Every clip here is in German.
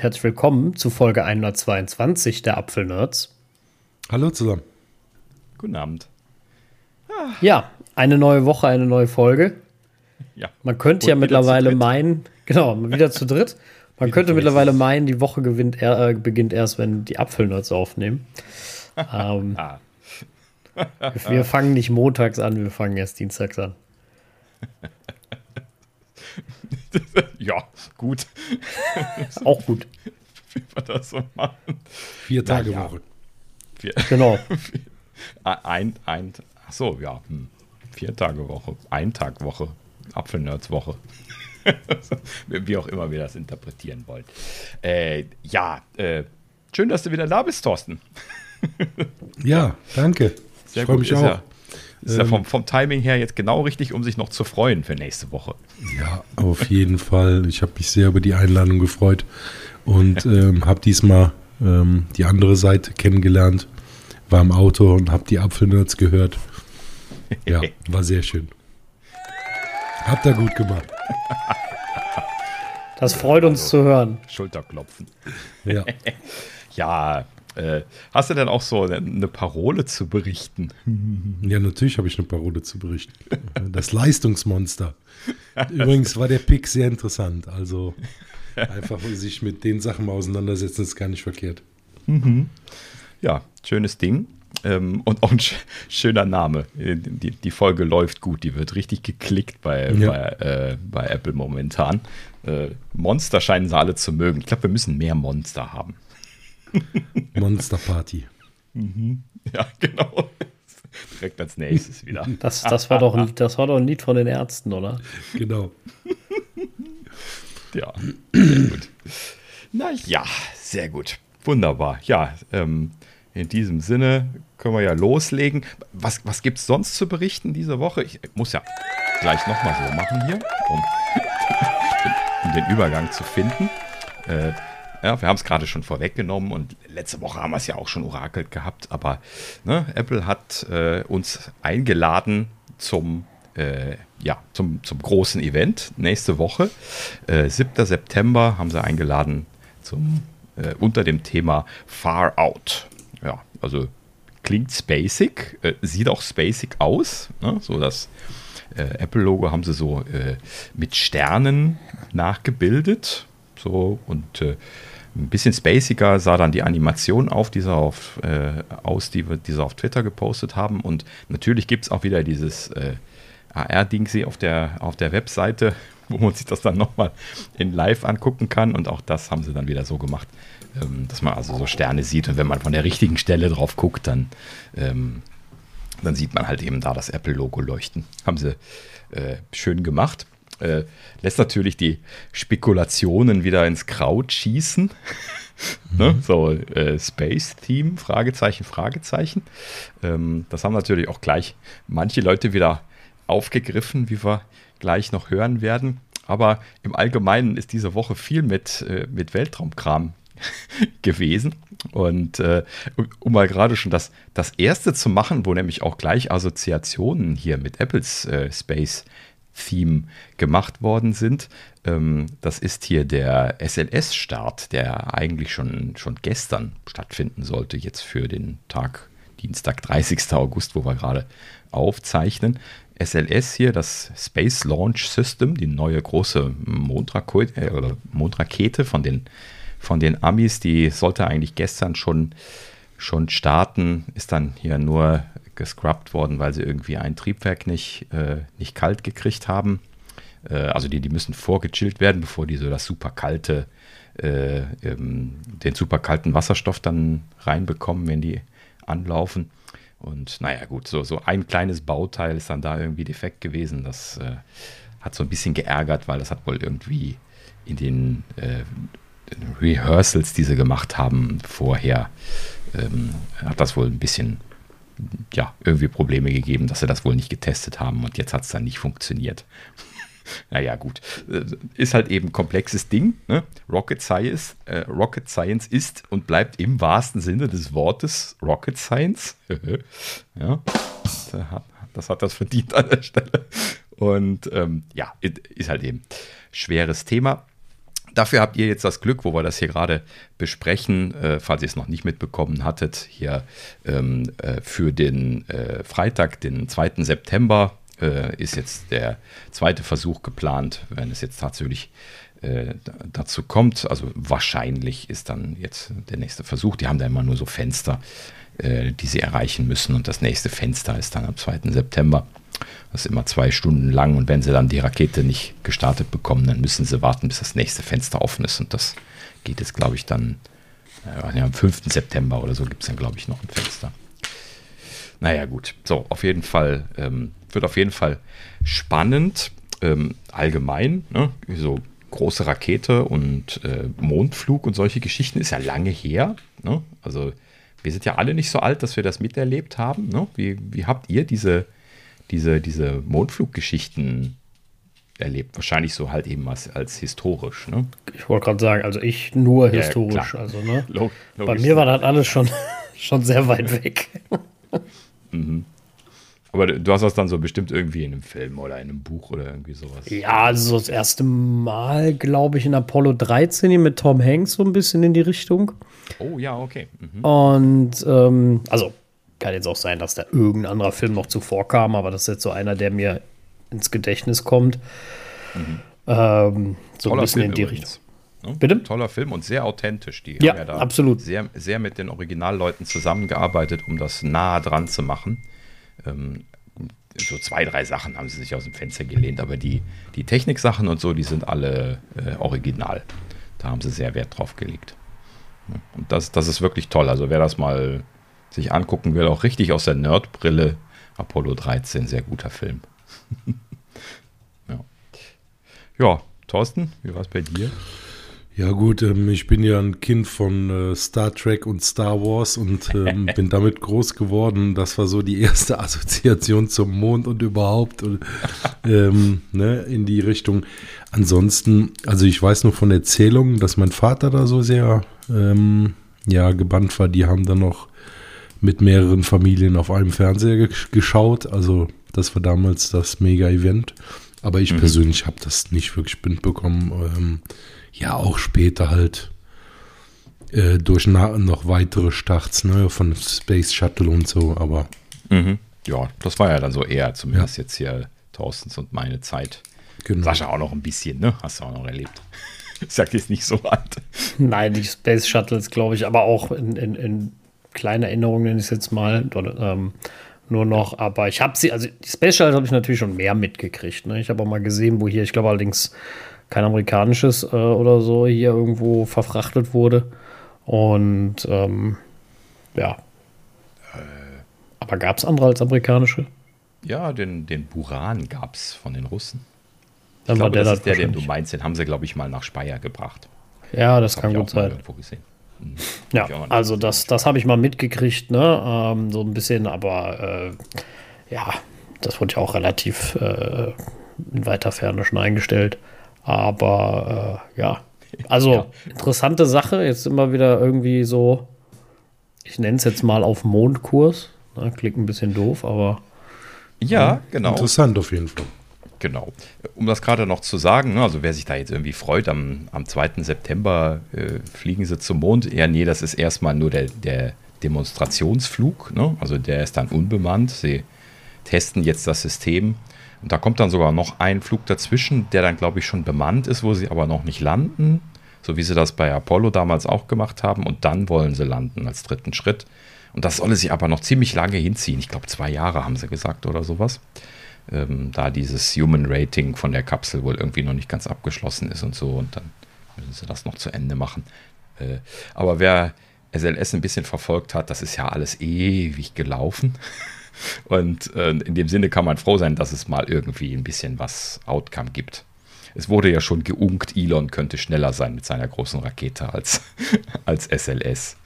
Und herzlich willkommen zu Folge 122 der Apfelnerds. Hallo zusammen. Guten Abend. Ja, eine neue Woche, eine neue Folge. Ja. Man könnte Und ja mittlerweile meinen, genau, wieder zu dritt. Man Wieder könnte mittlerweile meinen, die Woche gewinnt, er, äh, beginnt erst, wenn die Apfelnerds aufnehmen. ähm, Ah. wir fangen nicht montags an, wir fangen erst dienstags an. ja, gut, Auch gut. wie wir das so machen. Vier Tage ja. Woche. Vier, Genau. ein, ein, ach so, ja, hm. vier Tage Woche, ein Tag Woche, Apfelnerds Woche. wie auch immer wir das interpretieren wollen. Äh, ja, äh, schön, dass du wieder da bist, Thorsten. Ja, danke. Sehr ich freue mich auch. Ja, ist ja Ähm, vom, vom Timing her jetzt genau richtig, um sich noch zu freuen für nächste Woche. Ja, auf jeden Fall. Ich habe mich sehr über die Einladung gefreut und ähm, habe diesmal ähm, die andere Seite kennengelernt. War im Auto und habe die Apfelnerds gehört. Ja, war sehr schön. Habt ihr gut gemacht. Das freut uns zu hören. Schulterklopfen. Ja. Ja, äh, hast du denn auch so eine Parole zu berichten? Ja, natürlich habe ich eine Parole zu berichten. Das Leistungsmonster. Übrigens war der Pick sehr interessant. Also einfach sich mit den Sachen mal auseinandersetzen, ist gar nicht verkehrt. Ja, schönes Ding. Ähm, und auch ein sch schöner Name. Die, die Folge läuft gut, die wird richtig geklickt bei, Ja. bei, äh, bei Apple momentan. Äh, Monster scheinen sie alle zu mögen. Ich glaube, wir müssen mehr Monster haben. Monster Party. Ja, genau. Direkt als nächstes wieder. Das, das, war doch ein, das war doch ein Lied von den Ärzten, oder? Genau. Ja, sehr gut. Na ja, sehr gut. Wunderbar. Ja, ähm, in diesem Sinne können wir ja loslegen. Was, was gibt es sonst zu berichten diese Woche? Ich muss ja gleich nochmal so machen hier, um, um den Übergang zu finden. Äh, ja, wir haben es gerade schon vorweggenommen und letzte Woche haben wir es ja auch schon orakelt gehabt, aber ne, Apple hat äh, uns eingeladen zum, äh, ja, zum, zum großen Event nächste Woche. Äh, 7. September haben sie eingeladen zum, äh, unter dem Thema Far Out. Ja, also klingt spacig, äh, sieht auch spacig aus, ne? so das äh, Apple-Logo haben sie so äh, mit Sternen nachgebildet. So und äh, ein bisschen spaciger sah dann die Animation auf, die sie auf, äh, aus, die wir die sie auf Twitter gepostet haben. Und natürlich gibt es auch wieder dieses äh, AR-Ding auf der, auf der Webseite, wo man sich das dann nochmal in live angucken kann. Und auch das haben sie dann wieder so gemacht, ähm, dass man also so Sterne sieht. Und wenn man von der richtigen Stelle drauf guckt, dann, ähm, dann sieht man halt eben da das Apple-Logo leuchten. Haben sie äh, schön gemacht. Äh, lässt natürlich die Spekulationen wieder ins Kraut schießen. ne? So äh, Space-Theme, Fragezeichen, Fragezeichen. Ähm, das haben natürlich auch gleich manche Leute wieder aufgegriffen, wie wir gleich noch hören werden. Aber im Allgemeinen ist diese Woche viel mit, äh, mit Weltraumkram gewesen. Und äh, um mal gerade schon das, das erste zu machen, wo nämlich auch gleich Assoziationen hier mit Apples äh, Space Theme gemacht worden sind. Ähm, das ist hier der SLS-Start, der eigentlich schon, schon gestern stattfinden sollte, jetzt für den Tag Dienstag, 30. August, wo wir gerade aufzeichnen. SLS hier, das Space Launch System, die neue große Mondrako äh, Mondrakete von den, von den Amis, die sollte eigentlich gestern schon, schon starten, ist dann hier nur gescrubbt worden, weil sie irgendwie ein Triebwerk nicht, äh, nicht kalt gekriegt haben. Äh, also die, die müssen vorgechillt werden, bevor die so das super kalte, äh, ähm, den super kalten Wasserstoff dann reinbekommen, wenn die anlaufen. Und naja, gut, so, so ein kleines Bauteil ist dann da irgendwie defekt gewesen. Das äh, hat so ein bisschen geärgert, weil das hat wohl irgendwie in den äh, Rehearsals, die sie gemacht haben vorher, ähm, hat das wohl ein bisschen ja, irgendwie Probleme gegeben, dass sie das wohl nicht getestet haben und jetzt hat es dann nicht funktioniert. naja, gut. Äh, ist halt eben komplexes Ding. Ne? Rocket, Science, äh, Rocket Science ist und bleibt im wahrsten Sinne des Wortes Rocket Science. ja, das hat das verdient an der Stelle. Und ähm, ja, ist halt eben schweres Thema. Dafür habt ihr jetzt das Glück, wo wir das hier gerade besprechen, äh, falls ihr es noch nicht mitbekommen hattet, hier ähm, äh, für den äh, Freitag, den 2. September, äh, ist jetzt der zweite Versuch geplant, wenn es jetzt tatsächlich äh, dazu kommt. Also wahrscheinlich ist dann jetzt der nächste Versuch. Die haben da immer nur so Fenster, äh, die sie erreichen müssen. Und das nächste Fenster ist dann am 2. September. Das ist immer zwei Stunden lang und wenn sie dann die Rakete nicht gestartet bekommen, dann müssen sie warten, bis das nächste Fenster offen ist. Und das geht jetzt, glaube ich, dann äh, am 5. September oder so gibt es dann, glaube ich, noch ein Fenster. Naja, gut. So, auf jeden Fall, ähm, wird auf jeden Fall spannend. Ähm, allgemein, ne? so große Rakete und äh, Mondflug und solche Geschichten ist ja lange her. Ne? Also, wir sind ja alle nicht so alt, dass wir das miterlebt haben. Ne? Wie, wie habt ihr diese diese, diese Mondfluggeschichten erlebt. Wahrscheinlich so halt eben als, als historisch. Ne? Ich wollte gerade sagen, also ich nur historisch. Ja, also, ne? Log Bei mir war das alles schon, schon sehr weit weg. mhm. Aber du hast das dann so bestimmt irgendwie in einem Film oder in einem Buch oder irgendwie sowas. Ja, also das erste Mal, glaube ich, in Apollo 13 mit Tom Hanks so ein bisschen in die Richtung. Oh ja, okay. Mhm. Und ähm, also kann jetzt auch sein, dass da irgendein anderer Film noch zuvor kam, aber das ist jetzt so einer, der mir ins Gedächtnis kommt. Mhm. Ähm, so Toller ein bisschen Film in die übrigens. Richtung. Ne? Bitte? Toller Film und sehr authentisch. Die ja, haben ja da absolut. Sehr, sehr mit den Originalleuten zusammengearbeitet, um das nah dran zu machen. Ähm, so zwei, drei Sachen haben sie sich aus dem Fenster gelehnt, aber die, die Techniksachen und so, die sind alle äh, original. Da haben sie sehr Wert drauf gelegt. Und das, das ist wirklich toll. Also wer das mal sich angucken will, auch richtig aus der Nerdbrille. Apollo 13, sehr guter Film. ja. ja, Thorsten, wie war es bei dir? Ja gut, ähm, ich bin ja ein Kind von äh, Star Trek und Star Wars und ähm, bin damit groß geworden. Das war so die erste Assoziation zum Mond und überhaupt und, ähm, ne, in die Richtung. Ansonsten, also ich weiß nur von Erzählungen, dass mein Vater da so sehr ähm, ja, gebannt war. Die haben dann noch mit mehreren Familien auf einem Fernseher geschaut. Also das war damals das Mega-Event. Aber ich mhm. persönlich habe das nicht wirklich mitbekommen. Ähm, ja, auch später halt äh, durch noch weitere Starts ne, von Space Shuttle und so. Aber mhm. ja, das war ja dann so eher zumindest ja. jetzt hier Thorstens und meine Zeit. Genau. Sascha auch noch ein bisschen, ne? Hast du auch noch erlebt. Ich sag jetzt nicht so alt. Nein, die Space Shuttles, glaube ich, aber auch in, in, in kleine Erinnerungen, nenne ich es jetzt mal. Ähm, nur noch, aber ich habe sie, also die Shuttle habe ich natürlich schon mehr mitgekriegt. Ne? Ich habe auch mal gesehen, wo hier, ich glaube allerdings kein amerikanisches äh, oder so hier irgendwo verfrachtet wurde. Und ähm, ja. Äh, aber gab es andere als amerikanische? Ja, den, den Buran gab es von den Russen. Dann ich war glaube, der das ist der, den du meinst, den haben sie, glaube ich, mal nach Speyer gebracht. Ja, das, das kann gut sein. Ja, also das, das habe ich mal mitgekriegt, ne? Ähm, so ein bisschen, aber äh, ja, das wurde ja auch relativ äh, in weiter Ferne schon eingestellt. Aber äh, ja, also ja. interessante Sache. Jetzt immer wieder irgendwie so, ich nenne es jetzt mal auf Mondkurs. Ne? Klingt ein bisschen doof, aber. Ja, genau. Interessant auf jeden Fall. Genau. Um das gerade noch zu sagen, ne, also wer sich da jetzt irgendwie freut, am, am 2. September äh, fliegen sie zum Mond. Ja, nee, das ist erstmal nur der, der Demonstrationsflug. Ne? Also der ist dann unbemannt. Sie testen jetzt das System. Und da kommt dann sogar noch ein Flug dazwischen, der dann, glaube ich, schon bemannt ist, wo sie aber noch nicht landen. So wie sie das bei Apollo damals auch gemacht haben. Und dann wollen sie landen als dritten Schritt. Und das solle sich aber noch ziemlich lange hinziehen. Ich glaube, zwei Jahre haben sie gesagt oder sowas ähm, da dieses Human Rating von der Kapsel wohl irgendwie noch nicht ganz abgeschlossen ist und so. Und dann müssen sie das noch zu Ende machen. Äh, aber wer SLS ein bisschen verfolgt hat, das ist ja alles ewig gelaufen. Und äh, in dem Sinne kann man froh sein, dass es mal irgendwie ein bisschen was Outcome gibt. Es wurde ja schon geunkt, Elon könnte schneller sein mit seiner großen Rakete als, als SLS.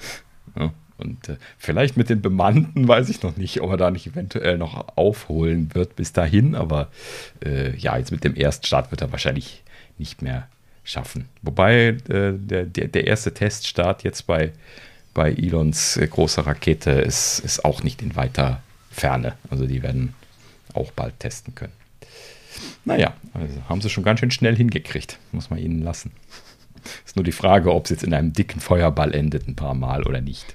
Ja, und äh, vielleicht mit den Bemannten weiß ich noch nicht, ob er da nicht eventuell noch aufholen wird bis dahin. Aber äh, ja, jetzt mit dem Erststart wird er wahrscheinlich nicht mehr schaffen. Wobei äh, der, der, der, erste Teststart jetzt bei, bei Elons äh, großer Rakete ist, ist auch nicht in weiter Ferne. Also die werden auch bald testen können. Naja, also haben sie schon ganz schön schnell hingekriegt, muss man ihnen lassen. Ist nur die Frage, ob es jetzt in einem dicken Feuerball endet, ein paar Mal oder nicht.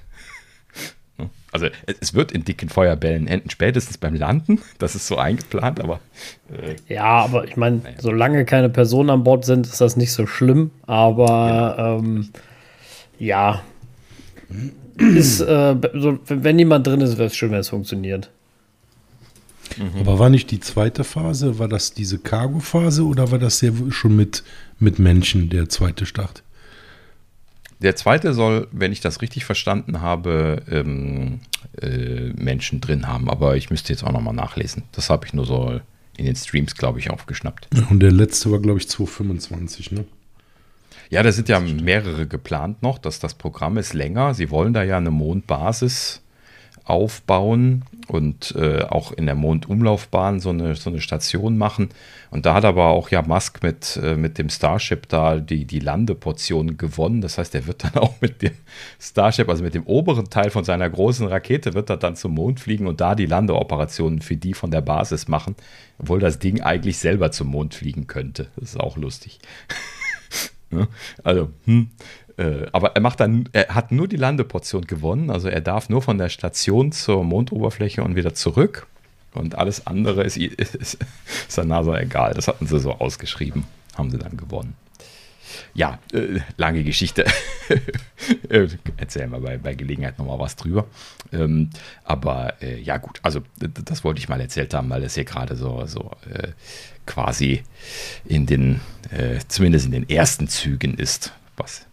Also es wird in dicken Feuerbällen enden, spätestens beim Landen. Das ist so eingeplant, aber. Äh, ja, aber ich meine, naja. solange keine Personen an Bord sind, ist das nicht so schlimm. Aber genau. ähm, ja, ist, äh, so, wenn niemand drin ist, wäre es schön, wenn es funktioniert. Mhm. Aber war nicht die zweite Phase, war das diese Cargo-Phase oder war das ja schon mit, mit Menschen der zweite Start? Der zweite soll, wenn ich das richtig verstanden habe, ähm, äh, Menschen drin haben, aber ich müsste jetzt auch nochmal nachlesen. Das habe ich nur so in den Streams, glaube ich, aufgeschnappt. Und der letzte war, glaube ich, 225, ne? Ja, da sind ja mehrere geplant noch. dass das Programm ist länger. Sie wollen da ja eine Mondbasis aufbauen und äh, auch in der Mondumlaufbahn so eine, so eine Station machen. Und da hat aber auch ja Musk mit, äh, mit dem Starship da die, die Landeportion gewonnen. Das heißt, er wird dann auch mit dem Starship, also mit dem oberen Teil von seiner großen Rakete, wird er dann zum Mond fliegen und da die Landeoperationen für die von der Basis machen, obwohl das Ding eigentlich selber zum Mond fliegen könnte. Das ist auch lustig. also, hm. Äh, aber er macht dann, er hat nur die Landeportion gewonnen, also er darf nur von der Station zur Mondoberfläche und wieder zurück. Und alles andere ist, ist, ist der NASA egal. Das hatten sie so ausgeschrieben, haben sie dann gewonnen. Ja, äh, lange Geschichte. Äh, erzählen wir bei, bei Gelegenheit nochmal was drüber. Ähm, aber äh, ja, gut, also das wollte ich mal erzählt haben, weil es hier gerade so, so äh, quasi in den, äh, zumindest in den ersten Zügen ist, was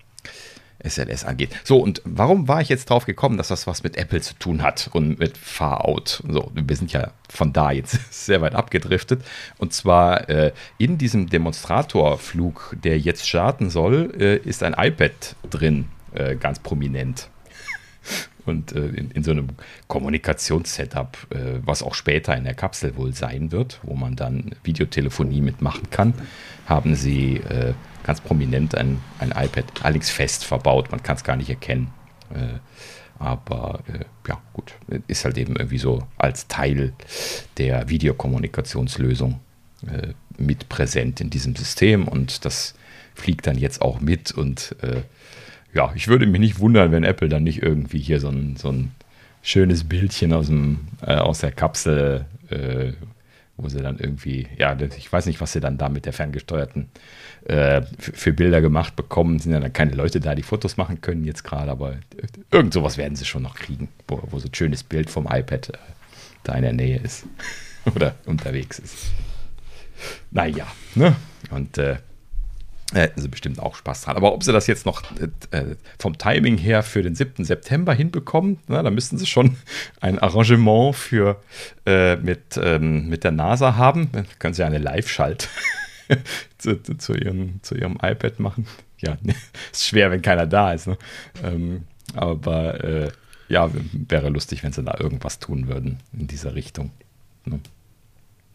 SLS angeht. So, und warum war ich jetzt drauf gekommen, dass das was mit Apple zu tun hat und mit Far-Out? So, wir sind ja von da jetzt sehr weit abgedriftet. Und zwar äh, in diesem Demonstratorflug, der jetzt starten soll, äh, ist ein iPad drin, äh, ganz prominent. Und äh, in, in, so einem Kommunikationssetup, äh, was auch später in der Kapsel wohl sein wird, wo man dann Videotelefonie mitmachen kann, haben sie äh, ganz prominent ein, ein iPad, allerdings fest verbaut, man kann es gar nicht erkennen. Äh, aber äh, ja, gut, ist halt eben irgendwie so als Teil der Videokommunikationslösung äh, mit präsent in diesem System. Und das fliegt dann jetzt auch mit. Und ja, ich würde mich nicht wundern, wenn Apple dann nicht irgendwie hier so ein, so ein schönes Bildchen aus, dem, aus der Kapsel wo sie dann irgendwie, ja, ich weiß nicht, was sie dann da mit der ferngesteuerten äh, für Bilder gemacht bekommen. Sind ja dann keine Leute da, die Fotos machen können jetzt gerade, aber irgend sowas werden sie schon noch kriegen, wo, wo so ein schönes Bild vom iPad äh, da in der Nähe ist oder unterwegs ist. Naja, ne? Und äh, Hätten sie bestimmt auch Spaß dran. Aber ob sie das jetzt noch äh, äh vom Timing her für den 7. September hinbekommen, na, da müssten sie schon ein Arrangement für äh, mit, ähm, mit der NASA haben. Dann können sie eine Live-Schalt zu, zu, zu, ihrem, zu ihrem iPad machen. Ja, ist schwer, wenn keiner da ist. Ne? Ähm, aber äh, ja, wäre lustig, wenn sie da irgendwas tun würden in dieser Richtung. Ne?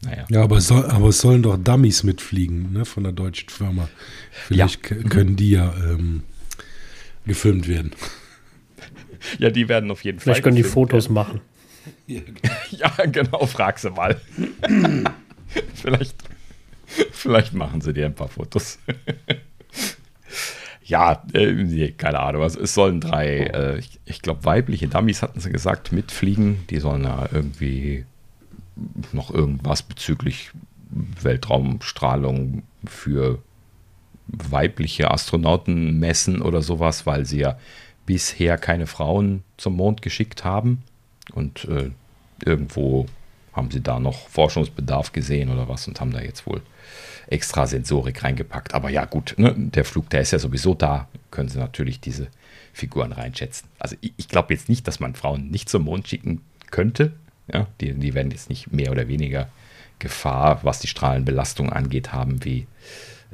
Naja. Ja, aber, soll, aber es sollen doch Dummies mitfliegen, ne, von der deutschen Firma. Vielleicht ja. können die ja ähm, gefilmt werden. Ja, die werden auf jeden Fall. Vielleicht können die Fotos werden. machen. Ja, genau, frag sie mal. vielleicht, vielleicht machen sie dir ein paar Fotos. ja, äh, keine Ahnung. Also es sollen drei, äh, ich, ich glaube, weibliche Dummies hatten sie gesagt, mitfliegen. Die sollen da irgendwie noch irgendwas bezüglich Weltraumstrahlung für weibliche Astronauten messen oder sowas, weil sie ja bisher keine Frauen zum Mond geschickt haben. Und äh, irgendwo haben sie da noch Forschungsbedarf gesehen oder was und haben da jetzt wohl extra Sensorik reingepackt. Aber ja, gut, ne, der Flug, der ist ja sowieso da, können sie natürlich diese Figuren reinschätzen. Also ich, ich glaube jetzt nicht, dass man Frauen nicht zum Mond schicken könnte, Ja, die, die werden jetzt nicht mehr oder weniger Gefahr, was die Strahlenbelastung angeht, haben wie,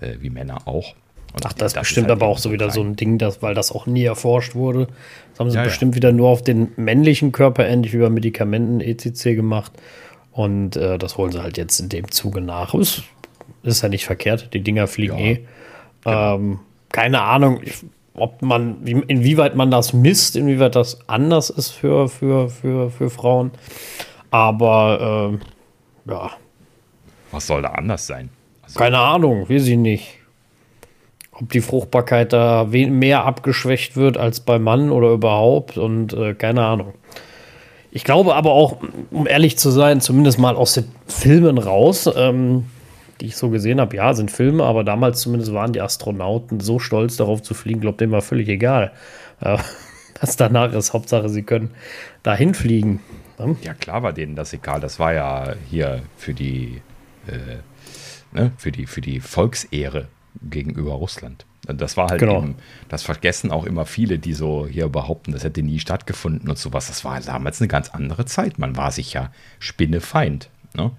äh, wie Männer auch. Und Ach, das, das ist bestimmt halt aber auch so wieder so ein Ding, das, weil das auch nie erforscht wurde. Das haben sie ja, bestimmt ja. wieder nur auf den männlichen Körper, ähnlich wie bei Medikamenten, ECC gemacht. Und äh, das holen sie halt jetzt in dem Zuge nach. Ist, ist ja nicht verkehrt, die Dinger fliegen ja, eh. Genau. Ähm, keine Ahnung, ob man, wie, inwieweit man das misst, inwieweit das anders ist für, für, für, für Frauen. Aber äh, ja. Was soll da anders sein? Also, keine Ahnung, weiß ich nicht ob die Fruchtbarkeit da mehr abgeschwächt wird als beim Mann oder überhaupt und äh, keine Ahnung. Ich glaube aber auch, um ehrlich zu sein, zumindest mal aus den Filmen raus, ähm, die ich so gesehen habe, ja, sind Filme, aber damals zumindest waren die Astronauten so stolz darauf zu fliegen, glaube dem war völlig egal. Äh, was danach ist, Hauptsache, sie können dahin fliegen. Ne? Ja, klar war denen das egal. Das war ja hier für die, äh, ne, für die, für die Volksehre gegenüber Russland. Das war halt genau. eben, das vergessen auch immer viele, die so hier behaupten, das hätte nie stattgefunden und sowas. Das war damals eine ganz andere Zeit. Man war sich ja Spinnefeind. Ne?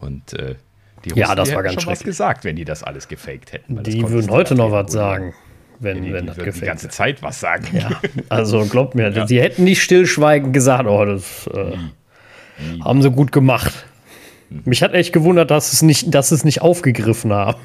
Und äh, die Russen, ja, das war ganz schon was gesagt, wenn die das alles gefaked hätten. Die würden heute noch was sagen. Wenn, die, wenn die das gefaked die ganze Zeit was sagen. Ja, also glaubt mir, ja. die hätten nicht stillschweigend gesagt, oh, das äh. Nie. haben sie gut gemacht. Hm. Mich hat echt gewundert, dass es nicht, dass es nicht aufgegriffen haben.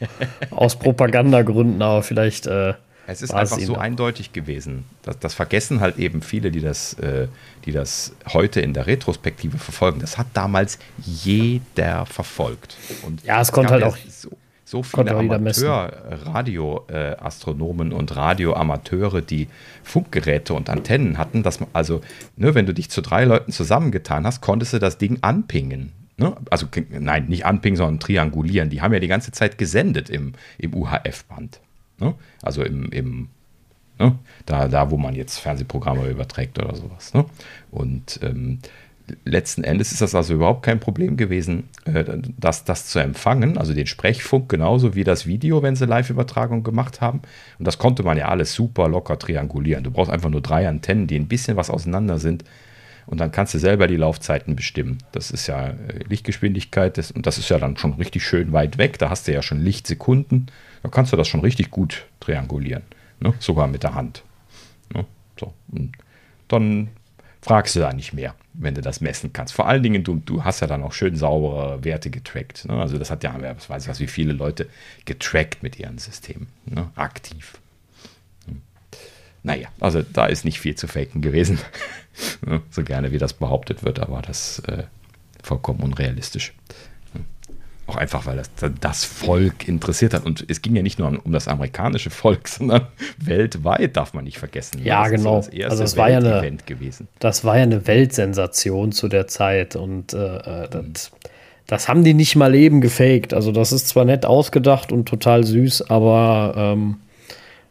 Aus Propagandagründen, aber vielleicht. Äh, es ist einfach so eindeutig gewesen. Das, das, vergessen halt eben viele, die das, äh, die das heute in der Retrospektive verfolgen. Das hat damals jeder verfolgt. Und ja, es konnte halt auch. So, so viele Amateur-Radioastronomen und Radioamateure, die Funkgeräte und Antennen hatten, dass man, also, ne, wenn du dich zu drei Leuten zusammengetan hast, konntest du das Ding anpingen. Ne? Also nein, nicht anpingen, sondern triangulieren. Die haben ja die ganze Zeit gesendet im, im UHF-Band. Ne? Also im, im ne? da, da, wo man jetzt Fernsehprogramme überträgt oder sowas. Ne? Und ähm, letzten Endes ist das also überhaupt kein Problem gewesen, äh, das, das zu empfangen, also den Sprechfunk genauso wie das Video, wenn sie Live-Übertragung gemacht haben. Und das konnte man ja alles super locker triangulieren. Du brauchst einfach nur drei Antennen, die ein bisschen was auseinander sind und dann kannst du selber die Laufzeiten bestimmen. Das ist ja äh, Lichtgeschwindigkeit das, und das ist ja dann schon richtig schön weit weg. Da hast du ja schon Lichtsekunden. Da kannst du das schon richtig gut triangulieren. Ne? Sogar mit der Hand. Ne? So. Dann fragst du da nicht mehr, wenn du das messen kannst. Vor allen Dingen, du, du hast ja dann auch schön saubere Werte getrackt. Ne? Also das hat ja, was weiß ich was, wie viele Leute getrackt mit ihren Systemen. Ne? Aktiv. Hm. Naja, also da ist nicht viel zu faken gewesen. so gerne wie das behauptet wird, aber das äh, vollkommen unrealistisch. Auch einfach, weil das, das Volk interessiert hat. Und es ging ja nicht nur um das amerikanische Volk, sondern weltweit darf man nicht vergessen. Ja, das genau. Das also es war ja eine, gewesen. Das war ja eine Weltsensation zu der Zeit. Und äh, äh das, das, haben die nicht mal eben gefaked. Also das ist zwar nett ausgedacht und total süß, aber ähm,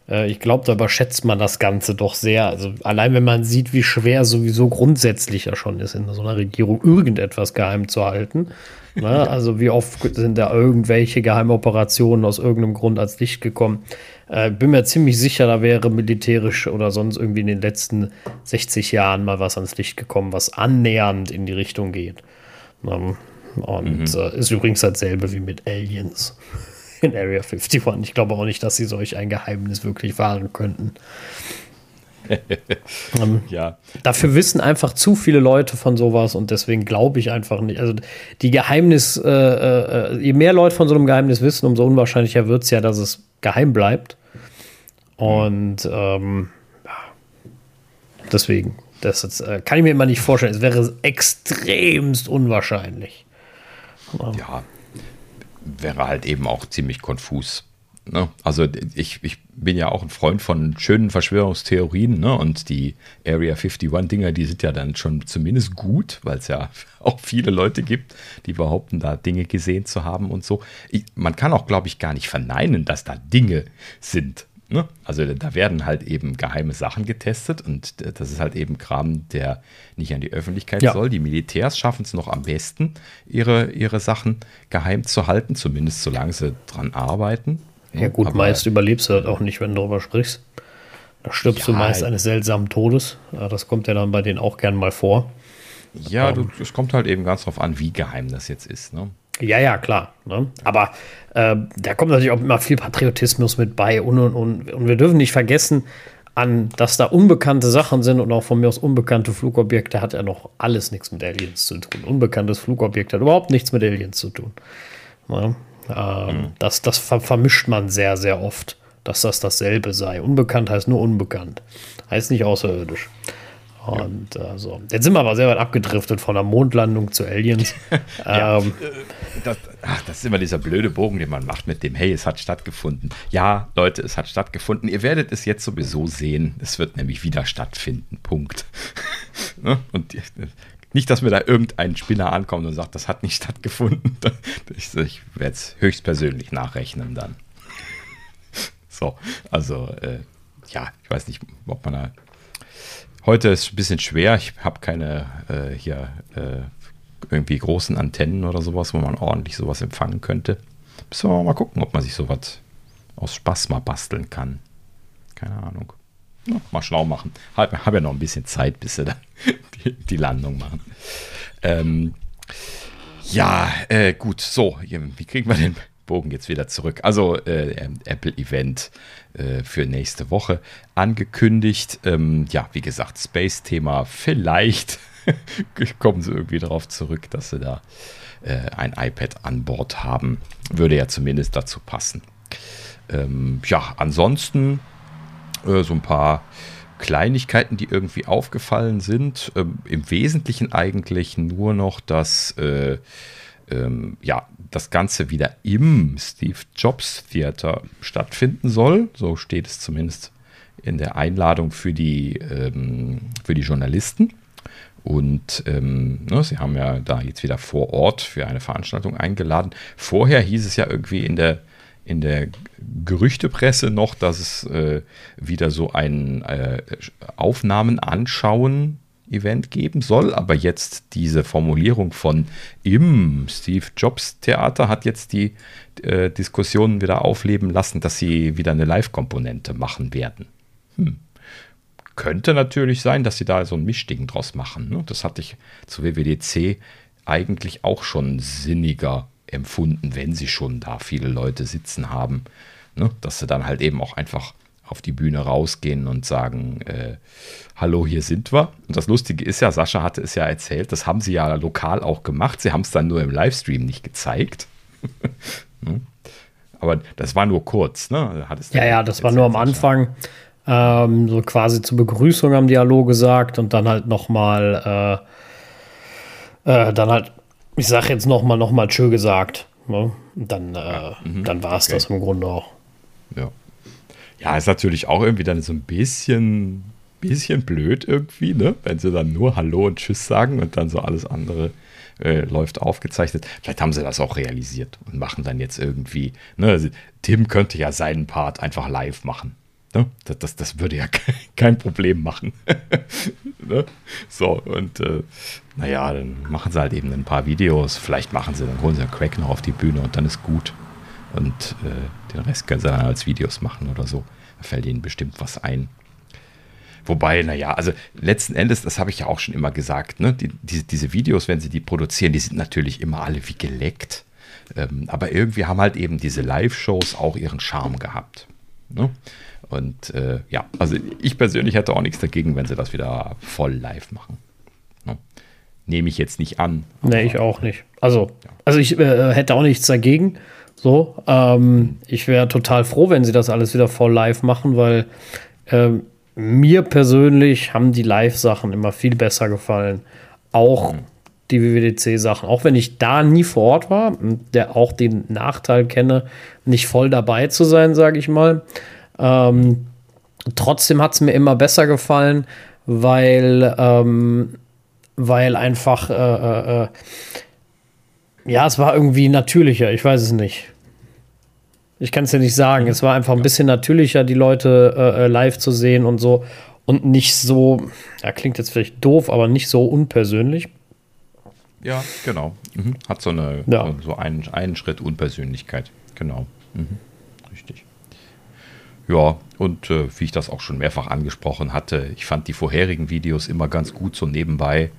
äh, ich glaube, da überschätzt man das Ganze doch sehr. Also allein wenn man sieht, wie schwer sowieso grundsätzlich ja schon ist, in so einer Regierung irgendetwas geheim zu halten. Ne? Also wie oft sind da irgendwelche Geheimoperationen aus irgendeinem Grund als Licht gekommen. Äh, bin mir ziemlich sicher, da wäre militärisch oder sonst irgendwie in den letzten 60 Jahren mal was ans Licht gekommen, was annähernd in die Richtung geht. Ähm, und mhm. äh, ist übrigens dasselbe wie mit Aliens in Area 51. Ich glaube auch nicht, dass sie solch ein Geheimnis wirklich wahren könnten. ähm, ja. Dafür wissen einfach zu viele Leute von sowas und deswegen glaube ich einfach nicht. Also die Geheimnis, äh, äh, je mehr Leute von so einem Geheimnis wissen, umso unwahrscheinlicher wird es ja, dass es geheim bleibt. Und ähm, deswegen, das jetzt, äh, kann ich mir immer nicht vorstellen. Es wäre extremst unwahrscheinlich. Ja, wäre halt eben auch ziemlich konfus. Ne? Also ich, ich bin ja auch ein Freund von schönen Verschwörungstheorien ne? und die Area 51-Dinger, die sind ja dann schon zumindest gut, weil es ja auch viele Leute gibt, die behaupten, da Dinge gesehen zu haben und so. Ich, man kann auch, glaube ich, gar nicht verneinen, dass da Dinge sind. Ne? Also da werden halt eben geheime Sachen getestet und das ist halt eben Kram, der nicht an die Öffentlichkeit ja. soll. Die Militärs schaffen es noch am besten, ihre, ihre Sachen geheim zu halten, zumindest solange sie dran arbeiten. Ja gut, Aber, meist überlebst du das auch nicht, wenn du darüber sprichst. Da stirbst ja, du meist eines seltsamen Todes. Das kommt ja dann bei denen auch gern mal vor. Ja, es kommt halt eben ganz drauf an, wie geheim das jetzt ist. Ne? Ja, ja, klar. Ne? Aber äh, da kommt natürlich auch immer viel Patriotismus mit bei und, und, und, und wir dürfen nicht vergessen, an, dass da unbekannte Sachen sind und auch von mir aus unbekannte Flugobjekte hat ja noch alles nichts mit Aliens zu tun. Unbekanntes Flugobjekt hat überhaupt nichts mit Aliens zu tun. Ne? Ähm, mhm. Das, das ver vermischt man sehr, sehr oft, dass das dasselbe sei. Unbekannt heißt nur unbekannt. Heißt nicht außerirdisch. Und ja. äh, so. Jetzt sind wir aber sehr weit abgedriftet von der Mondlandung zu Aliens. ja, ähm, äh, das, ach, das ist immer dieser blöde Bogen, den man macht mit dem, hey, es hat stattgefunden. Ja, Leute, es hat stattgefunden. Ihr werdet es jetzt sowieso sehen. Es wird nämlich wieder stattfinden. Punkt. ne? Und nicht, dass mir da irgendein Spinner ankommt und sagt, das hat nicht stattgefunden. Ich, ich werde es höchstpersönlich nachrechnen dann. So, also, äh, ja, ich weiß nicht, ob man da Heute ist ein bisschen schwer. Ich habe keine äh, hier äh, irgendwie großen Antennen oder sowas, wo man ordentlich sowas empfangen könnte. Müssen wir mal gucken, ob man sich sowas aus Spaß mal basteln kann. Keine Ahnung. Ja, mal schlau machen. Habe hab ja noch ein bisschen Zeit, bis sie dann die, die Landung machen. Ähm, ja, äh, gut. So, wie kriegen wir den Bogen jetzt wieder zurück? Also, äh, Apple-Event äh, für nächste Woche angekündigt. Ähm, ja, wie gesagt, Space-Thema vielleicht kommen sie irgendwie darauf zurück, dass sie da äh, ein iPad an Bord haben. Würde ja zumindest dazu passen. Ähm, ja, ansonsten äh, so ein paar Kleinigkeiten, die irgendwie aufgefallen sind. Ähm, Im Wesentlichen eigentlich nur noch, dass äh, ähm, ja, das Ganze wieder im Steve Jobs Theater stattfinden soll. So steht es zumindest in der Einladung für die, ähm, für die Journalisten. Und ähm, ne, sie haben ja da jetzt wieder vor Ort für eine Veranstaltung eingeladen. Vorher hieß es ja irgendwie in der, in der Gerüchtepresse noch, dass es äh, wieder so ein äh, Aufnahmen anschauen Event geben soll, aber jetzt diese Formulierung von im Steve Jobs Theater hat jetzt die äh, Diskussionen wieder aufleben lassen, dass sie wieder eine Live-Komponente machen werden. Hm. Könnte natürlich sein, dass sie da so ein Mischding draus machen. Ne? Das hatte ich zu WWDC eigentlich auch schon sinniger empfunden, wenn sie schon da viele Leute sitzen haben. Ne? Dass sie dann halt eben auch einfach auf die Bühne rausgehen und sagen, äh, hallo, hier sind wir. Und das Lustige ist ja, Sascha hatte es ja erzählt, das haben sie ja lokal auch gemacht. Sie haben es dann nur im Livestream nicht gezeigt. Hm? Aber das war nur kurz, ne? ja, ja, das war nur am Anfang. Ähm, so quasi zur Begrüßung die Hallo gesagt und dann halt nochmal, äh, äh, dann halt, ich sag jetzt nochmal, nochmal Tschö gesagt. Ne? Und dann, äh, ja, mhm, dann war es okay. das im Grunde auch. Ja. Ja, ist natürlich auch irgendwie dann so ein bisschen, bisschen blöd irgendwie, ne? Wenn sie dann nur Hallo und Tschüss sagen und dann so alles andere äh, läuft aufgezeichnet. Vielleicht haben sie das auch realisiert und machen dann jetzt irgendwie, ne? Tim könnte ja seinen Part einfach live machen. Ne? Das, das, das, würde ja kein Problem machen. ne? So, und äh, naja, dann machen sie halt eben ein paar Videos. Vielleicht machen sie, dann holen sie Crack noch auf die Bühne und dann ist gut. Und äh, den Rest können sie dann als Videos machen oder so. Da fällt ihnen bestimmt was ein. Wobei, naja, also letzten Endes, das habe ich ja auch schon immer gesagt, ne? Die, die, diese Videos, wenn sie die produzieren, die sind natürlich immer alle wie geleckt. Ähm, aber irgendwie haben halt eben diese Live-Shows auch ihren Charme gehabt. Ne? Und äh, ja, also ich persönlich hätte auch nichts dagegen, wenn sie das wieder voll live machen. Ne? Nehme ich jetzt nicht an. Nee, ich auch nicht. Also, ja. also ich äh, hätte auch nichts dagegen. So, ähm, ich wäre total froh, wenn sie das alles wieder voll live machen, weil ähm, mir persönlich haben die Live-Sachen immer viel besser gefallen. Auch mhm. die WWDC-Sachen. Auch wenn ich da nie vor Ort war, der auch den Nachteil kenne, nicht voll dabei zu sein, sage ich mal. Ähm, trotzdem hat es mir immer besser gefallen, weil, ähm, weil einfach äh, äh, äh ja, es war irgendwie natürlicher, ich weiß es nicht. Ich kann es dir nicht sagen. Es war einfach ein bisschen natürlicher, die Leute äh, äh, live zu sehen und so. Und nicht so, ja, klingt jetzt vielleicht doof, aber nicht so unpersönlich. Ja, genau. Mhm. Hat so, eine, ja. so einen, einen Schritt Unpersönlichkeit. Genau. Mhm. Richtig. Ja, und äh, wie ich das auch schon mehrfach angesprochen hatte, ich fand die vorherigen Videos immer ganz gut so nebenbei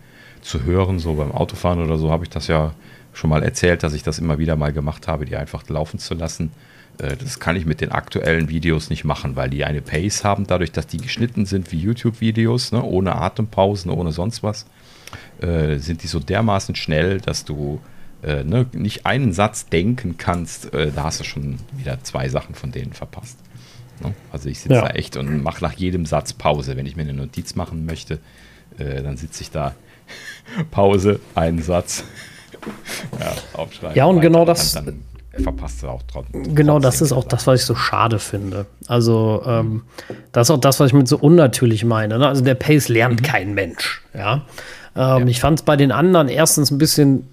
zu hören, so beim Autofahren oder so, habe ich das ja schon mal erzählt, dass ich das immer wieder mal gemacht habe, die einfach laufen zu lassen. Äh, das kann ich mit den aktuellen Videos nicht machen, weil die eine Pace haben, dadurch, dass die geschnitten sind wie YouTube-Videos, ne, ohne Atempausen, ohne sonst was, äh, sind die so dermaßen schnell, dass du äh, ne, nicht einen Satz denken kannst, äh, da hast du schon wieder zwei Sachen von denen verpasst. Ne? Also ich sitze ja. da echt und mache nach jedem Satz Pause. Wenn ich mir eine Notiz machen möchte, äh, dann sitze ich da, Pause, einen Satz, ja, aufschreiben. Ja, und genau das. Dann, dann verpasst du auch trotzdem. Genau, das ist auch das, was ich so schade finde. Also, ähm, das ist auch das, was ich mit so unnatürlich meine. Ne? Also, der Pace lernt mhm. kein Mensch. Ja. Ähm, ja. Ich fand es bei den anderen erstens ein bisschen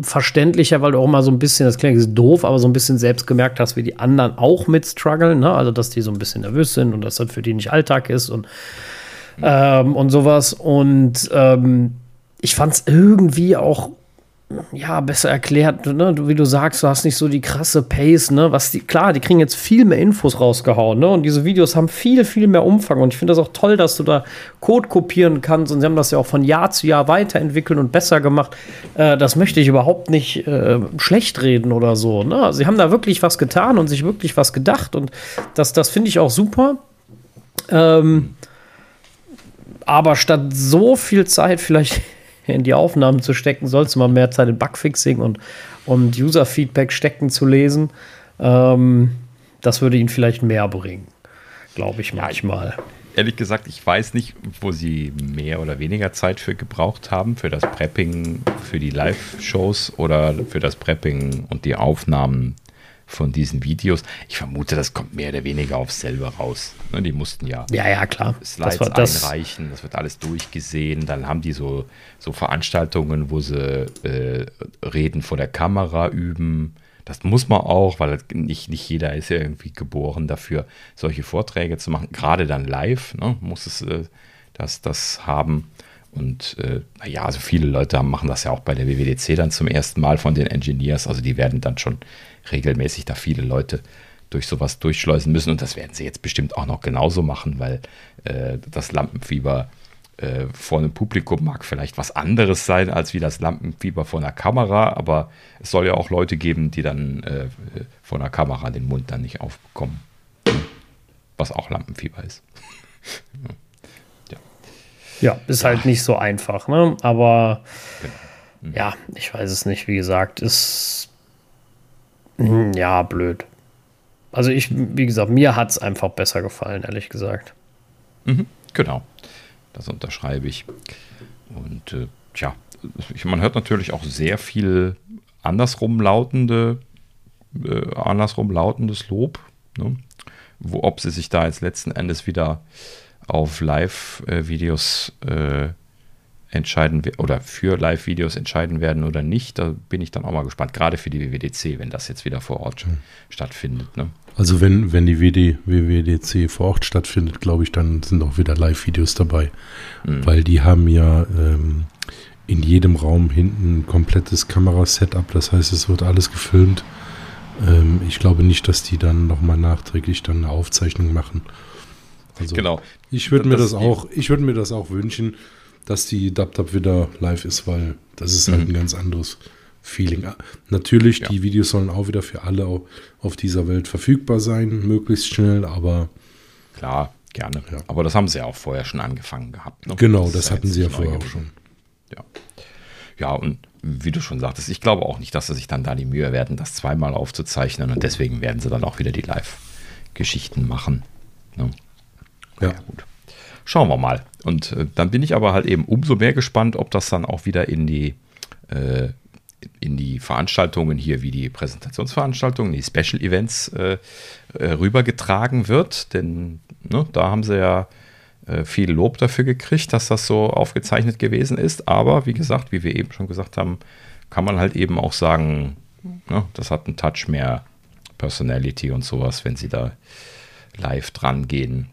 verständlicher, weil du auch mal so ein bisschen, das klingt doof, aber so ein bisschen selbst gemerkt hast, wie die anderen auch mit strugglen. Ne? Also, dass die so ein bisschen nervös sind und dass das für die nicht Alltag ist und, mhm. ähm, und sowas. Und ähm, ich fand es irgendwie auch ja, besser erklärt, ne? wie du sagst, du hast nicht so die krasse Pace, ne? Was die, klar, die kriegen jetzt viel mehr Infos rausgehauen, ne? Und diese Videos haben viel, viel mehr Umfang. Und ich finde das auch toll, dass du da Code kopieren kannst. Und sie haben das ja auch von Jahr zu Jahr weiterentwickelt und besser gemacht. Äh, das möchte ich überhaupt nicht äh, schlecht reden oder so. Ne? Sie haben da wirklich was getan und sich wirklich was gedacht. Und das, das finde ich auch super. Ähm, aber statt so viel Zeit vielleicht in die Aufnahmen zu stecken, sollst du mal mehr Zeit in Bugfixing und, und User-Feedback stecken zu lesen. Ähm, das würde ihn vielleicht mehr bringen, glaube ich manchmal. Ja, ehrlich gesagt, ich weiß nicht, wo sie mehr oder weniger Zeit für gebraucht haben, für das Prepping, für die Live-Shows oder für das Prepping und die Aufnahmen von diesen Videos. Ich vermute, das kommt mehr oder weniger auf selber raus. Ne, die mussten ja, ja, ja klar. Slides das das einreichen, das wird alles durchgesehen. Dann haben die so, so Veranstaltungen, wo sie äh, Reden vor der Kamera üben. Das muss man auch, weil nicht, nicht jeder ist ja irgendwie geboren dafür, solche Vorträge zu machen. Gerade dann live ne, muss es äh, das, das haben. Und äh, naja, also viele Leute machen das ja auch bei der WWDC dann zum ersten Mal von den Engineers. Also die werden dann schon regelmäßig da viele Leute durch sowas durchschleusen müssen. Und das werden sie jetzt bestimmt auch noch genauso machen, weil äh, das Lampenfieber äh, vor einem Publikum mag vielleicht was anderes sein als wie das Lampenfieber vor einer Kamera, aber es soll ja auch Leute geben, die dann äh, vor einer Kamera den Mund dann nicht aufbekommen. Was auch Lampenfieber ist. ja. ja. ist halt nicht so einfach, ne? Aber genau. mhm. ja, ich weiß es nicht, wie gesagt, ist ja, blöd. Also ich, wie gesagt, mir hat es einfach besser gefallen, ehrlich gesagt. Mhm, genau. Das unterschreibe ich. Und äh, tja, man hört natürlich auch sehr viel andersrum lautende, äh, andersrum lautendes Lob. Ne? Wo, ob sie sich da jetzt letzten Endes wieder auf Live-Videos äh, entscheiden oder für Live-Videos entscheiden werden oder nicht. Da bin ich dann auch mal gespannt, gerade für die WWDC, wenn das jetzt wieder vor Ort mhm. stattfindet. Ne? Also wenn, wenn die WD, WWDC vor Ort stattfindet, glaube ich, dann sind auch wieder Live-Videos dabei. Mhm. Weil die haben ja ähm, in jedem Raum hinten ein komplettes Kamerasetup. Das heißt, es wird alles gefilmt. Ähm, ich glaube nicht, dass die dann nochmal nachträglich dann eine Aufzeichnung machen. Also genau. Ich würde mir das, das auch, ich würde mir das auch wünschen dass die DubDub wieder live ist, weil das ist halt mhm. ein ganz anderes Feeling. Natürlich, ja. die Videos sollen auch wieder für alle auf dieser Welt verfügbar sein, möglichst schnell, aber. Klar, gerne. Ja. Aber das haben sie ja auch vorher schon angefangen gehabt. Ne? Genau, das, das hatten sie ja vorher auch schon. Ja. Ja, und wie du schon sagtest, ich glaube auch nicht, dass sie sich dann da die Mühe werden, das zweimal aufzuzeichnen und deswegen werden sie dann auch wieder die Live-Geschichten machen. Ne? Ja. ja, gut. Schauen wir mal. Und äh, dann bin ich aber halt eben umso mehr gespannt, ob das dann auch wieder in die, äh, in die Veranstaltungen hier, wie die Präsentationsveranstaltungen, die Special Events äh, äh rübergetragen wird. Denn ne, da haben sie ja äh, viel Lob dafür gekriegt, dass das so aufgezeichnet gewesen ist. Aber wie gesagt, wie wir eben schon gesagt haben, kann man halt eben auch sagen, ne, das hat einen Touch mehr Personality und sowas, wenn sie da live dran gehen.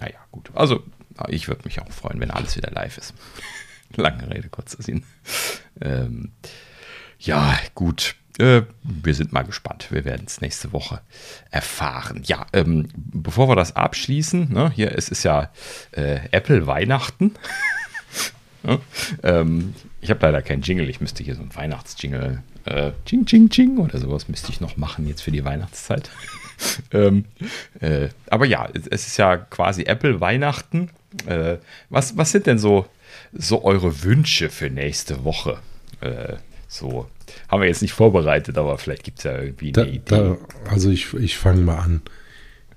Naja, gut. Also ich würde mich auch freuen, wenn alles wieder live ist. Lange Rede, kurzer Sinn. Ähm, ja, gut. Äh, wir sind mal gespannt. Wir werden es nächste Woche erfahren. Ja, ähm, bevor wir das abschließen, ne, hier es ist ja äh, Apple Weihnachten. Ne? Ähm, ich habe leider keinen Jingle. Ich müsste hier so einen Weihnachtsjingle, äh, Ching, Ching, Ching oder sowas müsste ich noch machen jetzt für die Weihnachtszeit. ähm, äh, aber ja, es ist ja quasi Apple Weihnachten. Äh, was, was sind denn so, so eure Wünsche für nächste Woche? Äh, so, haben wir jetzt nicht vorbereitet, aber vielleicht gibt es ja irgendwie eine da, Idee. Da, also ich, ich fange mal an.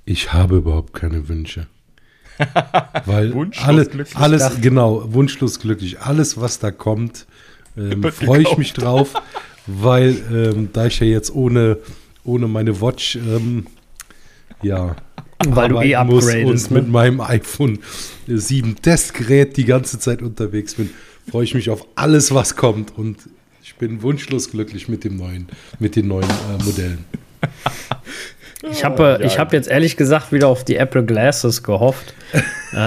Ich habe überhaupt keine Wünsche. Weil alles, alles genau, wunschlos glücklich. Alles, was da kommt, ähm, freue ich mich drauf, weil ähm, da ich ja jetzt ohne, ohne meine Watch ähm, ja weil du eh muss und ne? mit meinem iPhone 7 Testgerät die ganze Zeit unterwegs bin, freue ich mich auf alles, was kommt und ich bin wunschlos glücklich mit dem neuen, mit den neuen äh, Modellen. Ich habe äh, ja. hab jetzt ehrlich gesagt wieder auf die Apple Glasses gehofft. ähm,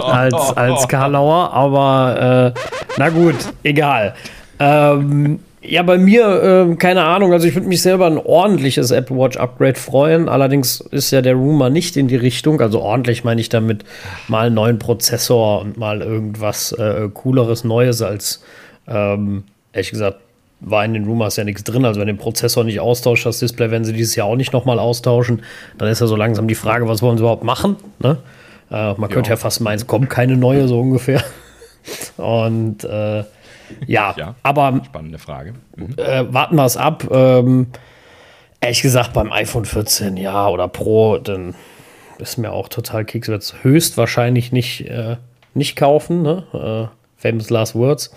als, als Karlauer, aber äh, na gut, egal. Ähm, ja, bei mir, äh, keine Ahnung, also ich würde mich selber ein ordentliches Apple Watch Upgrade freuen. Allerdings ist ja der Rumor nicht in die Richtung. Also ordentlich meine ich damit mal einen neuen Prozessor und mal irgendwas äh, cooleres Neues als, ähm, ehrlich gesagt, war in den Rumors ja nichts drin. Also wenn den Prozessor nicht austauscht, das Display werden sie dieses Jahr auch nicht nochmal austauschen. Dann ist ja so langsam die Frage, was wollen sie überhaupt machen? Ne? Äh, man könnte ja. fast meinen, es kommt keine neue so ungefähr. Und äh, ja, ja, aber spannende Frage. Mhm. Äh, warten wir es ab. Ähm, ehrlich gesagt, beim iPhone 14, ja, oder Pro, dann ist mir auch total Keks. Wird es höchstwahrscheinlich nicht, äh, nicht kaufen. Ne? Äh, famous Last Words.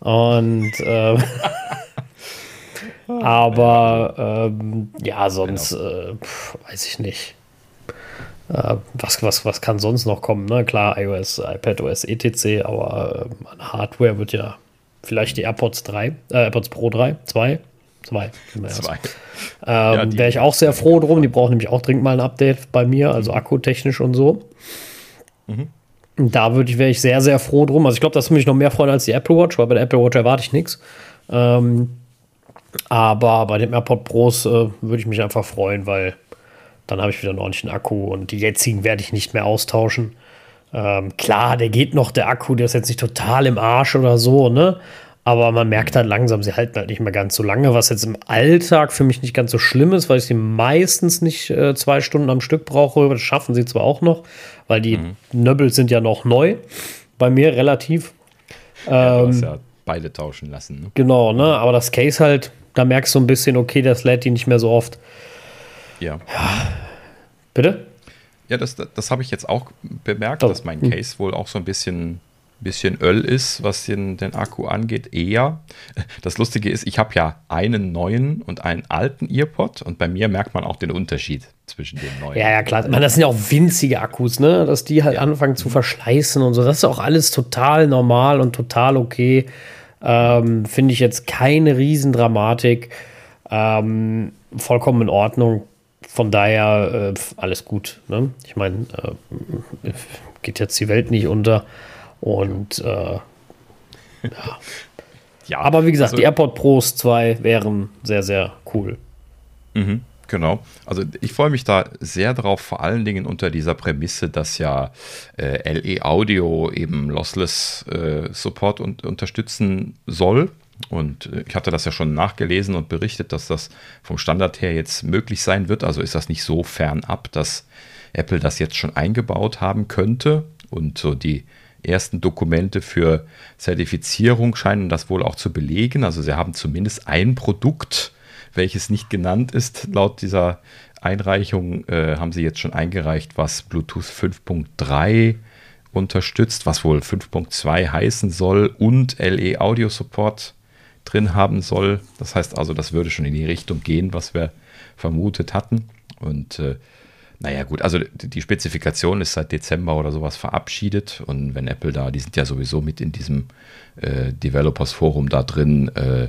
Und äh, aber ähm, ja, sonst genau. äh, pf, weiß ich nicht. Äh, was, was, was kann sonst noch kommen? Ne? Klar, iOS, iPadOS, etc., aber äh, an Hardware wird ja vielleicht die AirPods 3, äh, AirPods Pro 3, 2, 2. Zwei. Ähm, ja, Wäre ich auch sehr froh drum. Die brauchen nämlich auch dringend mal ein Update bei mir, also akkutechnisch und so. Mhm. Da würde ich, wäre ich sehr, sehr froh drum. Also ich glaube, das würde mich noch mehr freuen als die Apple Watch, weil bei der Apple Watch erwarte ich nichts. Ähm, aber bei dem AirPod Pros äh, würde ich mich einfach freuen, weil dann habe ich wieder einen ordentlichen Akku und die jetzigen werde ich nicht mehr austauschen. Ähm, klar, der geht noch, der Akku, der ist jetzt nicht total im Arsch oder so, ne? Aber man merkt halt langsam, sie halten halt nicht mehr ganz so lange, was jetzt im Alltag für mich nicht ganz so schlimm ist, weil ich sie meistens nicht äh, zwei Stunden am Stück brauche. Das schaffen sie zwar auch noch, weil die mhm. Nöbbel sind ja noch neu. Bei mir relativ. Ja, ähm, ja beide tauschen lassen. Ne? Genau, ne? Aber das Case halt, da merkst du ein bisschen, okay, das lädt die nicht mehr so oft. Ja. ja. Bitte? Ja, das, das, das habe ich jetzt auch bemerkt, oh. dass mein. Case wohl auch so ein bisschen bisschen Öl ist, was den, den Akku angeht, eher. Das Lustige ist, ich habe ja einen neuen und einen alten Earpod und bei mir merkt man auch den Unterschied zwischen den neuen. Ja, ja, klar. Man, das sind ja auch winzige Akkus, ne? Dass die halt ja. anfangen zu verschleißen und so. Das ist auch alles total normal und total okay. Ähm, Finde ich jetzt keine Riesendramatik. Ähm, vollkommen in Ordnung. Von daher äh, alles gut. Ne? Ich meine, äh, geht jetzt die Welt nicht unter. Und äh, ja. ja. Aber wie gesagt, also, die AirPod Pros 2 wären sehr, sehr cool. Mhm, genau. Also ich freue mich da sehr drauf, vor allen Dingen unter dieser Prämisse, dass ja äh, LE Audio eben Lossless äh, Support und, unterstützen soll. Und äh, ich hatte das ja schon nachgelesen und berichtet, dass das vom Standard her jetzt möglich sein wird. Also ist das nicht so fernab, dass Apple das jetzt schon eingebaut haben könnte. Und so die ersten Dokumente für Zertifizierung scheinen das wohl auch zu belegen. Also sie haben zumindest ein Produkt, welches nicht genannt ist, laut dieser Einreichung äh, haben sie jetzt schon eingereicht, was Bluetooth 5.3 unterstützt, was wohl 5.2 heißen soll und LE Audio Support drin haben soll. Das heißt also, das würde schon in die Richtung gehen, was wir vermutet hatten. Und äh, naja, gut, also die Spezifikation ist seit Dezember oder sowas verabschiedet und wenn Apple da, die sind ja sowieso mit in diesem äh, Developers Forum da drin, äh,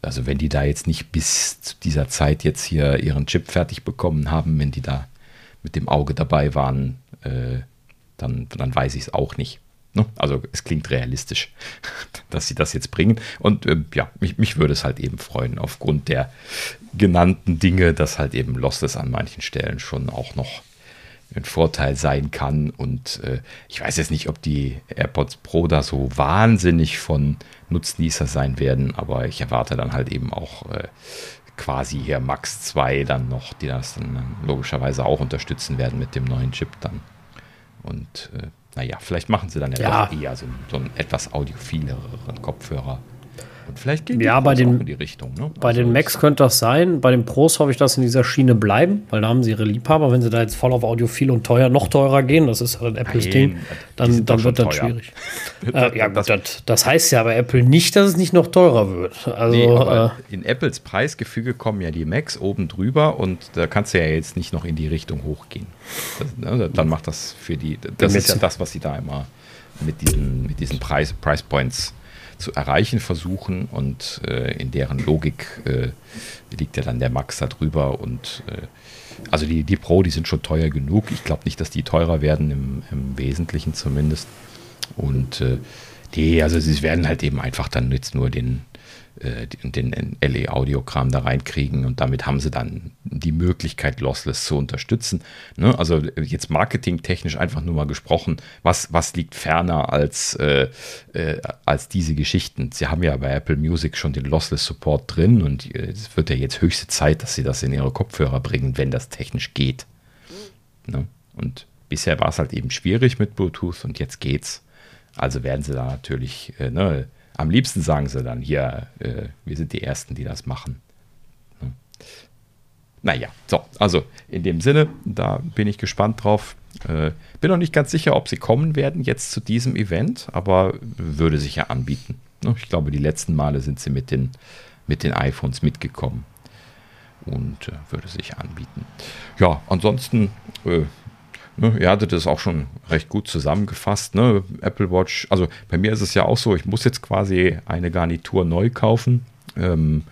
also wenn die da jetzt nicht bis zu dieser Zeit jetzt hier ihren Chip fertig bekommen haben, wenn die da mit dem Auge dabei waren, äh, dann, dann weiß ich es auch nicht. Ne? Also es klingt realistisch, dass sie das jetzt bringen. Und äh, ja, mich, mich würde es halt eben freuen, aufgrund der genannten Dinge, dass halt eben Lossless an manchen Stellen schon auch noch ein Vorteil sein kann. Und äh, ich weiß jetzt nicht, ob die AirPods Pro da so wahnsinnig von Nutznießer sein werden, aber ich erwarte dann halt eben auch äh, quasi hier Max 2 dann noch, die das dann logischerweise auch unterstützen werden mit dem neuen Chip dann. Und äh, naja, vielleicht machen sie dann ja, ja. doch eher so, so einen etwas audiophileren Kopfhörer. Und vielleicht geht ja, bei den, in die Richtung. Ne? Bei also den Macs könnte das sein. Bei den Pros hoffe ich, dass sie in dieser Schiene bleiben, weil da haben sie ihre Liebhaber. Wenn sie da jetzt voll auf Audiophil und teuer, noch teurer gehen, das ist halt Apples Nein, Ding, dann, dann wird das teuer. schwierig. äh, ja, gut, das, das, heißt ja bei Apple nicht, dass es nicht noch teurer wird. Also, nee, äh, in Apples Preisgefüge kommen ja die Macs oben drüber und da kannst du ja jetzt nicht noch in die Richtung hochgehen. Das, ne, dann macht das für die, das ist ja das, was sie da immer mit diesen, mit diesen Preis, Price Points zu erreichen versuchen und äh, in deren Logik äh, liegt ja dann der Max da drüber und äh, also die, die Pro, die sind schon teuer genug. Ich glaube nicht, dass die teurer werden, im, im Wesentlichen zumindest. Und äh, die, also sie werden halt eben einfach dann jetzt nur den, äh, den LE-Audiogramm da reinkriegen und damit haben sie dann die Möglichkeit, Lossless zu unterstützen. Ne? Also jetzt marketingtechnisch einfach nur mal gesprochen, was, was liegt ferner als, äh, äh, als diese Geschichten? Sie haben ja bei Apple Music schon den Lossless Support drin und äh, es wird ja jetzt höchste Zeit, dass sie das in ihre Kopfhörer bringen, wenn das technisch geht. Ne? Und bisher war es halt eben schwierig mit Bluetooth und jetzt geht's. Also werden sie da natürlich äh, ne, am liebsten sagen sie dann hier, äh, wir sind die Ersten, die das machen. Hm. Naja, so, also in dem Sinne, da bin ich gespannt drauf. Äh, bin noch nicht ganz sicher, ob sie kommen werden jetzt zu diesem Event, aber würde sich ja anbieten. Ich glaube, die letzten Male sind sie mit den, mit den iPhones mitgekommen und äh, würde sich anbieten. Ja, ansonsten äh, Ne, ihr hattet es auch schon recht gut zusammengefasst. Ne? Apple Watch, also bei mir ist es ja auch so, ich muss jetzt quasi eine Garnitur neu kaufen, ähm,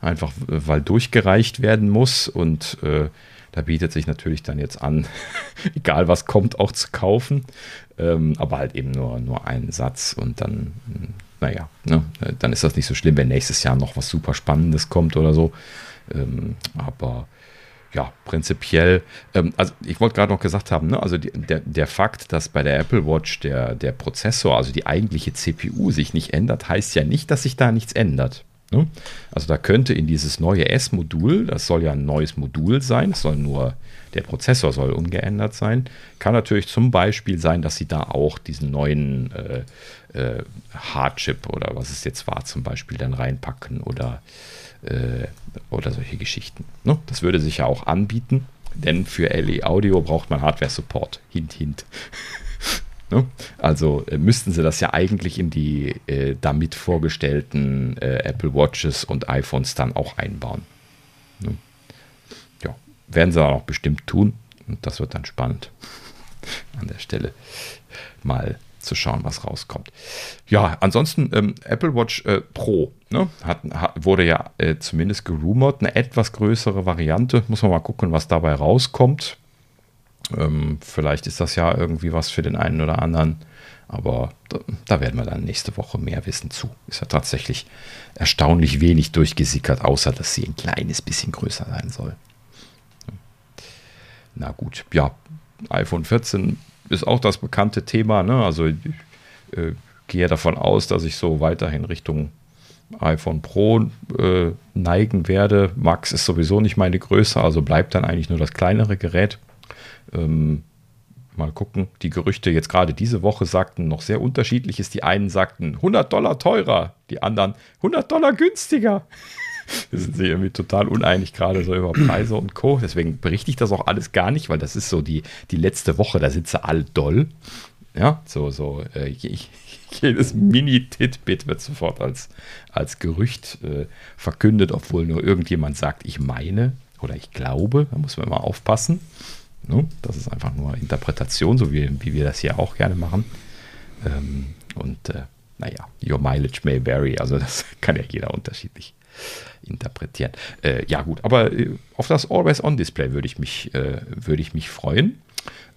einfach weil durchgereicht werden muss und äh, da bietet sich natürlich dann jetzt an, egal was kommt, auch zu kaufen, ähm, aber halt eben nur, nur einen Satz und dann, naja, ne? dann ist das nicht so schlimm, wenn nächstes Jahr noch was super Spannendes kommt oder so. Ähm, aber ja, prinzipiell, ähm, also ich wollte gerade noch gesagt haben, ne, also die, der, der Fakt, dass bei der Apple Watch der, der Prozessor, also die eigentliche CPU sich nicht ändert, heißt ja nicht, dass sich da nichts ändert. Ne? Also da könnte in dieses neue S-Modul, das soll ja ein neues Modul sein, es soll nur, der Prozessor soll ungeändert sein, kann natürlich zum Beispiel sein, dass sie da auch diesen neuen äh, äh, Hardchip oder was es jetzt war zum Beispiel dann reinpacken oder äh, oder solche Geschichten. Ne? Das würde sich ja auch anbieten, denn für LE Audio braucht man Hardware-Support. Hint, hint. ne? Also äh, müssten sie das ja eigentlich in die äh, damit vorgestellten äh, Apple Watches und iPhones dann auch einbauen. Ne? Ja, werden sie auch bestimmt tun und das wird dann spannend an der Stelle mal zu schauen, was rauskommt. Ja, ansonsten ähm, Apple Watch äh, Pro ne, hat, hat, wurde ja äh, zumindest gerumort, eine etwas größere Variante. Muss man mal gucken, was dabei rauskommt. Ähm, vielleicht ist das ja irgendwie was für den einen oder anderen. Aber da, da, werden wir dann nächste Woche mehr wissen zu. Ist ja tatsächlich erstaunlich wenig durchgesickert, außer dass sie ein kleines bisschen größer sein soll. Na gut, ja, iPhone 14 ist auch das bekannte Thema. Ne? Also ich äh, gehe davon aus, dass ich so weiterhin Richtung iPhone Pro äh, neigen werde. Max ist sowieso nicht meine Größe, also bleibt dann eigentlich nur das kleinere Gerät. Ähm, mal gucken. Die Gerüchte jetzt gerade diese Woche sagten noch sehr unterschiedliches. Die einen sagten 100 Dollar teurer, die anderen 100 Dollar günstiger. Wir sind sich irgendwie total uneinig gerade so über Preise und Co. Deswegen berichte ich das auch alles gar nicht, weil das ist so die, die letzte Woche, da sind sie alle doll. Ja, so, so, äh, jedes Mini-Titbit wird sofort als, als Gerücht äh, verkündet, obwohl nur irgendjemand sagt, ich meine oder ich glaube. Da muss man immer aufpassen. Ne? Das ist einfach nur Interpretation, so wie, wie wir das hier auch gerne machen. Ähm, und äh, naja, your mileage may vary, also das kann ja jeder unterschiedlich interpretieren. Äh, ja, gut, aber äh, auf das Always-On-Display würde ich, mich, äh, würd ich mich freuen.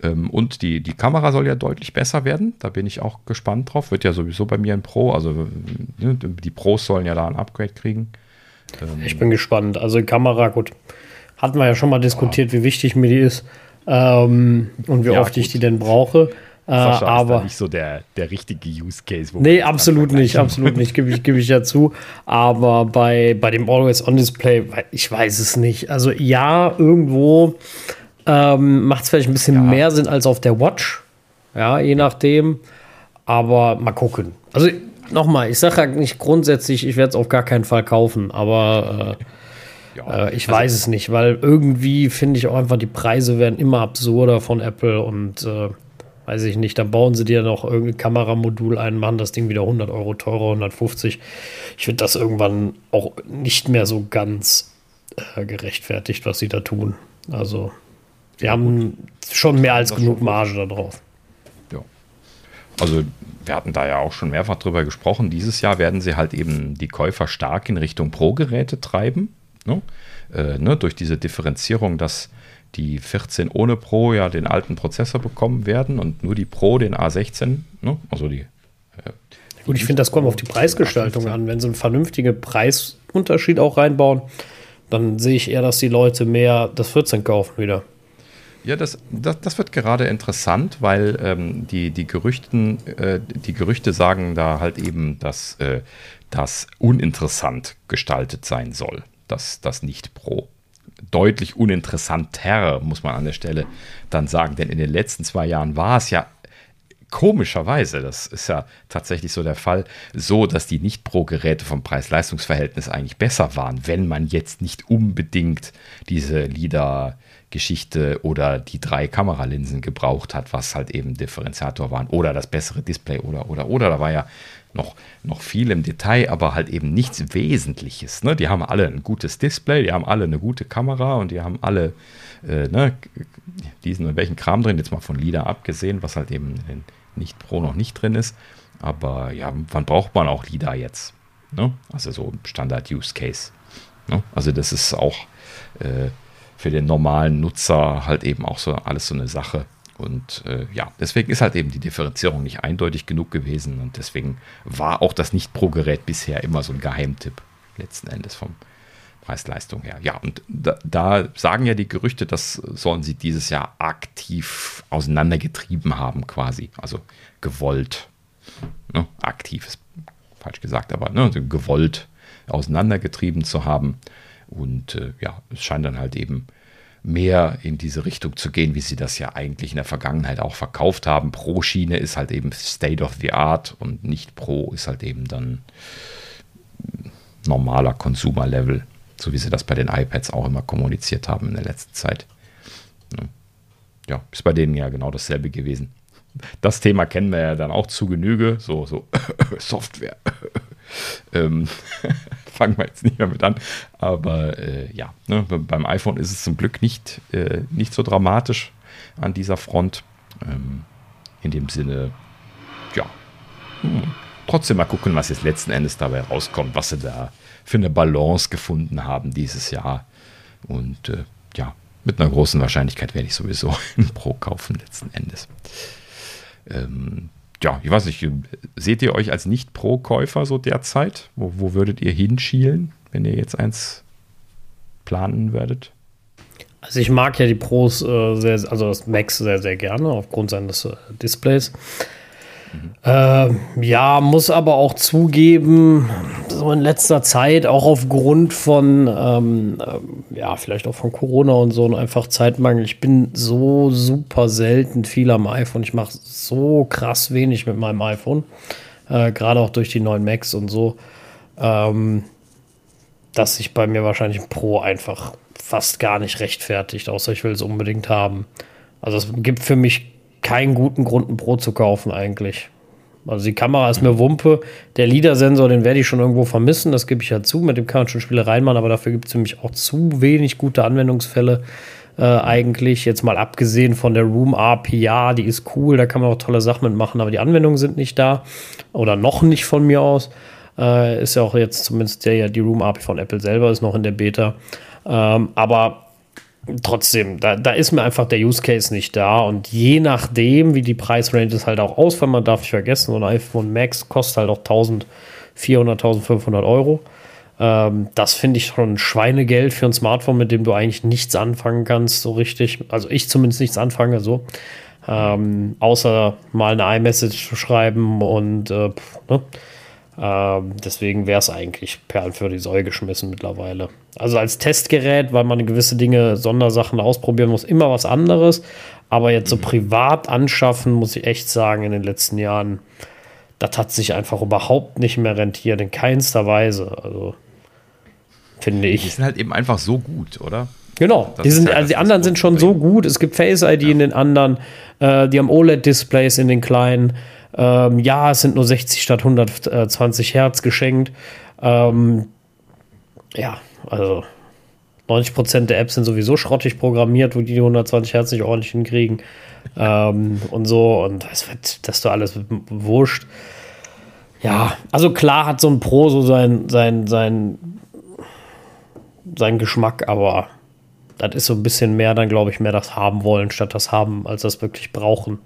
Ähm, und die, die Kamera soll ja deutlich besser werden. Da bin ich auch gespannt drauf. Wird ja sowieso bei mir ein Pro. Also ne, die Pros sollen ja da ein Upgrade kriegen. Ähm, ich bin gespannt. Also die Kamera, gut, hatten wir ja schon mal diskutiert, ja. wie wichtig mir die ist. ähm, und wie ja, oft gut. ich die denn brauche. Äh, aber nicht so der, der richtige Use Case. nee, absolut nicht, absolut nicht, gebe ich, geb ich ja zu. Aber bei, bei dem Always-On-Display, ich weiß es nicht. Also ja, irgendwo ähm, macht es vielleicht ein bisschen ja. mehr Sinn als auf der Watch. Ja, je nachdem. Aber mal gucken. Also nochmal, ich sage ja nicht grundsätzlich, ich werde es auf gar keinen Fall kaufen, aber äh, ja, äh, ich also weiß es nicht, weil irgendwie finde ich auch einfach, die Preise werden immer absurder von Apple und äh, weiß ich nicht, dann bauen sie dir noch irgendein Kameramodul ein, machen das Ding wieder 100 Euro teurer, 150. Ich finde das irgendwann auch nicht mehr so ganz äh, gerechtfertigt, was sie da tun. Also, sie ja, haben gut. schon mehr als genug Marge da drauf. Ja. Also, wir hatten da ja auch schon mehrfach drüber gesprochen. Dieses Jahr werden sie halt eben die Käufer stark in Richtung Pro-Geräte treiben. Ne? Äh, ne? Durch diese Differenzierung, dass die 14 ohne Pro ja den alten Prozessor bekommen werden und nur die Pro den A16, ne? also die. Äh, Gut, ich finde, das kommt auf die Preisgestaltung an. Wenn sie einen vernünftigen Preisunterschied auch reinbauen, dann sehe ich eher, dass die Leute mehr das 14 kaufen wieder. Ja, das, das, das wird gerade interessant, weil ähm, die, die, Gerüchten, äh, die Gerüchte sagen da halt eben, dass äh, das uninteressant gestaltet sein soll, das, das nicht Pro deutlich uninteressanter, muss man an der Stelle dann sagen. Denn in den letzten zwei Jahren war es ja komischerweise, das ist ja tatsächlich so der Fall, so, dass die Nicht-Pro-Geräte vom Preis-Leistungs-Verhältnis eigentlich besser waren, wenn man jetzt nicht unbedingt diese LIDAR-Geschichte oder die drei Kameralinsen gebraucht hat, was halt eben Differenziator waren oder das bessere Display oder, oder, oder. Da war ja noch, noch viel im Detail, aber halt eben nichts Wesentliches. Ne? Die haben alle ein gutes Display, die haben alle eine gute Kamera und die haben alle äh, ne, diesen und welchen Kram drin, jetzt mal von LIDA abgesehen, was halt eben in nicht Pro noch nicht drin ist. Aber ja, wann braucht man auch LIDA jetzt? Ne? Also so Standard-Use-Case. Ne? Also das ist auch äh, für den normalen Nutzer halt eben auch so alles so eine Sache. Und äh, ja, deswegen ist halt eben die Differenzierung nicht eindeutig genug gewesen und deswegen war auch das Nicht-Pro-Gerät bisher immer so ein Geheimtipp, letzten Endes vom Preis-Leistung her. Ja, und da, da, sagen ja die Gerüchte, das sollen sie dieses Jahr aktiv auseinandergetrieben haben, quasi. Also gewollt. Ne? Aktiv ist falsch gesagt, aber ne? gewollt auseinandergetrieben zu haben. Und äh, ja, es scheint dann halt eben mehr in diese Richtung zu gehen, wie sie das ja eigentlich in der Vergangenheit auch verkauft haben. Pro-Schiene ist halt eben State of the Art und nicht Pro ist halt eben dann normaler Consumer-Level, so wie sie das bei den iPads auch immer kommuniziert haben in der letzten Zeit. Ja, ist bei denen ja genau dasselbe gewesen. Das Thema kennen wir ja dann auch zu Genüge, so, so Software. Ähm, fangen wir jetzt nicht mehr mit an. Aber äh, ja, ne, beim iPhone ist es zum Glück nicht, äh, nicht so dramatisch an dieser Front. Ähm, in dem Sinne, ja, hm, trotzdem mal gucken, was jetzt letzten Endes dabei rauskommt, was sie da für eine Balance gefunden haben dieses Jahr. Und äh, ja, mit einer großen Wahrscheinlichkeit werde ich sowieso ein Pro kaufen letzten Endes. Ähm, ja, ich weiß nicht, seht ihr euch als Nicht-Pro-Käufer so derzeit? Wo, wo würdet ihr hinschielen, wenn ihr jetzt eins planen würdet? Also ich mag ja die Pros äh, sehr, also das Max sehr, sehr gerne aufgrund seines äh, Displays. Äh, ja, muss aber auch zugeben, so in letzter Zeit, auch aufgrund von, ähm, äh, ja, vielleicht auch von Corona und so und einfach Zeitmangel. Ich bin so super selten viel am iPhone. Ich mache so krass wenig mit meinem iPhone. Äh, Gerade auch durch die neuen Macs und so. Ähm, dass sich bei mir wahrscheinlich ein Pro einfach fast gar nicht rechtfertigt, außer ich will es unbedingt haben. Also es gibt für mich keinen guten Grund, ein Pro zu kaufen eigentlich. Also die Kamera ist mir Wumpe. Der LIDAR-Sensor, den werde ich schon irgendwo vermissen, das gebe ich ja zu. Mit dem kann man schon Spielereien machen, aber dafür gibt es nämlich auch zu wenig gute Anwendungsfälle äh, eigentlich. Jetzt mal abgesehen von der Room API, die ist cool, da kann man auch tolle Sachen mitmachen, aber die Anwendungen sind nicht da oder noch nicht von mir aus. Äh, ist ja auch jetzt zumindest der, die Room API von Apple selber ist noch in der Beta. Ähm, aber trotzdem, da, da ist mir einfach der Use Case nicht da. Und je nachdem, wie die Preisrange halt auch ausfällt, man darf nicht vergessen, so ein iPhone Max kostet halt auch 1400, 1500 Euro. Ähm, das finde ich schon Schweinegeld für ein Smartphone, mit dem du eigentlich nichts anfangen kannst, so richtig. Also ich zumindest nichts anfange, so. Ähm, außer mal eine iMessage zu schreiben und äh, pff, ne? Ähm, deswegen wäre es eigentlich Perlen für die Säue geschmissen mittlerweile. Also als Testgerät, weil man gewisse Dinge, Sondersachen ausprobieren muss, immer was anderes. Aber jetzt so mhm. privat anschaffen, muss ich echt sagen, in den letzten Jahren, das hat sich einfach überhaupt nicht mehr rentiert, in keinster Weise. Also, finde ich. Die sind halt eben einfach so gut, oder? Genau, die, sind, halt also die anderen sind schon so gut. Es gibt Face ID ja. in den anderen, äh, die haben OLED-Displays in den kleinen. Ähm, ja, es sind nur 60 statt 120 Hertz geschenkt. Ähm, ja, also 90% der Apps sind sowieso schrottig programmiert, wo die 120 Hertz nicht ordentlich hinkriegen. Ähm, und so, und das wird, das doch alles wurscht. Ja, also klar hat so ein Pro so sein, sein, sein, sein Geschmack, aber das ist so ein bisschen mehr dann, glaube ich, mehr das haben wollen, statt das haben, als das wirklich brauchen.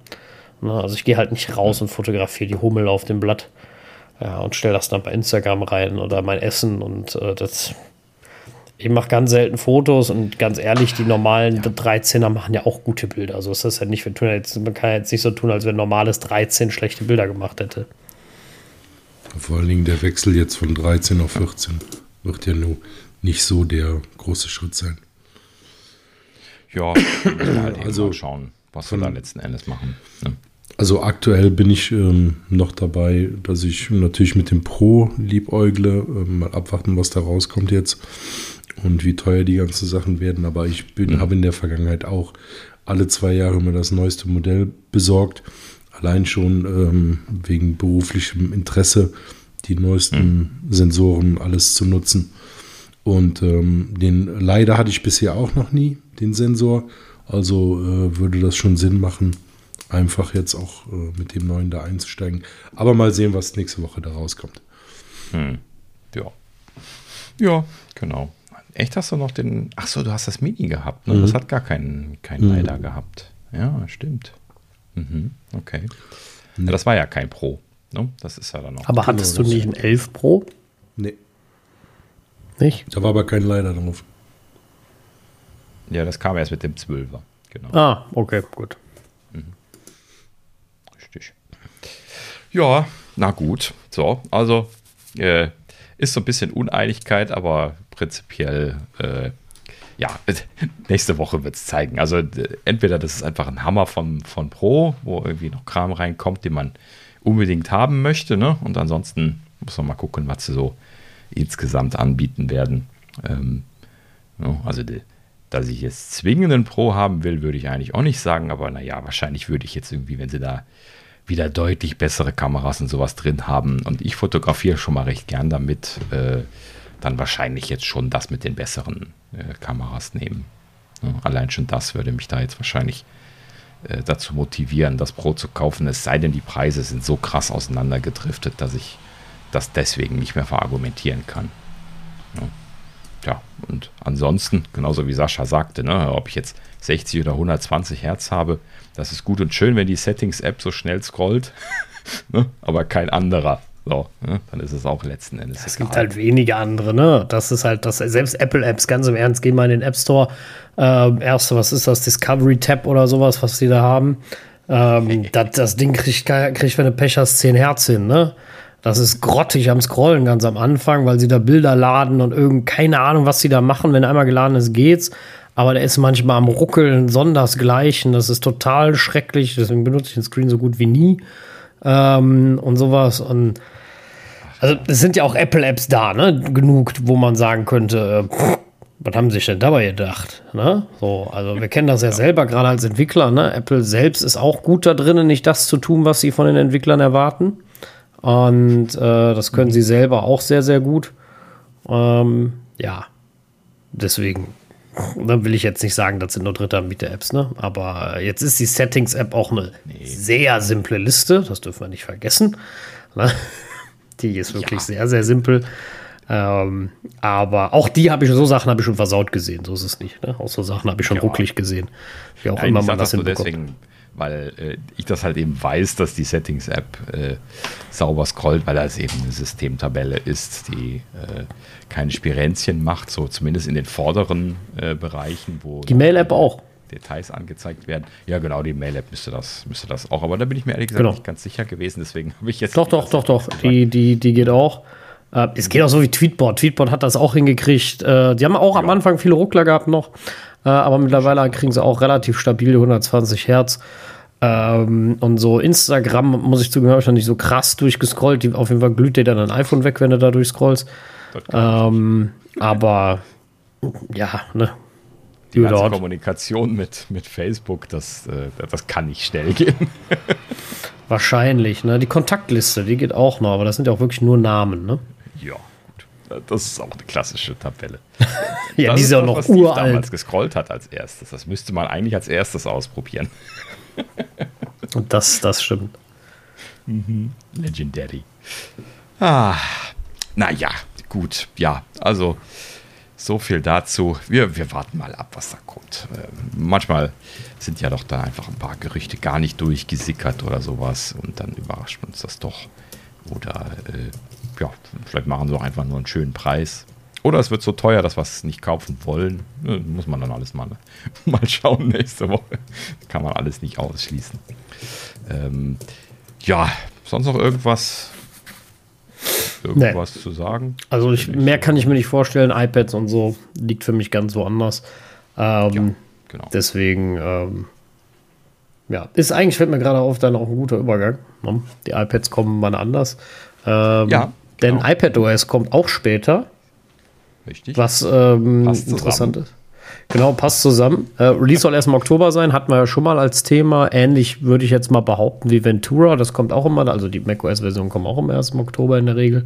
Ne? Also ich gehe halt nicht raus und fotografiere die Hummel auf dem Blatt ja, und stelle das dann bei Instagram rein oder mein Essen und äh, das. Ich mache ganz selten Fotos und ganz ehrlich, die normalen ja. 13er machen ja auch gute Bilder. Also ist das ja nicht, wir tun jetzt, man kann jetzt nicht so tun, als wenn normales 13 schlechte Bilder gemacht hätte. Vor allen Dingen der Wechsel jetzt von 13 auf 14 wird ja nur nicht so der große Schritt sein. Ja, halt also schauen, was wir da letzten Endes machen. Ne? Also aktuell bin ich ähm, noch dabei, dass ich natürlich mit dem Pro liebäugle, ähm, mal abwarten, was da rauskommt jetzt und wie teuer die ganzen Sachen werden. Aber ich bin, mhm. habe in der Vergangenheit auch alle zwei Jahre immer das neueste Modell besorgt. Allein schon ähm, wegen beruflichem Interesse, die neuesten mhm. Sensoren, alles zu nutzen. Und ähm, den leider hatte ich bisher auch noch nie, den Sensor. Also äh, würde das schon Sinn machen, einfach jetzt auch äh, mit dem neuen da einzusteigen. Aber mal sehen, was nächste Woche da rauskommt. Hm. Ja. Ja, genau. Echt hast du noch den. Achso, du hast das Mini gehabt. Ne? Mhm. Das hat gar keinen kein mhm. LiDAR gehabt. Ja, stimmt. Mhm. Okay. Ja, das war ja kein Pro. Ne? Das ist ja dann noch. Aber hattest genau, du nicht ein 11 Pro? Nee. Nicht? Da war aber kein LiDAR drauf. Ja, das kam erst mit dem 12er. Genau. Ah, okay, gut. Mhm. Richtig. Ja, na gut. So, also äh, ist so ein bisschen Uneinigkeit, aber prinzipiell, äh, ja, nächste Woche wird es zeigen. Also entweder das ist einfach ein Hammer von, von Pro, wo irgendwie noch Kram reinkommt, den man unbedingt haben möchte, ne? Und ansonsten muss man mal gucken, was sie so insgesamt anbieten werden. Ähm, also die, dass ich jetzt zwingenden Pro haben will, würde ich eigentlich auch nicht sagen, aber naja, wahrscheinlich würde ich jetzt irgendwie, wenn sie da wieder deutlich bessere Kameras und sowas drin haben und ich fotografiere schon mal recht gern damit, äh, dann wahrscheinlich jetzt schon das mit den besseren äh, Kameras nehmen. Ja, allein schon das würde mich da jetzt wahrscheinlich äh, dazu motivieren, das Pro zu kaufen, es sei denn, die Preise sind so krass auseinandergedriftet, dass ich das deswegen nicht mehr verargumentieren kann. Ja. ja, und ansonsten, genauso wie Sascha sagte, ne, ob ich jetzt 60 oder 120 Hertz habe, das ist gut und schön, wenn die Settings-App so schnell scrollt, ne, aber kein anderer. So, ne, dann ist es auch letzten Endes. Es gibt halt wenige andere, ne? Das ist halt das, selbst Apple-Apps, ganz im Ernst, geh mal in den App Store. Äh, erste, was ist das? Discovery Tab oder sowas, was die da haben. Ähm, das, das Ding kriegt, kriegt, wenn du Pech hast, 10 Hertz hin, ne? Das ist grottig am Scrollen ganz am Anfang, weil sie da Bilder laden und irgend keine Ahnung, was sie da machen. Wenn einmal geladen ist, geht's. Aber der ist manchmal am Ruckeln, sondersgleichen. Das ist total schrecklich. Deswegen benutze ich den Screen so gut wie nie. Ähm, und sowas. Und also es sind ja auch Apple-Apps da, ne? Genug, wo man sagen könnte, äh, was haben sie sich denn dabei gedacht? Ne? So, also wir kennen das ja, ja. selber, gerade als Entwickler. Ne? Apple selbst ist auch gut da drin, nicht das zu tun, was sie von den Entwicklern erwarten. Und äh, das können sie selber auch sehr, sehr gut. Ähm, ja, deswegen dann will ich jetzt nicht sagen, das sind nur Drittanbieter-Apps, ne? Aber jetzt ist die Settings-App auch eine nee. sehr simple Liste, das dürfen wir nicht vergessen. Ne? Die ist wirklich ja. sehr, sehr simpel. Ähm, aber auch die habe ich, so Sachen habe ich schon versaut gesehen, so ist es nicht. Ne? Auch so Sachen habe ich schon ja. rucklig gesehen. Wie auch ja, immer man das hinbekommt. deswegen weil äh, ich das halt eben weiß, dass die Settings-App äh, sauber scrollt, weil das eben eine Systemtabelle ist, die äh, keine Spirenzchen macht, so zumindest in den vorderen äh, Bereichen, wo die Mail-App auch. Details angezeigt werden. Ja, genau, die Mail-App müsste das, müsste das auch. Aber da bin ich mir ehrlich gesagt genau. nicht ganz sicher gewesen, deswegen habe ich jetzt. Doch, doch, doch, doch. Die, die, die geht auch. Äh, es geht auch so wie Tweetbot. Tweetbot hat das auch hingekriegt. Äh, die haben auch ja. am Anfang viele Ruckler gehabt noch. Äh, aber mittlerweile kriegen sie auch relativ stabile 120 Hertz. Ähm, und so Instagram, muss ich zugeben, habe ich noch nicht so krass durchgescrollt. Die, auf jeden Fall glüht dir dann ein iPhone weg, wenn du da durchscrollst. Ähm, aber ja, ne, die ganze. Kommunikation mit, mit Facebook, das, äh, das kann nicht schnell gehen. Wahrscheinlich, ne? Die Kontaktliste, die geht auch noch, aber das sind ja auch wirklich nur Namen, ne? Ja. Das ist auch eine klassische Tabelle. ja, das die ist ja noch was uralt. damals gescrollt hat als erstes. Das müsste man eigentlich als erstes ausprobieren. das, das stimmt. Mhm. Legendary. Ah, naja, gut. Ja, also so viel dazu. Wir, wir warten mal ab, was da kommt. Äh, manchmal sind ja doch da einfach ein paar Gerüchte gar nicht durchgesickert oder sowas und dann überrascht uns das doch. Oder äh, ja, vielleicht machen sie auch einfach nur einen schönen Preis. Oder es wird so teuer, dass wir es nicht kaufen wollen. Muss man dann alles mal, mal schauen nächste Woche. Kann man alles nicht ausschließen. Ähm, ja, sonst noch irgendwas irgendwas nee. zu sagen? Also ich, mehr kann ich mir nicht vorstellen. iPads und so liegt für mich ganz woanders. Ähm, ja, genau. Deswegen, ähm, ja, ist eigentlich, fällt mir gerade auf, dann auch ein guter Übergang. Ne? Die iPads kommen mal anders. Ähm, ja. Denn genau. iPadOS kommt auch später. Richtig. Was ähm, interessant ist. Genau, passt zusammen. Äh, Release soll erst im Oktober sein, hatten wir ja schon mal als Thema. Ähnlich würde ich jetzt mal behaupten wie Ventura. Das kommt auch immer, also die macOS-Version kommt auch immer erst im Oktober in der Regel.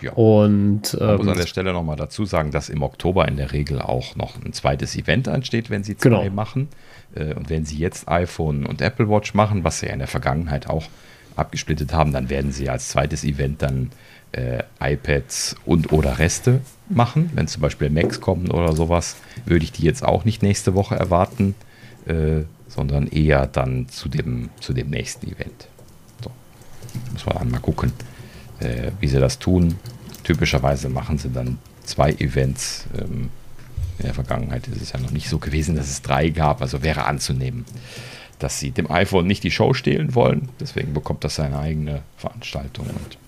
Ja. Und ähm, muss an der Stelle nochmal dazu sagen, dass im Oktober in der Regel auch noch ein zweites Event ansteht, wenn sie zwei genau. machen. Äh, und wenn sie jetzt iPhone und Apple Watch machen, was sie ja in der Vergangenheit auch abgesplittet haben, dann werden sie als zweites Event dann äh, iPads und oder Reste machen. Wenn zum Beispiel Macs kommen oder sowas, würde ich die jetzt auch nicht nächste Woche erwarten, äh, sondern eher dann zu dem, zu dem nächsten Event. So. Muss man dann mal gucken, äh, wie sie das tun. Typischerweise machen sie dann zwei Events. Ähm, in der Vergangenheit ist es ja noch nicht so gewesen, dass es drei gab, also wäre anzunehmen, dass sie dem iPhone nicht die Show stehlen wollen. Deswegen bekommt das seine eigene Veranstaltung und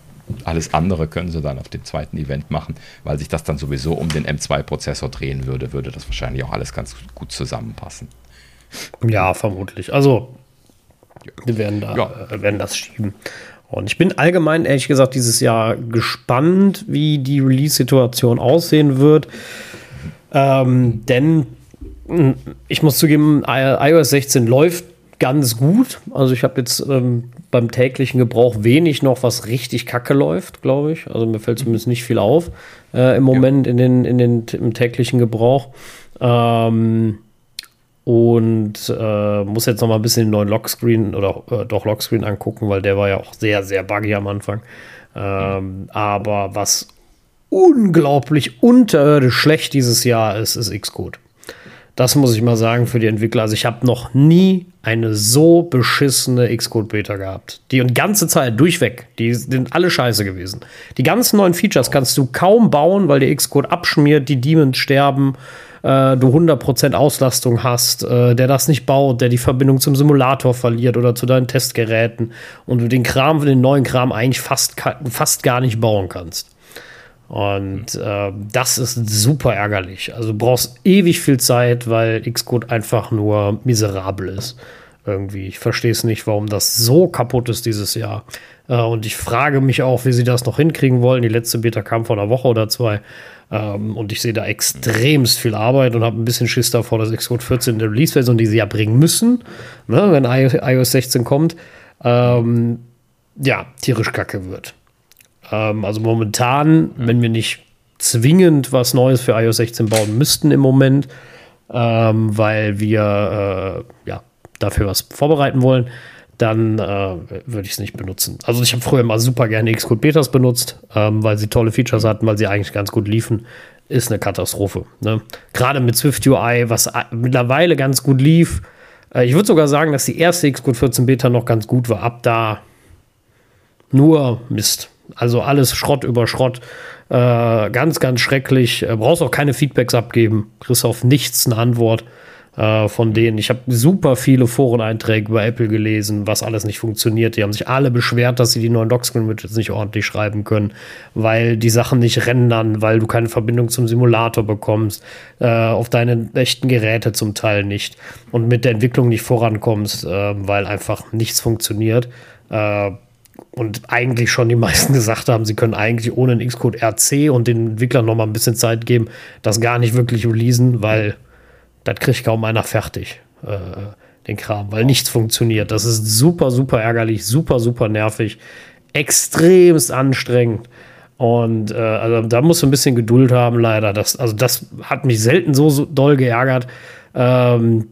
alles andere können sie dann auf dem zweiten Event machen, weil sich das dann sowieso um den M2-Prozessor drehen würde, würde das wahrscheinlich auch alles ganz gut zusammenpassen. Ja, vermutlich. Also, wir werden, da, ja. äh, werden das schieben. Und ich bin allgemein, ehrlich gesagt, dieses Jahr gespannt, wie die Release-Situation aussehen wird. Ähm, denn hm, ich muss zugeben, iOS 16 läuft ganz gut. Also ich habe jetzt ähm, beim täglichen Gebrauch wenig noch, was richtig kacke läuft, glaube ich. Also mir fällt zumindest nicht viel auf äh, im Moment ja. in den, in den, im täglichen Gebrauch. Ähm, und äh, muss jetzt noch mal ein bisschen den neuen Lockscreen oder äh, doch Lockscreen angucken, weil der war ja auch sehr, sehr buggy am Anfang. Ähm, aber was unglaublich unterirdisch schlecht dieses Jahr ist, ist Xcode. Das muss ich mal sagen für die Entwickler. Also ich habe noch nie eine so beschissene Xcode-Beta gehabt. Die und ganze Zeit durchweg. Die sind alle scheiße gewesen. Die ganzen neuen Features kannst du kaum bauen, weil der Xcode abschmiert, die Demons sterben, äh, du 100% Auslastung hast, äh, der das nicht baut, der die Verbindung zum Simulator verliert oder zu deinen Testgeräten und du den Kram, den neuen Kram eigentlich fast, fast gar nicht bauen kannst. Und äh, das ist super ärgerlich. Also du brauchst ewig viel Zeit, weil Xcode einfach nur miserabel ist. Irgendwie. Ich verstehe es nicht, warum das so kaputt ist dieses Jahr. Äh, und ich frage mich auch, wie sie das noch hinkriegen wollen. Die letzte Beta kam vor einer Woche oder zwei. Ähm, und ich sehe da extremst viel Arbeit und habe ein bisschen Schiss davor, dass Xcode 14 in der Release-Version, die sie ja bringen müssen, ne, wenn iOS 16 kommt, ähm, ja, tierisch kacke wird. Ähm, also momentan, wenn wir nicht zwingend was Neues für iOS 16 bauen müssten im Moment, ähm, weil wir äh, ja, dafür was vorbereiten wollen, dann äh, würde ich es nicht benutzen. Also ich habe früher mal super gerne Xcode Betas benutzt, ähm, weil sie tolle Features hatten, weil sie eigentlich ganz gut liefen. Ist eine Katastrophe. Ne? Gerade mit Swift UI, was mittlerweile ganz gut lief, Äh, ich würde sogar sagen, dass die erste Xcode 14 Beta noch ganz gut war. Ab da nur Mist. Also alles Schrott über Schrott. Äh, ganz, ganz schrecklich. Äh, brauchst auch keine Feedbacks abgeben. Kriegst auf nichts eine Antwort äh, von denen. Ich habe super viele Foreneinträge bei Apple gelesen, was alles nicht funktioniert. Die haben sich alle beschwert, dass sie die neuen Dockscreen-Widgets nicht ordentlich schreiben können, weil die Sachen nicht rendern, weil du keine Verbindung zum Simulator bekommst, äh, auf deine echten Geräte zum Teil nicht und mit der Entwicklung nicht vorankommst, äh, weil einfach nichts funktioniert. Und eigentlich schon die meisten gesagt haben, sie können eigentlich ohne einen Xcode RC und den Entwicklern noch mal ein bisschen Zeit geben, das gar nicht wirklich releasen, weil das kriegt kaum einer fertig, äh, den Kram, weil nichts funktioniert. Das ist super, super ärgerlich, super, super nervig, extremst anstrengend. Und äh, also da musst du ein bisschen Geduld haben, leider. Das, also das hat mich selten so, so doll geärgert. Ähm,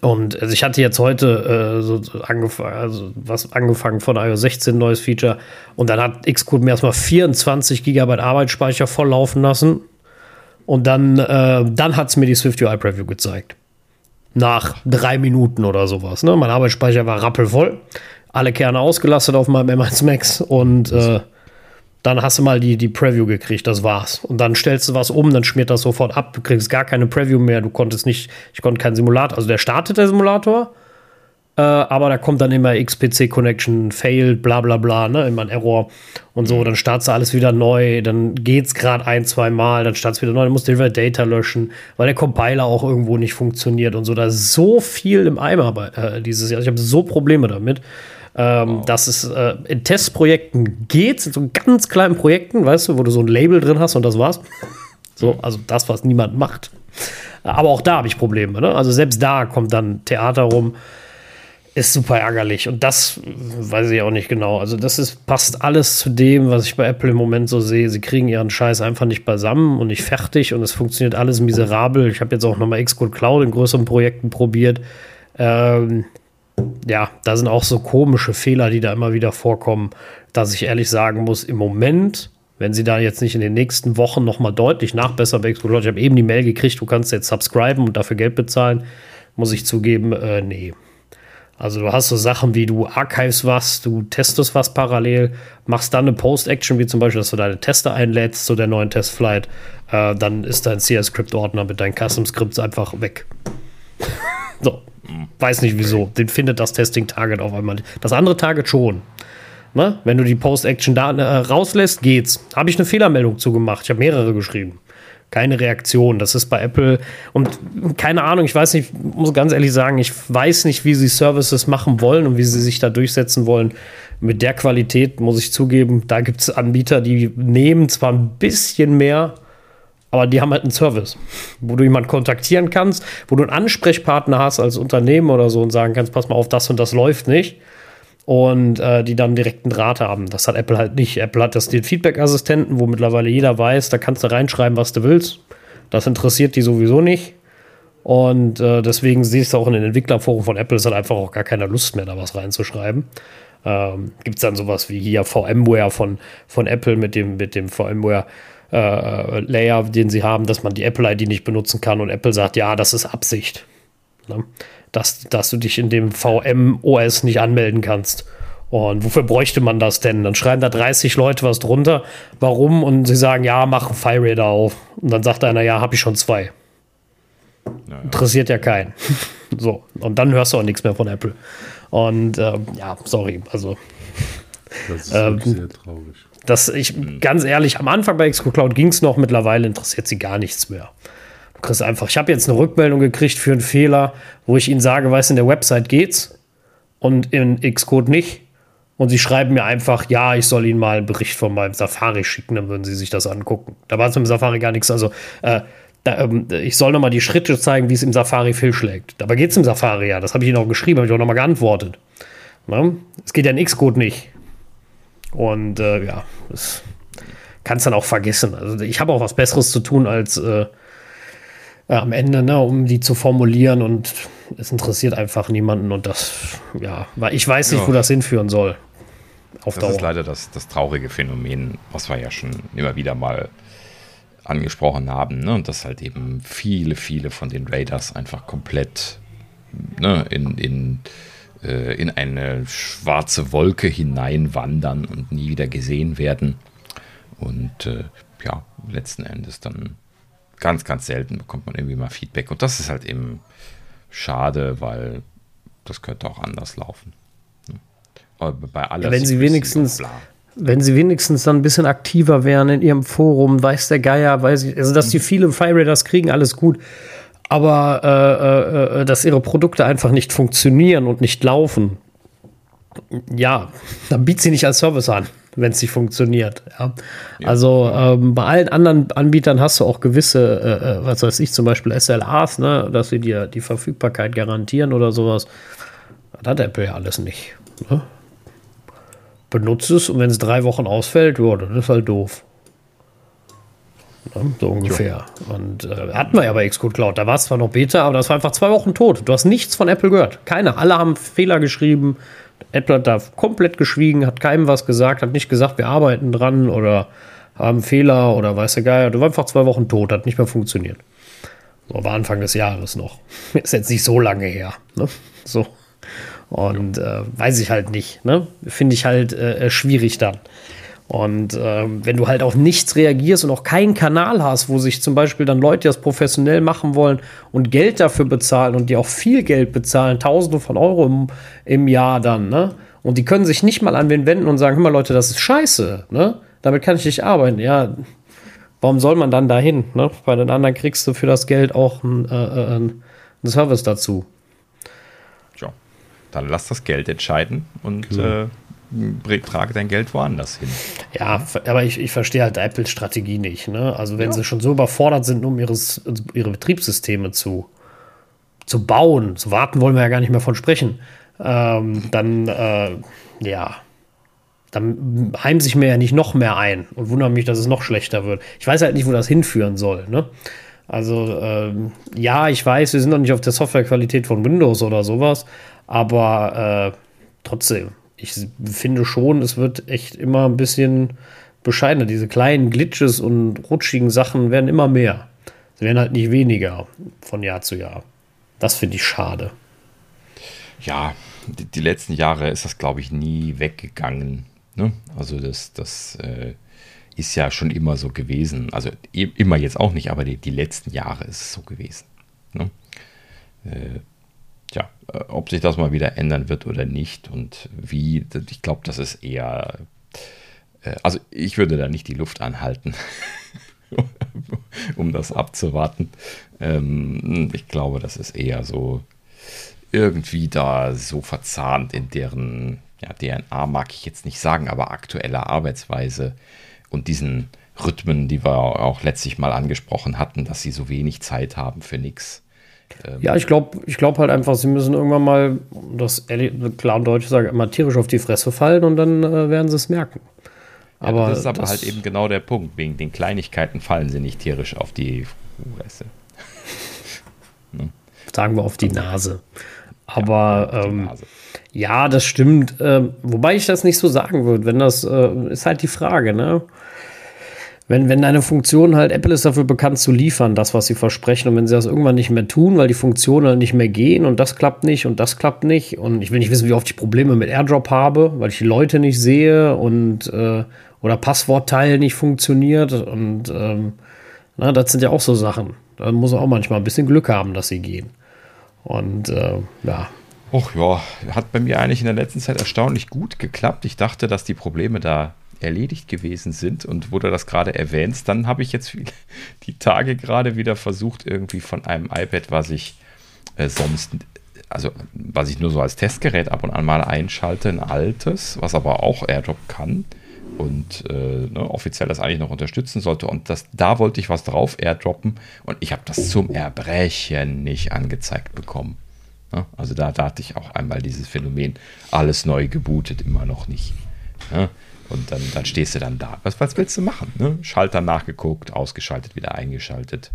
und also ich hatte jetzt heute äh, so angefangen, also was angefangen von iOS 16 neues Feature und dann hat Xcode mir erstmal 24 GB Arbeitsspeicher volllaufen lassen und dann, äh, dann hat es mir die Swift UI Preview gezeigt. Nach drei Minuten oder sowas. Ne? Mein Arbeitsspeicher war rappelvoll. Alle Kerne ausgelastet auf meinem M1 Max und äh, dann hast du mal die, die Preview gekriegt, das war's. Und dann stellst du was um, dann schmiert das sofort ab, du kriegst gar keine Preview mehr, du konntest nicht, ich konnte keinen Simulator, also der startet der Simulator, äh, aber da kommt dann immer XPC Connection failed, bla bla bla, ne, immer ein Error und so. Mhm. Dann startest du alles wieder neu, dann geht's gerade ein, zwei Mal, dann startest du wieder neu, dann musst du wieder Data löschen, weil der Compiler auch irgendwo nicht funktioniert und so. Da ist so viel im Eimer bei, äh, dieses Jahr. Ich habe so Probleme damit. Ähm, wow. Dass es äh, in Testprojekten geht, in so ganz kleinen Projekten, weißt du, wo du so ein Label drin hast und das war's. so, also das, was niemand macht. Aber auch da habe ich Probleme. Ne? Also selbst da kommt dann Theater rum ist super ärgerlich. Und das weiß ich auch nicht genau. Also, das ist, passt alles zu dem, was ich bei Apple im Moment so sehe. Sie kriegen ihren Scheiß einfach nicht beisammen und nicht fertig und es funktioniert alles miserabel. Ich habe jetzt auch nochmal Xcode Cloud in größeren Projekten probiert. Ähm, ja, da sind auch so komische Fehler, die da immer wieder vorkommen, dass ich ehrlich sagen muss, im Moment, wenn sie da jetzt nicht in den nächsten Wochen nochmal deutlich nachbessern bei Cloud, ich habe eben die Mail gekriegt, du kannst jetzt subscriben und dafür Geld bezahlen, muss ich zugeben, äh, nee also du hast so Sachen wie du archives was, du testest was parallel, machst dann eine Post-Action, wie zum Beispiel, dass du deine Tester einlädst zu der neuen Testflight, äh, dann ist dein CS-Script-Ordner mit deinen Custom-Scripts einfach weg. so, weiß nicht wieso. Den findet das Testing-Target auf einmal. Das andere Target schon. Ne? Wenn du die Post-Action da äh, rauslässt, geht's. Habe ich eine Fehlermeldung zugemacht. Ich habe mehrere geschrieben keine Reaktion. Das ist bei Apple und keine Ahnung, ich weiß nicht, muss ganz ehrlich sagen, ich weiß nicht, wie sie Services machen wollen und wie sie sich da durchsetzen wollen. Mit der Qualität muss ich zugeben, da gibt es Anbieter, die nehmen zwar ein bisschen mehr, aber die haben halt einen Service, wo du jemanden kontaktieren kannst, wo du einen Ansprechpartner hast als Unternehmen oder so und sagen kannst, pass mal auf, das und das läuft nicht und äh, die dann direkten Draht haben. Das hat Apple halt nicht. Apple hat das den Feedback-Assistenten, wo mittlerweile jeder weiß, da kannst du reinschreiben, was du willst. Das interessiert die sowieso nicht. Und äh, deswegen siehst du auch in den Entwicklerforen von Apple, es hat einfach auch gar keine Lust mehr, da was reinzuschreiben. Ähm, Gibt es dann sowas wie hier VMware von, von Apple mit dem, mit dem VMware äh, Layer, den sie haben, dass man die Apple-ID nicht benutzen kann und Apple sagt, ja, das ist Absicht. Ne? dass, dass du dich in dem VM-OS nicht anmelden kannst. Und wofür bräuchte man das denn? Dann schreiben da 30 Leute was drunter. Warum? Und sie sagen, ja, mach einen FireRader auf. Und dann sagt einer, ja, habe ich schon zwei. Naja. Interessiert ja keinen. so. Und dann hörst du auch nichts mehr von Apple. Und ähm, ja, sorry. Also. Das ist ähm, sehr traurig. Das ich, mhm. ganz ehrlich, am Anfang bei Xcode Cloud ging es noch, mittlerweile interessiert sie gar nichts mehr kriegst einfach, ich habe jetzt eine Rückmeldung gekriegt für einen Fehler, wo ich ihnen sage, weißt in der Website geht's und in Xcode nicht. Und sie schreiben mir einfach, ja, ich soll ihnen mal einen Bericht von meinem Safari schicken, dann würden sie sich das angucken. Da war es mit dem Safari gar nichts. Also, äh, da, ähm, ich soll nochmal die Schritte zeigen, wie es im Safari fehlschlägt. Dabei geht es im Safari ja. Das habe ich ihnen auch geschrieben, habe ich auch nochmal geantwortet. Ne? Es geht ja in Xcode nicht. Und äh, ja, das kannst dann auch vergessen. Also ich habe auch was Besseres zu tun, als äh, äh, am Ende, ne, um die zu formulieren und es interessiert einfach niemanden und das, ja, weil ich weiß nicht, ja. wo das hinführen soll. Auf das Dauer. ist leider das, das traurige Phänomen, was wir ja schon immer wieder mal angesprochen haben, ne? und dass halt eben viele, viele von den Raiders einfach komplett ne, in, in, äh, in eine schwarze Wolke hineinwandern und nie wieder gesehen werden. Und äh, ja, letzten Endes dann ganz, ganz selten bekommt man irgendwie mal Feedback. Und das ist halt eben schade, weil das könnte auch anders laufen. Ne? Aber bei alles. Ja, wenn sie wenigstens. Wenn sie wenigstens dann ein bisschen aktiver wären in ihrem Forum, weiß der Geier, weiß ich, also dass die viele Fire Raiders kriegen, alles gut. Aber äh, äh, äh, dass ihre Produkte einfach nicht funktionieren und nicht laufen, ja, dann bietet sie nicht als Service an wenn es nicht funktioniert. Ja. Ja. Also ähm, bei allen anderen Anbietern hast du auch gewisse, äh, äh was weiß ich, zum Beispiel SLAs, ne, dass sie dir die Verfügbarkeit garantieren oder sowas. Das hat Apple ja alles nicht. Ne? Benutzt es und wenn es drei Wochen ausfällt, ja, dann ist halt doof. Ne? So ungefähr. Ja. Und äh, hatten wir ja bei Xcode Cloud. Da war es zwar noch Beta, aber das war einfach zwei Wochen tot. Du hast nichts von Apple gehört. Keiner. Alle haben Fehler geschrieben. Apple hat da komplett geschwiegen, hat keinem was gesagt, hat nicht gesagt, wir arbeiten dran oder haben Fehler oder weiß der Geier. Du war einfach zwei Wochen tot, hat nicht mehr funktioniert. So, war Anfang des Jahres noch. Ist jetzt nicht so lange her. Ne? So. Und äh, weiß ich halt nicht. Ne? Finde ich halt äh, schwierig dann. Und ähm, wenn du halt auf nichts reagierst und auch keinen Kanal hast, wo sich zum Beispiel dann Leute das professionell machen wollen und Geld dafür bezahlen und die auch viel Geld bezahlen, Tausende von Euro im, im Jahr dann, ne? Und die können sich nicht mal an wen wenden und sagen, hör mal Leute, das ist scheiße, ne? Damit kann ich nicht arbeiten. Ja, warum soll man dann dahin? Ne? Bei den anderen kriegst du für das Geld auch einen, äh, äh einen Service dazu. Tja, dann lass das Geld entscheiden und genau. äh, trage dein Geld woanders hin. Ja, aber ich, ich verstehe halt Apples Strategie nicht. Ne? Also wenn ja. sie schon so überfordert sind, um ihres, ihre Betriebssysteme zu, zu bauen, zu warten wollen wir ja gar nicht mehr von sprechen, ähm, dann äh, ja, dann heimen sich mir ja nicht noch mehr ein und wundern mich, dass es noch schlechter wird. Ich weiß halt nicht, wo das hinführen soll. Ne? Also ähm, ja, ich weiß, wir sind noch nicht auf der Softwarequalität von Windows oder sowas, aber äh, trotzdem, ich finde schon, es wird echt immer ein bisschen bescheidener. Diese kleinen Glitches und rutschigen Sachen werden immer mehr. Sie werden halt nicht weniger von Jahr zu Jahr. Das finde ich schade. Ja, die, die, letzten Jahre ist das, glaube ich, nie weggegangen. Ne? Also das, das äh, ist ja schon immer so gewesen. Also immer jetzt auch nicht, aber die, die letzten Jahre ist es so gewesen. Ne? Äh, ob sich das mal wieder ändern wird oder nicht und wie, ich glaube, das ist eher. Äh, also, ich würde da nicht die Luft anhalten, um das abzuwarten. Ähm, ich glaube, das ist eher so irgendwie da so verzahnt in deren ja, DNA, mag ich jetzt nicht sagen, aber aktueller Arbeitsweise und diesen Rhythmen, die wir auch letztlich mal angesprochen hatten, dass sie so wenig Zeit haben für nichts ähm, ja, ich glaube ich glaub halt einfach, sie müssen irgendwann mal, das klar und deutlich sagen, immer tierisch auf die Fresse fallen und dann äh, werden sie es merken. Aber ja, das ist aber das halt eben genau der Punkt. Wegen den Kleinigkeiten fallen sie nicht tierisch auf die Fresse. ne? Sagen wir auf die Nase. Aber ja, ähm, Nase. ja das stimmt. Ähm, wobei ich das nicht so sagen würde. Wenn das äh, ist halt die Frage, ne? Wenn, wenn eine Funktion halt, Apple ist dafür bekannt zu liefern, das, was sie versprechen, und wenn sie das irgendwann nicht mehr tun, weil die Funktionen halt nicht mehr gehen und das klappt nicht und das klappt nicht und ich will nicht wissen, wie oft ich Probleme mit AirDrop habe, weil ich die Leute nicht sehe und äh, oder Passwortteil nicht funktioniert und ähm, na, das sind ja auch so Sachen. Da muss man auch manchmal ein bisschen Glück haben, dass sie gehen. Und äh, ja. Och ja, hat bei mir eigentlich in der letzten Zeit erstaunlich gut geklappt. Ich dachte, dass die Probleme da erledigt gewesen sind und wo du das gerade erwähnst, dann habe ich jetzt die Tage gerade wieder versucht, irgendwie von einem iPad, was ich äh, sonst, also was ich nur so als Testgerät ab und an mal einschalte, ein altes, was aber auch AirDrop kann und äh, ne, offiziell das eigentlich noch unterstützen sollte. Und das, da wollte ich was drauf airdroppen und ich habe das zum Erbrechen nicht angezeigt bekommen. Ne? Also da, da hatte ich auch einmal dieses Phänomen, alles neu gebootet, immer noch nicht. Ne? Und dann, dann stehst du dann da. Was, was willst du machen? Ne? Schalter nachgeguckt, ausgeschaltet, wieder eingeschaltet.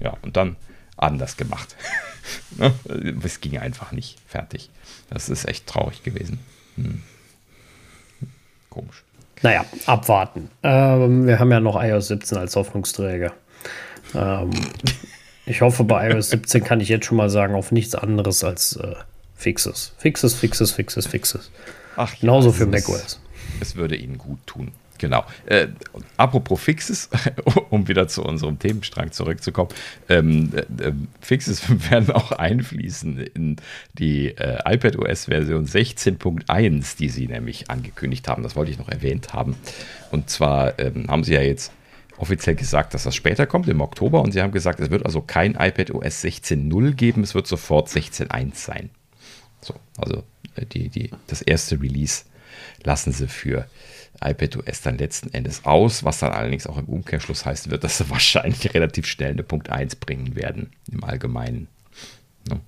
Ja, und dann anders gemacht. ne? Es ging einfach nicht. Fertig. Das ist echt traurig gewesen. Hm. Komisch. Naja, abwarten. Ähm, wir haben ja noch iOS 17 als Hoffnungsträger. Ähm, Ich hoffe, bei iOS 17 kann ich jetzt schon mal sagen, auf nichts anderes als äh, Fixes. Fixes, Fixes, Fixes, Fixes. Ach, Genauso ja, für macOS. Es würde Ihnen gut tun. Genau. Äh, apropos Fixes, um wieder zu unserem Themenstrang zurückzukommen. Ähm, äh, Fixes werden auch einfließen in die äh, iPadOS-Version 16.1, die Sie nämlich angekündigt haben. Das wollte ich noch erwähnt haben. Und zwar ähm, haben Sie ja jetzt offiziell gesagt, dass das später kommt, im Oktober. Und Sie haben gesagt, es wird also kein iPadOS 16.0 geben, es wird sofort 16.1 sein. So, also äh, die, die, das erste Release lassen Sie für iPadOS dann letzten Endes aus, was dann allerdings auch im Umkehrschluss heißen wird, dass sie wahrscheinlich relativ schnell eine Punkt 1 bringen werden im Allgemeinen. Ne?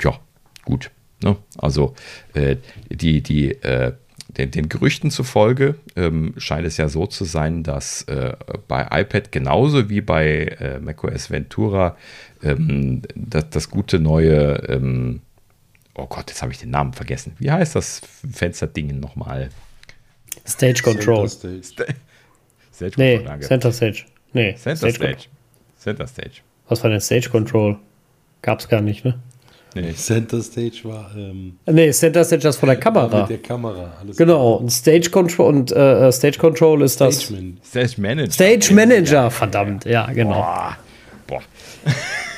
Ja, gut. Ne? Also äh, die, die, äh, den, den, Gerüchten zufolge ähm, scheint es ja so zu sein, dass äh, bei iPad genauso wie bei äh, macOS Ventura ähm, das, das, gute neue, ähm, oh Gott, jetzt habe ich den Namen vergessen. Wie heißt das Fensterding nochmal? Stage Control. Center Stage. Stage nee, Control, Center Stage. Nee, Center Stage. Stage. Center Stage. Was war denn Stage Control? Gab's gar nicht, ne? Nee. Center Stage war. Ähm, nee, Center Stage ist von der Kamera. Mit der Kamera. Alles genau. Und Stage Control und äh, äh Stage Control ist das. Stage Manager. Stage Manager, verdammt. Ja, genau. Boah. Boah.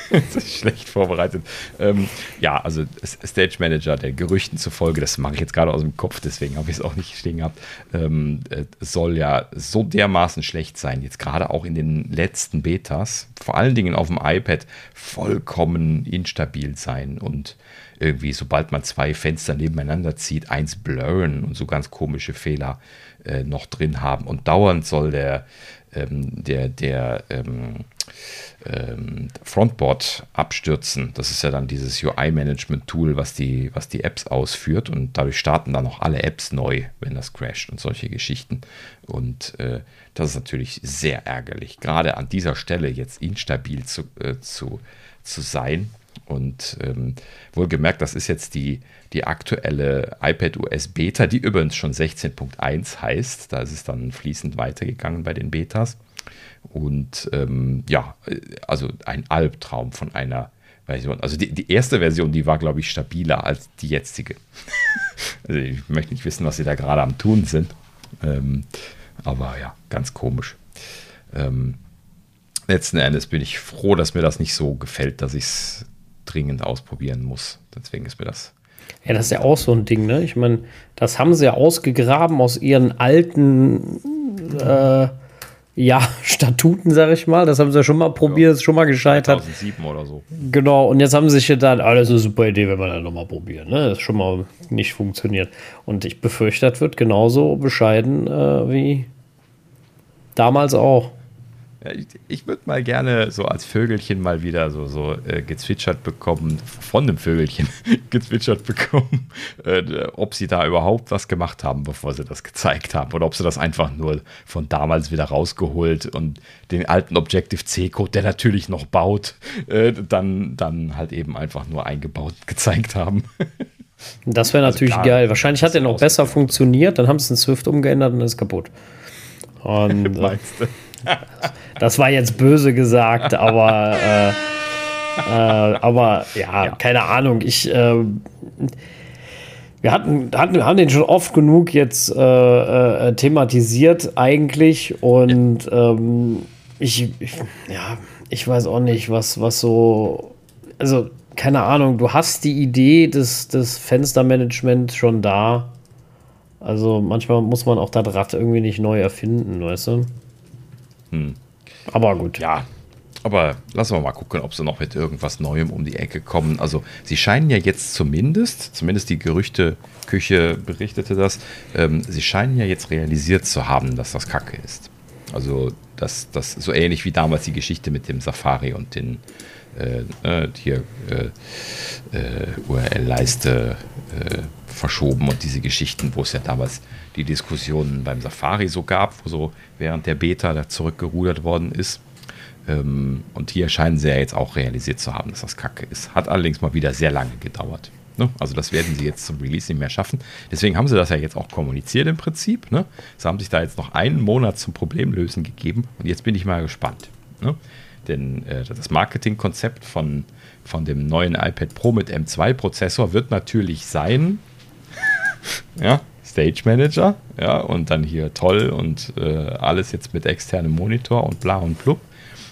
schlecht vorbereitet. Ähm, ja, also Stage Manager, der Gerüchten zufolge, das mache ich jetzt gerade aus dem Kopf, deswegen habe ich es auch nicht stehen gehabt, ähm, äh, soll ja so dermaßen schlecht sein, jetzt gerade auch in den letzten Betas, vor allen Dingen auf dem iPad, vollkommen instabil sein und irgendwie, sobald man zwei Fenster nebeneinander zieht, eins blurren und so ganz komische Fehler äh, noch drin haben. Und dauernd soll der, ähm, der, der, ähm, ähm, Frontboard abstürzen. Das ist ja dann dieses UI-Management-Tool, was die, was die Apps ausführt und dadurch starten dann auch alle Apps neu, wenn das crasht und solche Geschichten. Und äh, das ist natürlich sehr ärgerlich, gerade an dieser Stelle jetzt instabil zu, äh, zu, zu sein. Und ähm, wohlgemerkt, das ist jetzt die, die aktuelle iPad OS Beta, die übrigens schon 16.1 heißt. Da ist es dann fließend weitergegangen bei den Betas. Und ähm, ja, also ein Albtraum von einer Version. Also die, die erste Version, die war, glaube ich, stabiler als die jetzige. also ich möchte nicht wissen, was sie da gerade am tun sind. Ähm, aber ja, ganz komisch. Ähm, letzten Endes bin ich froh, dass mir das nicht so gefällt, dass ich es dringend ausprobieren muss. Deswegen ist mir das. Ja, das ist ja auch so ein Ding, ne? Ich meine, das haben sie ja ausgegraben aus ihren alten äh, ja, Statuten, sag ich mal. Das haben sie ja schon mal probiert, ja. ist schon mal gescheitert. 2007 oder so. Genau, und jetzt haben sie sich gedacht, ah, das ist eine super Idee, wenn wir das nochmal probieren. Ne? Das ist schon mal nicht funktioniert. Und ich befürchte, das wird genauso bescheiden äh, wie damals auch. Ja, ich, ich würde mal gerne so als Vögelchen mal wieder so, so äh, gezwitschert bekommen, von einem Vögelchen gezwitschert bekommen, äh, ob sie da überhaupt was gemacht haben, bevor sie das gezeigt haben. Oder ob sie das einfach nur von damals wieder rausgeholt und den alten Objective-C-Code, der natürlich noch baut, äh, dann, dann halt eben einfach nur eingebaut gezeigt haben. Das wäre also natürlich also klar, geil. Wahrscheinlich hat er noch besser funktioniert, dann haben sie den Swift umgeändert und ist kaputt. Und, äh, Meinst du? Das war jetzt böse gesagt, aber, äh, äh, aber ja, ja, keine Ahnung. Ich, äh, wir hatten, hatten, haben den schon oft genug jetzt äh, äh, thematisiert eigentlich und ähm, ich, ich, ja, ich weiß auch nicht, was, was so, also keine Ahnung, du hast die Idee des, des Fenstermanagements schon da. Also manchmal muss man auch das Rad irgendwie nicht neu erfinden, weißt du? Hm. Aber gut. Ja, aber lassen wir mal gucken, ob sie noch mit irgendwas Neuem um die Ecke kommen. Also sie scheinen ja jetzt zumindest, zumindest die Gerüchteküche berichtete das, ähm, sie scheinen ja jetzt realisiert zu haben, dass das Kacke ist. Also das, das so ähnlich wie damals die Geschichte mit dem Safari und den äh, äh hier äh, äh URL-Leiste äh, verschoben und diese Geschichten, wo es ja damals die Diskussionen beim Safari so gab, wo so während der Beta da zurückgerudert worden ist. Ähm, und hier scheinen sie ja jetzt auch realisiert zu haben, dass das Kacke ist. Hat allerdings mal wieder sehr lange gedauert. Ne? Also das werden sie jetzt zum Release nicht mehr schaffen. Deswegen haben sie das ja jetzt auch kommuniziert im Prinzip. Ne? Sie haben sich da jetzt noch einen Monat zum Problemlösen gegeben und jetzt bin ich mal gespannt. Ne? denn äh, das Marketingkonzept von, von dem neuen iPad Pro mit M2-Prozessor wird natürlich sein, ja, Stage Manager, ja, und dann hier toll und äh, alles jetzt mit externem Monitor und bla und blub.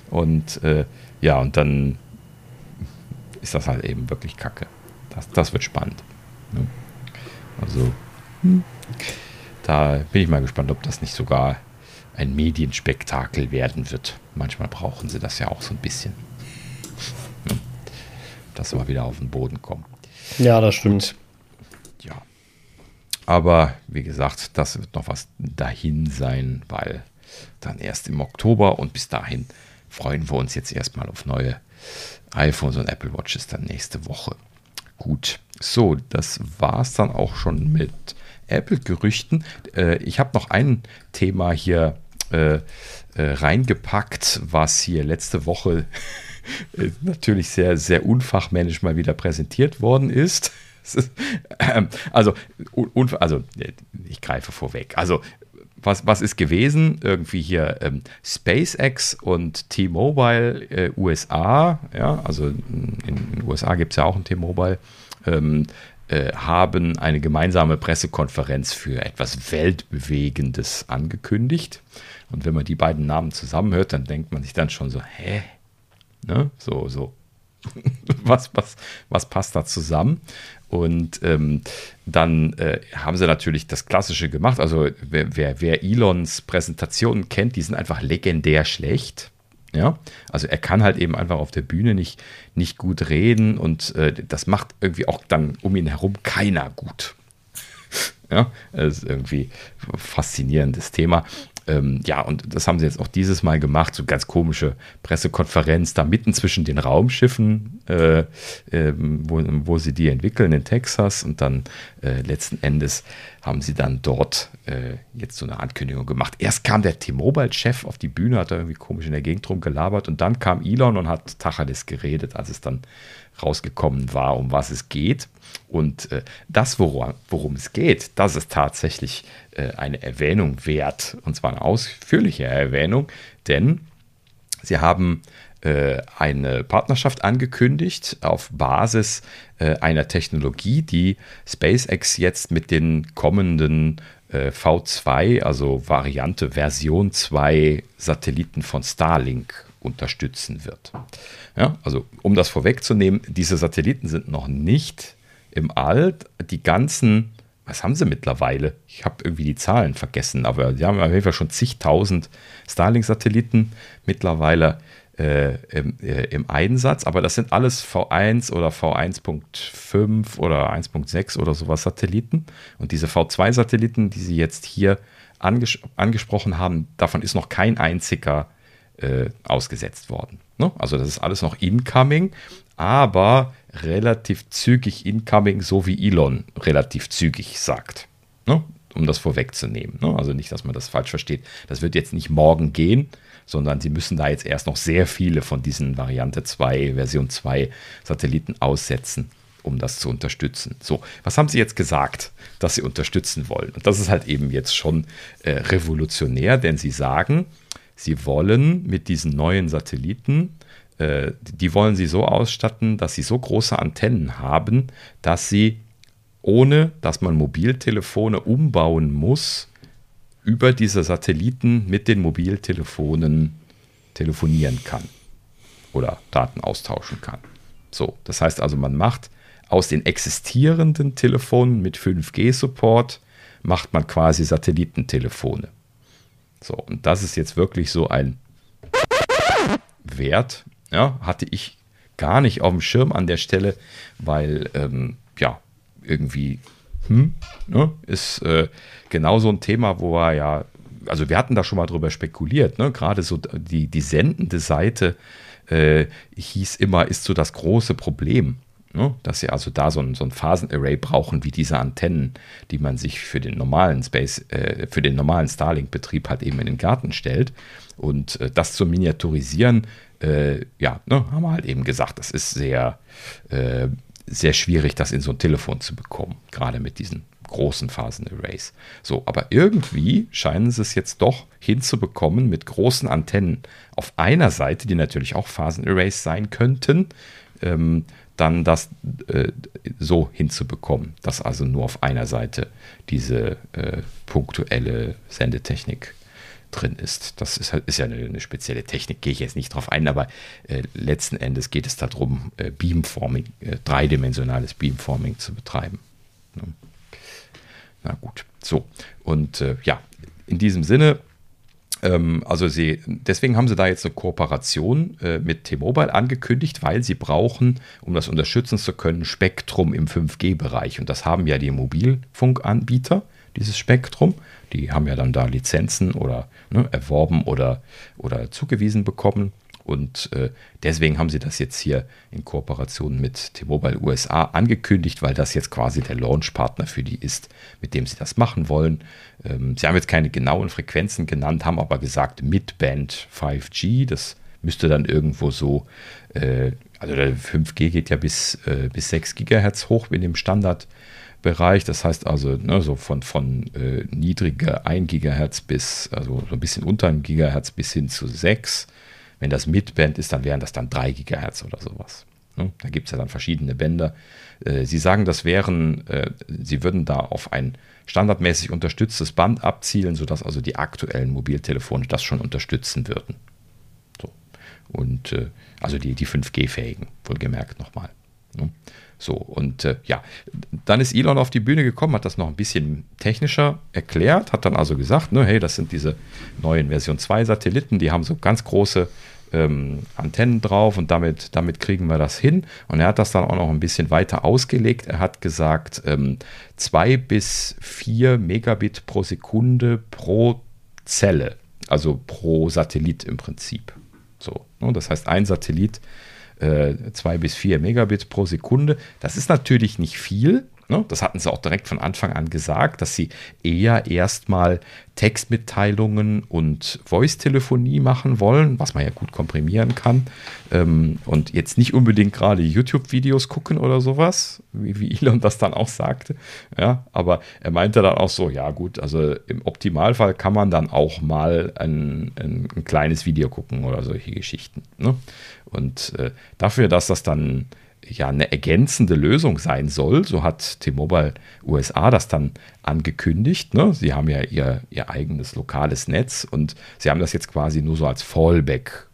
Und äh, ja, und dann ist das halt eben wirklich kacke. Das, das wird spannend. Ne? Also, hm. da bin ich mal gespannt, ob das nicht sogar ein Medienspektakel werden wird. Manchmal brauchen sie das ja auch so ein bisschen. Dass mal wieder auf den Boden kommen. Ja, das stimmt. Ja. Aber wie gesagt, das wird noch was dahin sein, weil dann erst im Oktober und bis dahin freuen wir uns jetzt erstmal auf neue iPhones und Apple Watches dann nächste Woche. Gut, so, das war es dann auch schon mit Apple-Gerüchten. Äh, ich habe noch ein Thema hier äh, äh, reingepackt, was hier letzte Woche natürlich sehr, sehr unfachmännisch mal wieder präsentiert worden ist. Ähm, also, also, ich greife vorweg. Also, was, was ist gewesen? Irgendwie hier ähm, SpaceX und T-Mobile äh, USA, ja, also in den USA gibt es ja auch ein T-Mobile, ähm, äh, haben eine gemeinsame Pressekonferenz für etwas Weltbewegendes angekündigt. Und wenn man die beiden Namen zusammenhört, dann denkt man sich dann schon so, hä? Ne? So, so. was, was, was passt da zusammen? Und ähm, dann äh, haben sie natürlich das Klassische gemacht. Also wer, wer, wer Elons Präsentationen kennt, die sind einfach legendär schlecht. Ja, also er kann halt eben einfach auf der Bühne nicht, nicht gut reden und äh, das macht irgendwie auch dann um ihn herum keiner gut. ja, das ist irgendwie ein faszinierendes Thema. Ähm, ja, und das haben sie jetzt auch dieses Mal gemacht, so ganz komische Pressekonferenz da mitten zwischen den Raumschiffen, äh, äh, wo, wo sie die entwickeln in Texas und dann äh, letzten Endes haben sie dann dort äh, jetzt so eine Ankündigung gemacht. Erst kam der T-Mobile-Chef auf die Bühne, hat da irgendwie komisch in der Gegend rumgelabert und dann kam Elon und hat Tacheles geredet, als es dann rausgekommen war, um was es geht. Und äh, das, worum, worum, es geht, das ist tatsächlich äh, eine Erwähnung wert. Und zwar eine ausführliche Erwähnung, denn sie haben äh, eine Partnerschaft angekündigt auf Basis äh, einer Technologie, die SpaceX jetzt mit den kommenden äh, V2, also Variante Version 2 Satelliten von Starlink unterstützen wird. Ja, also um das vorwegzunehmen, diese Satelliten sind noch nicht im All. Die ganzen, was haben sie mittlerweile? Ich habe irgendwie die Zahlen vergessen, aber die haben auf jeden Fall schon zigtausend Starlink-Satelliten mittlerweile äh, im, äh, im, Einsatz. Aber das sind alles V1 oder V1.5 oder 1.6 oder sowas Satelliten. Und diese V2-Satelliten, die sie jetzt hier anges angesprochen haben, davon ist noch kein einziger äh, ausgesetzt worden. Ne? Also das ist alles noch incoming, aber relativ zügig incoming, so wie Elon relativ zügig sagt. Ne? Um das vorwegzunehmen. Ne? Also nicht, dass man das falsch versteht. Das wird jetzt nicht morgen gehen, sondern sie müssen da jetzt erst noch sehr viele von diesen Variante 2, Version 2 Satelliten aussetzen, um das zu unterstützen. So, was haben sie jetzt gesagt, dass sie unterstützen wollen? Und das ist halt eben jetzt schon äh, revolutionär, denn sie sagen, Sie wollen mit diesen neuen Satelliten, äh, die wollen sie so ausstatten, dass sie so große Antennen haben, dass sie, ohne dass man Mobiltelefone umbauen muss, über diese Satelliten mit den Mobiltelefonen telefonieren kann oder Daten austauschen kann. So, das heißt also, man macht aus den existierenden Telefonen mit 5G-Support, macht man quasi Satellitentelefone. So, und das ist jetzt wirklich so ein Wert, ja, hatte ich gar nicht auf dem Schirm an der Stelle, weil, ähm, ja, irgendwie, hm, ne, ist äh, genau so ein Thema, wo er ja, also wir hatten da schon mal drüber spekuliert, ne, gerade so die, die sendende Seite äh, hieß immer, ist so das große Problem. Ne? Dass sie also da so ein, so ein Phasenarray brauchen, wie diese Antennen, die man sich für den normalen Space, äh, für den normalen Starlink-Betrieb halt eben in den Garten stellt. Und äh, das zu miniaturisieren, äh, ja, ne, haben wir halt eben gesagt, das ist sehr, äh, sehr schwierig, das in so ein Telefon zu bekommen, gerade mit diesen großen Phasenarrays. So, aber irgendwie scheinen sie es jetzt doch hinzubekommen mit großen Antennen auf einer Seite, die natürlich auch Phasenarrays sein könnten, ähm, dann das äh, so hinzubekommen, dass also nur auf einer Seite diese äh, punktuelle Sendetechnik drin ist. Das ist, halt, ist ja eine, eine, spezielle Technik, gehe ich jetzt nicht drauf ein, aber äh, letzten Endes geht es darum, äh, Beamforming, äh, dreidimensionales Beamforming zu betreiben. Ne? Na gut, so. Und äh, ja, in diesem Sinne also sie, deswegen haben sie da jetzt eine Kooperation äh, mit T-Mobile angekündigt, weil sie brauchen, um das unterstützen zu können, Spektrum im 5G-Bereich. Und das haben ja die Mobilfunkanbieter, dieses Spektrum. Die haben ja dann da Lizenzen oder ne, erworben oder, oder zugewiesen bekommen. Und äh, deswegen haben sie das jetzt hier in Kooperation mit T-Mobile USA angekündigt, weil das jetzt quasi der Launchpartner für die ist, mit dem sie das machen wollen. Ähm, sie haben jetzt keine genauen Frequenzen genannt, haben aber gesagt Midband 5G. Das müsste dann irgendwo so, äh, also der 5G geht ja bis, äh, bis 6 Gigahertz hoch in dem Standardbereich. Das heißt also ne, so von, von äh, niedriger 1 Gigahertz bis, also so ein bisschen unter 1 Gigahertz bis hin zu 6 wenn das Midband ist, dann wären das dann 3 GHz oder sowas. Ne? Da gibt es ja dann verschiedene Bänder. Äh, Sie sagen, das wären, äh, Sie würden da auf ein standardmäßig unterstütztes Band abzielen, sodass also die aktuellen Mobiltelefone das schon unterstützen würden. So. Und äh, also die, die 5G-fähigen, wohlgemerkt nochmal. So, und äh, ja, dann ist Elon auf die Bühne gekommen, hat das noch ein bisschen technischer erklärt, hat dann also gesagt, ne, hey, das sind diese neuen Version 2 Satelliten, die haben so ganz große ähm, Antennen drauf und damit, damit kriegen wir das hin. Und er hat das dann auch noch ein bisschen weiter ausgelegt. Er hat gesagt, 2 ähm, bis 4 Megabit pro Sekunde pro Zelle, also pro Satellit im Prinzip. So, ne, das heißt, ein Satellit 2 äh, bis 4 Megabit pro Sekunde. Das ist natürlich nicht viel. Ne? Das hatten sie auch direkt von Anfang an gesagt, dass sie eher erstmal Textmitteilungen und Voice-Telefonie machen wollen, was man ja gut komprimieren kann. Ähm, und jetzt nicht unbedingt gerade YouTube-Videos gucken oder sowas, wie, wie Elon das dann auch sagte. Ja, aber er meinte dann auch so: Ja, gut, also im Optimalfall kann man dann auch mal ein, ein, ein kleines Video gucken oder solche Geschichten. Ne? Und äh, dafür, dass das dann ja eine ergänzende Lösung sein soll, so hat T-Mobile USA das dann angekündigt. Ne? Sie haben ja ihr, ihr eigenes lokales Netz und sie haben das jetzt quasi nur so als Fallback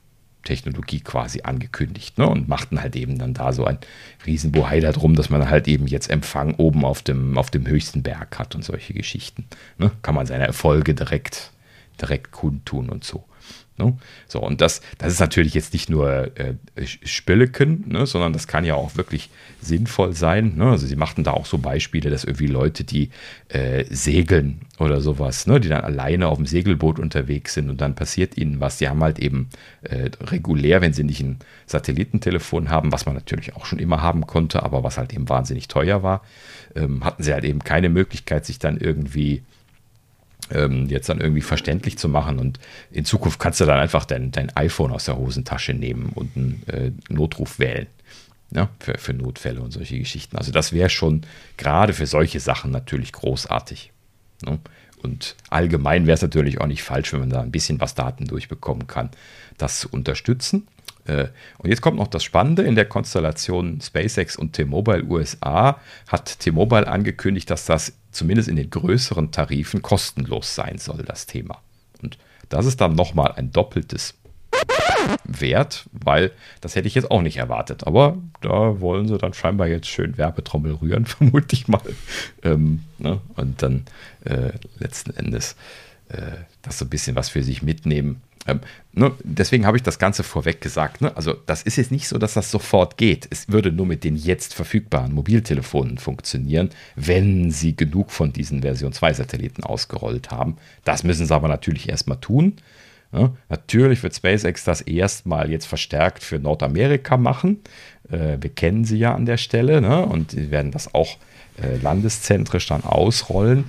Technologie quasi angekündigt ne? und machten halt eben dann da so ein Riesenbohai darum, dass man halt eben jetzt Empfang oben auf dem, auf dem höchsten Berg hat und solche Geschichten. Ne? Kann man seine Erfolge direkt, direkt kundtun und so. Ne? So, und das, das ist natürlich jetzt nicht nur äh, Spilleken, ne, sondern das kann ja auch wirklich sinnvoll sein. Ne? Also sie machten da auch so Beispiele, dass irgendwie Leute, die äh, segeln oder sowas, ne, die dann alleine auf dem Segelboot unterwegs sind und dann passiert ihnen was. Die haben halt eben äh, regulär, wenn sie nicht ein Satellitentelefon haben, was man natürlich auch schon immer haben konnte, aber was halt eben wahnsinnig teuer war, ähm, hatten sie halt eben keine Möglichkeit, sich dann irgendwie ähm, jetzt dann irgendwie verständlich zu machen. Und in Zukunft kannst du dann einfach dein, dein iPhone aus der Hosentasche nehmen und einen äh, Notruf wählen. Ja, für, für Notfälle und solche Geschichten. Also das wäre schon gerade für solche Sachen natürlich großartig. Ne? Und allgemein wäre es natürlich auch nicht falsch, wenn man da ein bisschen was Daten durchbekommen kann, das zu unterstützen. Äh, und jetzt kommt noch das Spannende, in der Konstellation SpaceX und T-Mobile USA hat T-Mobile angekündigt, dass das zumindest in den größeren Tarifen kostenlos sein soll, das Thema. Und das ist dann nochmal ein doppeltes Wert, weil das hätte ich jetzt auch nicht erwartet. Aber da wollen sie dann scheinbar jetzt schön Werbetrommel rühren, vermute ich mal. Ähm, ne? Und dann äh, letzten Endes äh, das so ein bisschen was für sich mitnehmen. Ähm, ne, deswegen habe ich das Ganze vorweg gesagt. Ne? Also, das ist jetzt nicht so, dass das sofort geht. Es würde nur mit den jetzt verfügbaren Mobiltelefonen funktionieren, wenn sie genug von diesen Version 2 Satelliten ausgerollt haben. Das müssen sie aber natürlich erstmal tun. Ne? Natürlich wird SpaceX das erstmal jetzt verstärkt für Nordamerika machen. Äh, wir kennen sie ja an der Stelle ne? und sie werden das auch äh, landeszentrisch dann ausrollen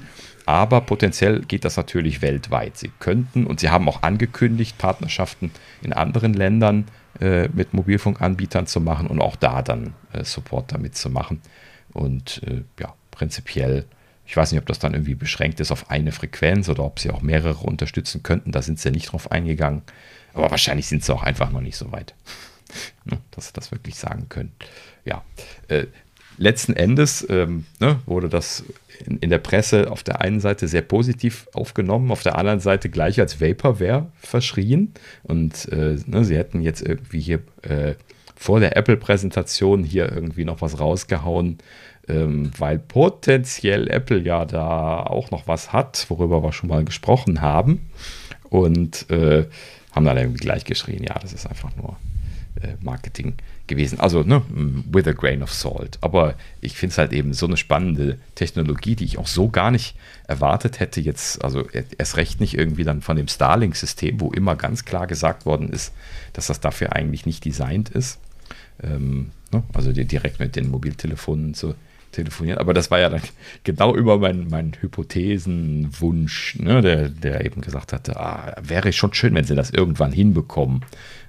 aber potenziell geht das natürlich weltweit. Sie könnten und sie haben auch angekündigt, Partnerschaften in anderen Ländern äh, mit Mobilfunkanbietern zu machen und auch da dann äh, Support damit zu machen. Und äh, ja, prinzipiell Ich weiß nicht, ob das dann irgendwie beschränkt ist auf eine Frequenz oder ob sie auch mehrere unterstützen könnten. Da sind sie nicht drauf eingegangen. Aber wahrscheinlich sind sie auch einfach noch nicht so weit, ne, dass sie das wirklich sagen können. Ja, äh, letzten Endes ähm, ne, wurde das in, in, der Presse auf der einen Seite sehr positiv aufgenommen, auf der anderen Seite gleich als Vaporware verschrien. Und äh, ne, sie hätten jetzt irgendwie hier äh, vor der Apple-Präsentation hier irgendwie noch was rausgehauen, ähm, weil potenziell Apple ja da auch noch was hat, worüber wir schon mal gesprochen haben. Und äh, haben dann irgendwie gleich geschrien, ja, das ist einfach nur Marketing gewesen. Also, ne, with a grain of salt. Aber ich finde es halt eben so eine spannende Technologie, die ich auch so gar nicht erwartet hätte. Jetzt, also erst recht nicht irgendwie dann von dem Starlink-System, wo immer ganz klar gesagt worden ist, dass das dafür eigentlich nicht designt ist. Ähm, ne, also direkt mit den Mobiltelefonen zu telefonieren. Aber das war ja dann genau über meinen mein Hypothesenwunsch, ne, der, der eben gesagt hatte, ah, wäre schon schön, wenn sie das irgendwann hinbekommen,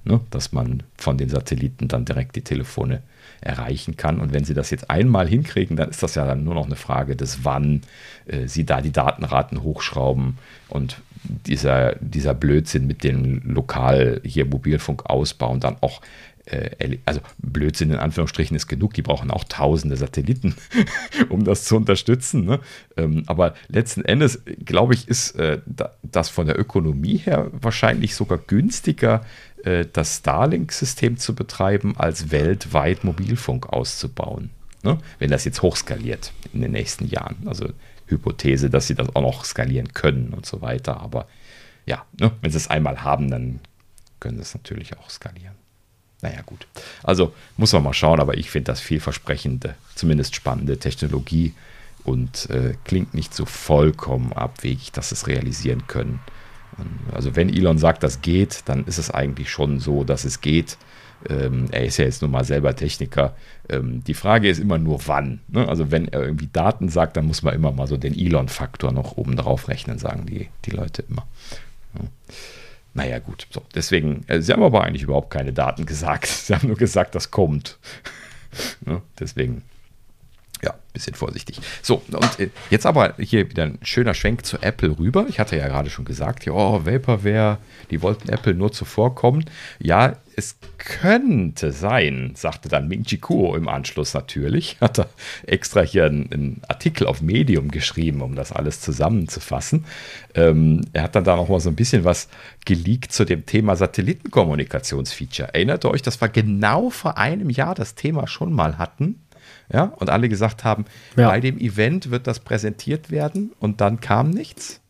ne, dass man von den Satelliten dann direkt die Telefone erreichen kann. Und wenn sie das jetzt einmal hinkriegen, dann ist das ja dann nur noch eine Frage des Wann äh, sie da die Datenraten hochschrauben und dieser, dieser Blödsinn mit dem lokal hier Mobilfunk ausbauen dann auch äh, also Blödsinn in Anführungsstrichen ist genug, die brauchen auch tausende Satelliten, um das zu unterstützen. Ne? Ähm, aber letzten Endes, glaube ich, ist äh, das von der Ökonomie her wahrscheinlich sogar günstiger, äh, das Starlink-System zu betreiben, als weltweit Mobilfunk auszubauen. Ne? Wenn das jetzt hochskaliert in den nächsten Jahren. Also Hypothese, dass sie das auch noch skalieren können und so weiter. Aber ja, ne? wenn sie es einmal haben, dann können sie es natürlich auch skalieren. Naja, gut. Also muss man mal schauen, aber ich finde das vielversprechende, zumindest spannende Technologie und äh, klingt nicht so vollkommen abwegig, dass es realisieren können. Also wenn Elon sagt, das geht, dann ist es eigentlich schon so, dass es geht. Ähm, er ist ja jetzt nun mal selber Techniker. Ähm, die Frage ist immer nur wann. Ne? Also wenn er irgendwie Daten sagt, dann muss man immer mal so den Elon-Faktor noch oben drauf rechnen, sagen die, die Leute immer. Ja. Naja, gut. So, deswegen, äh, sie haben aber eigentlich überhaupt keine Daten gesagt. Sie haben nur gesagt, das kommt. ne? Deswegen, ja, bisschen vorsichtig. So, und äh, jetzt aber hier wieder ein schöner Schwenk zu Apple rüber. Ich hatte ja gerade schon gesagt, ja, oh, Vaporware, die wollten Apple nur zuvorkommen. Ja, es könnte sein, sagte dann Ming Chi Kuo im Anschluss natürlich. Hat er extra hier einen, einen Artikel auf Medium geschrieben, um das alles zusammenzufassen. Ähm, er hat dann da noch mal so ein bisschen was geleakt zu dem Thema Satellitenkommunikationsfeature. Erinnert ihr euch, dass wir genau vor einem Jahr das Thema schon mal hatten? Ja, und alle gesagt haben, ja. bei dem Event wird das präsentiert werden und dann kam nichts.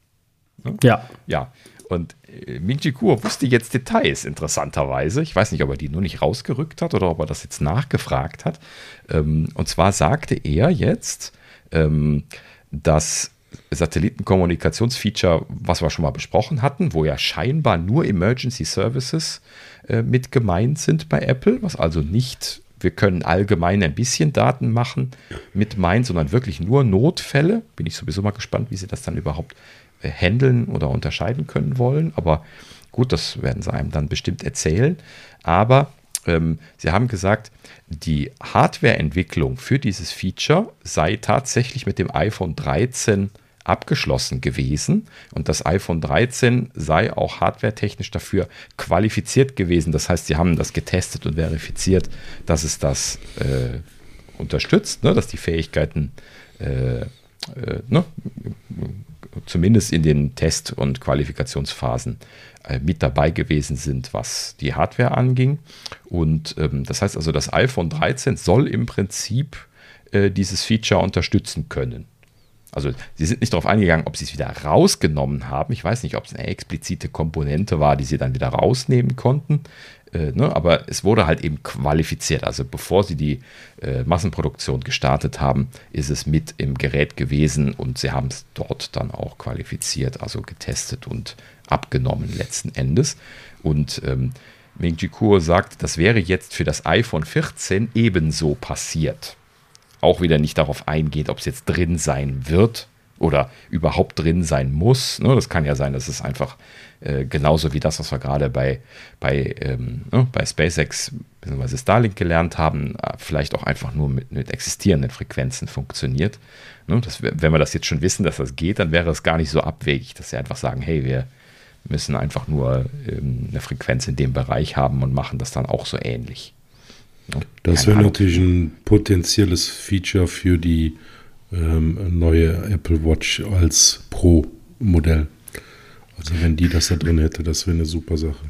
Ne? Ja. Ja. Und äh, Ming Chi Kuo wusste jetzt Details, interessanterweise. Ich weiß nicht, ob er die nur nicht rausgerückt hat oder ob er das jetzt nachgefragt hat. Ähm, und zwar sagte er jetzt, ähm, dass Satellitenkommunikationsfeature, was wir schon mal besprochen hatten, wo ja scheinbar nur Emergency Services äh, mit gemeint sind bei Apple, was also nicht, wir können allgemein ein bisschen Daten machen mit meint, sondern wirklich nur Notfälle. Bin ich sowieso mal gespannt, wie sie das dann überhaupt handeln oder unterscheiden können wollen. Aber gut, das werden sie einem dann bestimmt erzählen. Aber ähm, sie haben gesagt, die Hardwareentwicklung für dieses Feature sei tatsächlich mit dem iPhone 13 abgeschlossen gewesen und das iPhone 13 sei auch hardwaretechnisch dafür qualifiziert gewesen. Das heißt, sie haben das getestet und verifiziert, dass es das äh, unterstützt, ne, dass die Fähigkeiten äh, äh, ne, zumindest in den Test- und Qualifikationsphasen äh, mit dabei gewesen sind, was die Hardware anging. Und ähm, das heißt also, das iPhone 13 soll im Prinzip äh, dieses Feature unterstützen können. Also sie sind nicht darauf eingegangen, ob sie es wieder rausgenommen haben. Ich weiß nicht, ob es eine explizite Komponente war, die sie dann wieder rausnehmen konnten. Äh, ne? Aber es wurde halt eben qualifiziert. Also bevor sie die äh, Massenproduktion gestartet haben, ist es mit im Gerät gewesen und sie haben es dort dann auch qualifiziert, also getestet und abgenommen letzten Endes. Und ähm, Ming Kuo sagt, das wäre jetzt für das iPhone 14 ebenso passiert. Auch wieder nicht darauf eingeht, ob es jetzt drin sein wird oder überhaupt drin sein muss. Ne? Das kann ja sein, dass es einfach äh, genauso wie das, was wir gerade bei, bei, ähm, ne, bei SpaceX bzw. Starlink gelernt haben, äh, vielleicht auch einfach nur mit, mit existierenden Frequenzen funktioniert. Ne? Das, wenn wir das jetzt schon wissen, dass das geht, dann wäre es gar nicht so abwegig, dass sie einfach sagen, hey, wir müssen einfach nur ähm, eine Frequenz in dem Bereich haben und machen das dann auch so ähnlich. Das wäre natürlich ein potenzielles Feature für die ähm, neue Apple Watch als Pro-Modell. Also wenn die das da drin hätte, das wäre eine super Sache.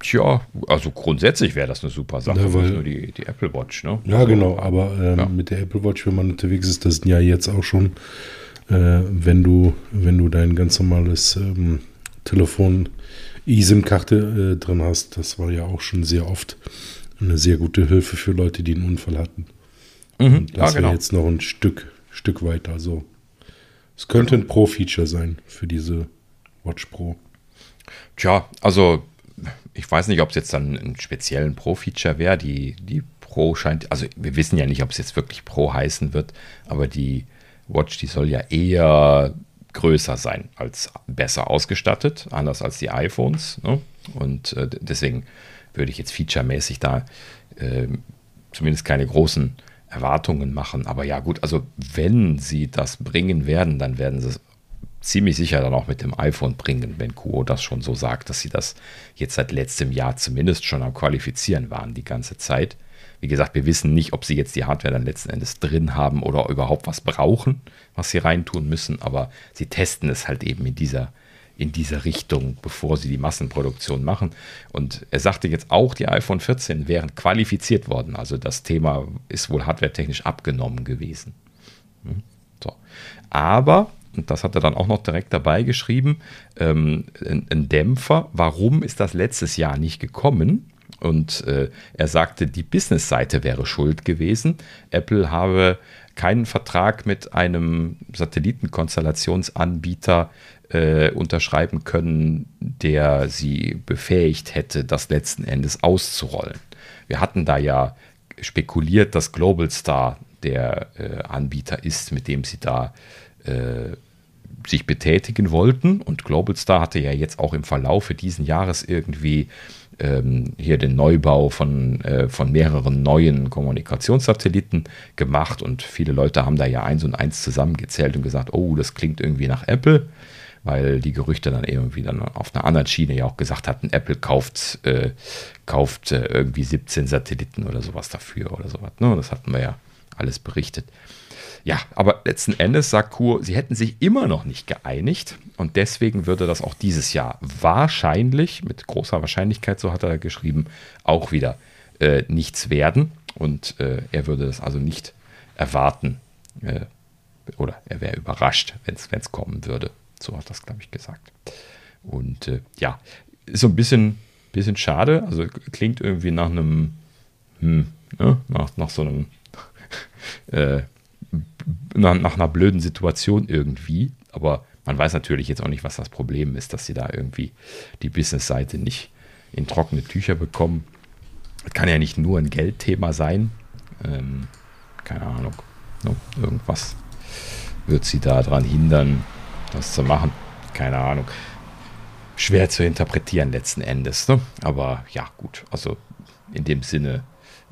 Tja, also grundsätzlich wäre das eine super Sache, ja, weil, nur die, die Apple Watch, ne? Ja, also, genau, aber ähm, ja. mit der Apple Watch, wenn man unterwegs ist, das sind ja jetzt auch schon, äh, wenn du, wenn du dein ganz normales ähm, Telefon eSIM-Karte äh, drin hast, das war ja auch schon sehr oft eine sehr gute Hilfe für Leute, die einen Unfall hatten. Mhm, das ja, wäre genau. jetzt noch ein Stück, Stück weiter. Also es könnte ein Pro-Feature sein für diese Watch Pro. Tja, also ich weiß nicht, ob es jetzt dann einen speziellen Pro-Feature wäre. Die, die Pro scheint, also wir wissen ja nicht, ob es jetzt wirklich Pro heißen wird, aber die Watch, die soll ja eher größer sein als besser ausgestattet, anders als die iPhones. Ne? Und äh, deswegen würde ich jetzt featuremäßig da äh, zumindest keine großen Erwartungen machen. Aber ja, gut, also wenn sie das bringen werden, dann werden sie es ziemlich sicher dann auch mit dem iPhone bringen, wenn Kuo das schon so sagt, dass sie das jetzt seit letztem Jahr zumindest schon am Qualifizieren waren, die ganze Zeit. Wie gesagt, wir wissen nicht, ob sie jetzt die Hardware dann letzten Endes drin haben oder überhaupt was brauchen, was sie reintun müssen, aber sie testen es halt eben in dieser, in dieser Richtung, bevor sie die Massenproduktion machen. Und er sagte jetzt auch, die iPhone 14 wären qualifiziert worden. Also das Thema ist wohl hardwaretechnisch abgenommen gewesen. Hm? So. Aber und das hat er dann auch noch direkt dabei geschrieben, ähm, ein, ein, Dämpfer. Warum ist das letztes Jahr nicht gekommen? Und äh, er sagte, die Business-Seite wäre schuld gewesen. Apple habe keinen Vertrag mit einem Satellitenkonstellationsanbieter äh, unterschreiben können, der sie befähigt hätte, das letzten Endes auszurollen. Wir hatten da ja spekuliert, dass Global Star der äh, Anbieter ist, mit dem sie da äh, sich betätigen wollten. Und Global Star hatte ja jetzt auch im Verlaufe diesen Jahres irgendwie ähm, hier den Neubau von, äh, von mehreren neuen Kommunikationssatelliten gemacht. Und viele Leute haben da ja eins und eins zusammengezählt und gesagt, oh, das klingt irgendwie nach Apple weil die Gerüchte dann irgendwie dann auf einer anderen Schiene ja auch gesagt hatten, Apple kauft, äh, kauft äh, irgendwie 17 Satelliten oder sowas dafür oder sowas. Ne? Das hatten wir ja alles berichtet. Ja, aber letzten Endes sagt Kur, sie hätten sich immer noch nicht geeinigt und deswegen würde das auch dieses Jahr wahrscheinlich, mit großer Wahrscheinlichkeit, so hat er geschrieben, auch wieder äh, nichts werden und äh, er würde das also nicht erwarten äh, oder er wäre überrascht, wenn es kommen würde. So hat das, glaube ich, gesagt. Und äh, ja, ist so ein bisschen, bisschen schade, also klingt irgendwie nach einem, hm, ne? nach, nach so einem äh, nach, nach einer blöden Situation irgendwie. Aber man weiß natürlich jetzt auch nicht, was das Problem ist, dass sie da irgendwie die Business-Seite nicht in trockene Tücher bekommen. Das kann ja nicht nur ein Geldthema sein. Ähm, keine Ahnung. No, irgendwas wird sie daran hindern, das zu machen. Keine Ahnung. Schwer zu interpretieren letzten Endes. Ne? Aber ja, gut. Also in dem Sinne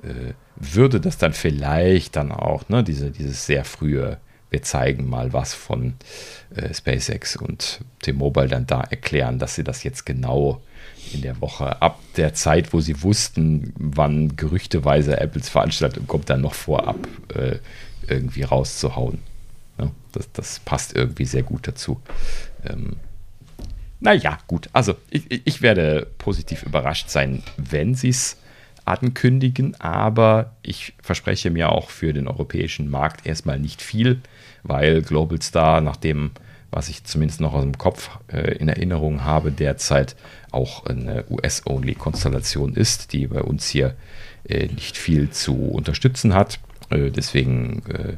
äh, würde das dann vielleicht dann auch, ne, diese, dieses sehr frühe, wir zeigen mal was von äh, SpaceX und T-Mobile dann da erklären, dass sie das jetzt genau in der Woche ab der Zeit, wo sie wussten, wann gerüchteweise Apples Veranstaltung kommt, dann noch vorab äh, irgendwie rauszuhauen. Ja, das, das, passt irgendwie sehr gut dazu. Ähm, naja, gut. Also ich, ich werde positiv überrascht sein, wenn sie es ankündigen, aber ich verspreche mir auch für den europäischen Markt erstmal nicht viel, weil Global Star, nach dem, was ich zumindest noch aus dem Kopf äh, in Erinnerung habe, derzeit auch eine US-Only-Konstellation ist, die bei uns hier äh, nicht viel zu unterstützen hat. Äh, deswegen äh,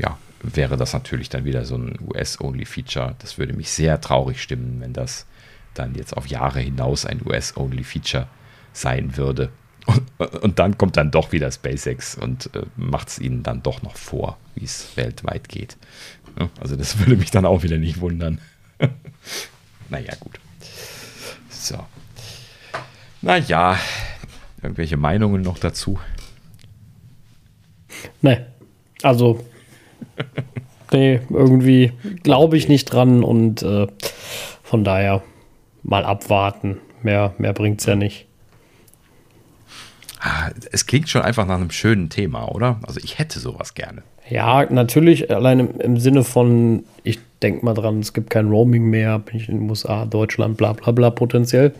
ja, wäre das natürlich dann wieder so ein US-Only-Feature. Das würde mich sehr traurig stimmen, wenn das dann jetzt auf Jahre hinaus ein US-Only-Feature sein würde. Und, und, dann kommt dann doch wieder SpaceX und äh, macht es ihnen dann doch noch vor, wie es weltweit geht. Also das würde mich dann auch wieder nicht wundern. naja, gut. So. Naja, irgendwelche Meinungen noch dazu? Nee. Also, nee, irgendwie glaube ich nicht dran und äh, von daher mal abwarten. Mehr, mehr bringt es ja nicht. Ah, es klingt schon einfach nach einem schönen Thema, oder? Also ich hätte sowas gerne. Ja, natürlich, allein im, im Sinne von, ich denke mal dran, es gibt kein Roaming mehr, bin ich in den USA, Deutschland, bla bla bla potenziell.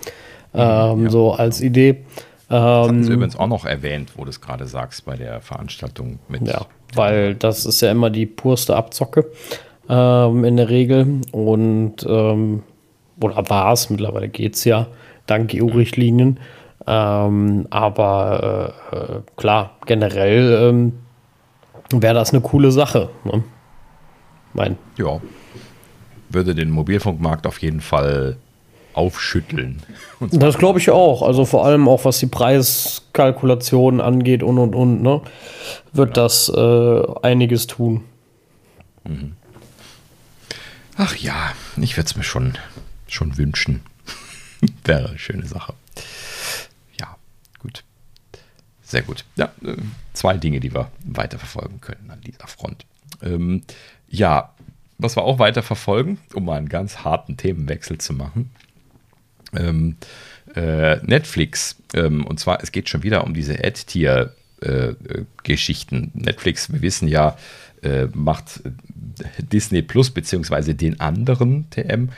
Ähm, ja. So als Idee. Das hatten Sie ähm, übrigens auch noch erwähnt, wo du es gerade sagst, bei der Veranstaltung mit. Ja, weil das ist ja immer die purste Abzocke ähm, in der Regel. Und ähm, oder war es, mittlerweile geht es ja, dank EU-Richtlinien. Ähm, aber äh, äh, klar, generell ähm, wäre das eine coole Sache. Ne? Mein. Ja. Würde den Mobilfunkmarkt auf jeden Fall aufschütteln. Das glaube ich auch. Also vor allem auch was die Preiskalkulation angeht und und und, ne, wird ja. das äh, einiges tun. Mhm. Ach ja, ich würde es mir schon, schon wünschen. Wäre eine schöne Sache. Ja, gut. Sehr gut. Ja, äh, zwei Dinge, die wir weiterverfolgen können an dieser Front. Ähm, ja, was wir auch weiterverfolgen, um mal einen ganz harten Themenwechsel zu machen, ähm, äh, Netflix. Ähm, und zwar, es geht schon wieder um diese Ad-Tier-Geschichten. Äh, Netflix, wir wissen ja, äh, macht Disney Plus beziehungsweise den anderen TM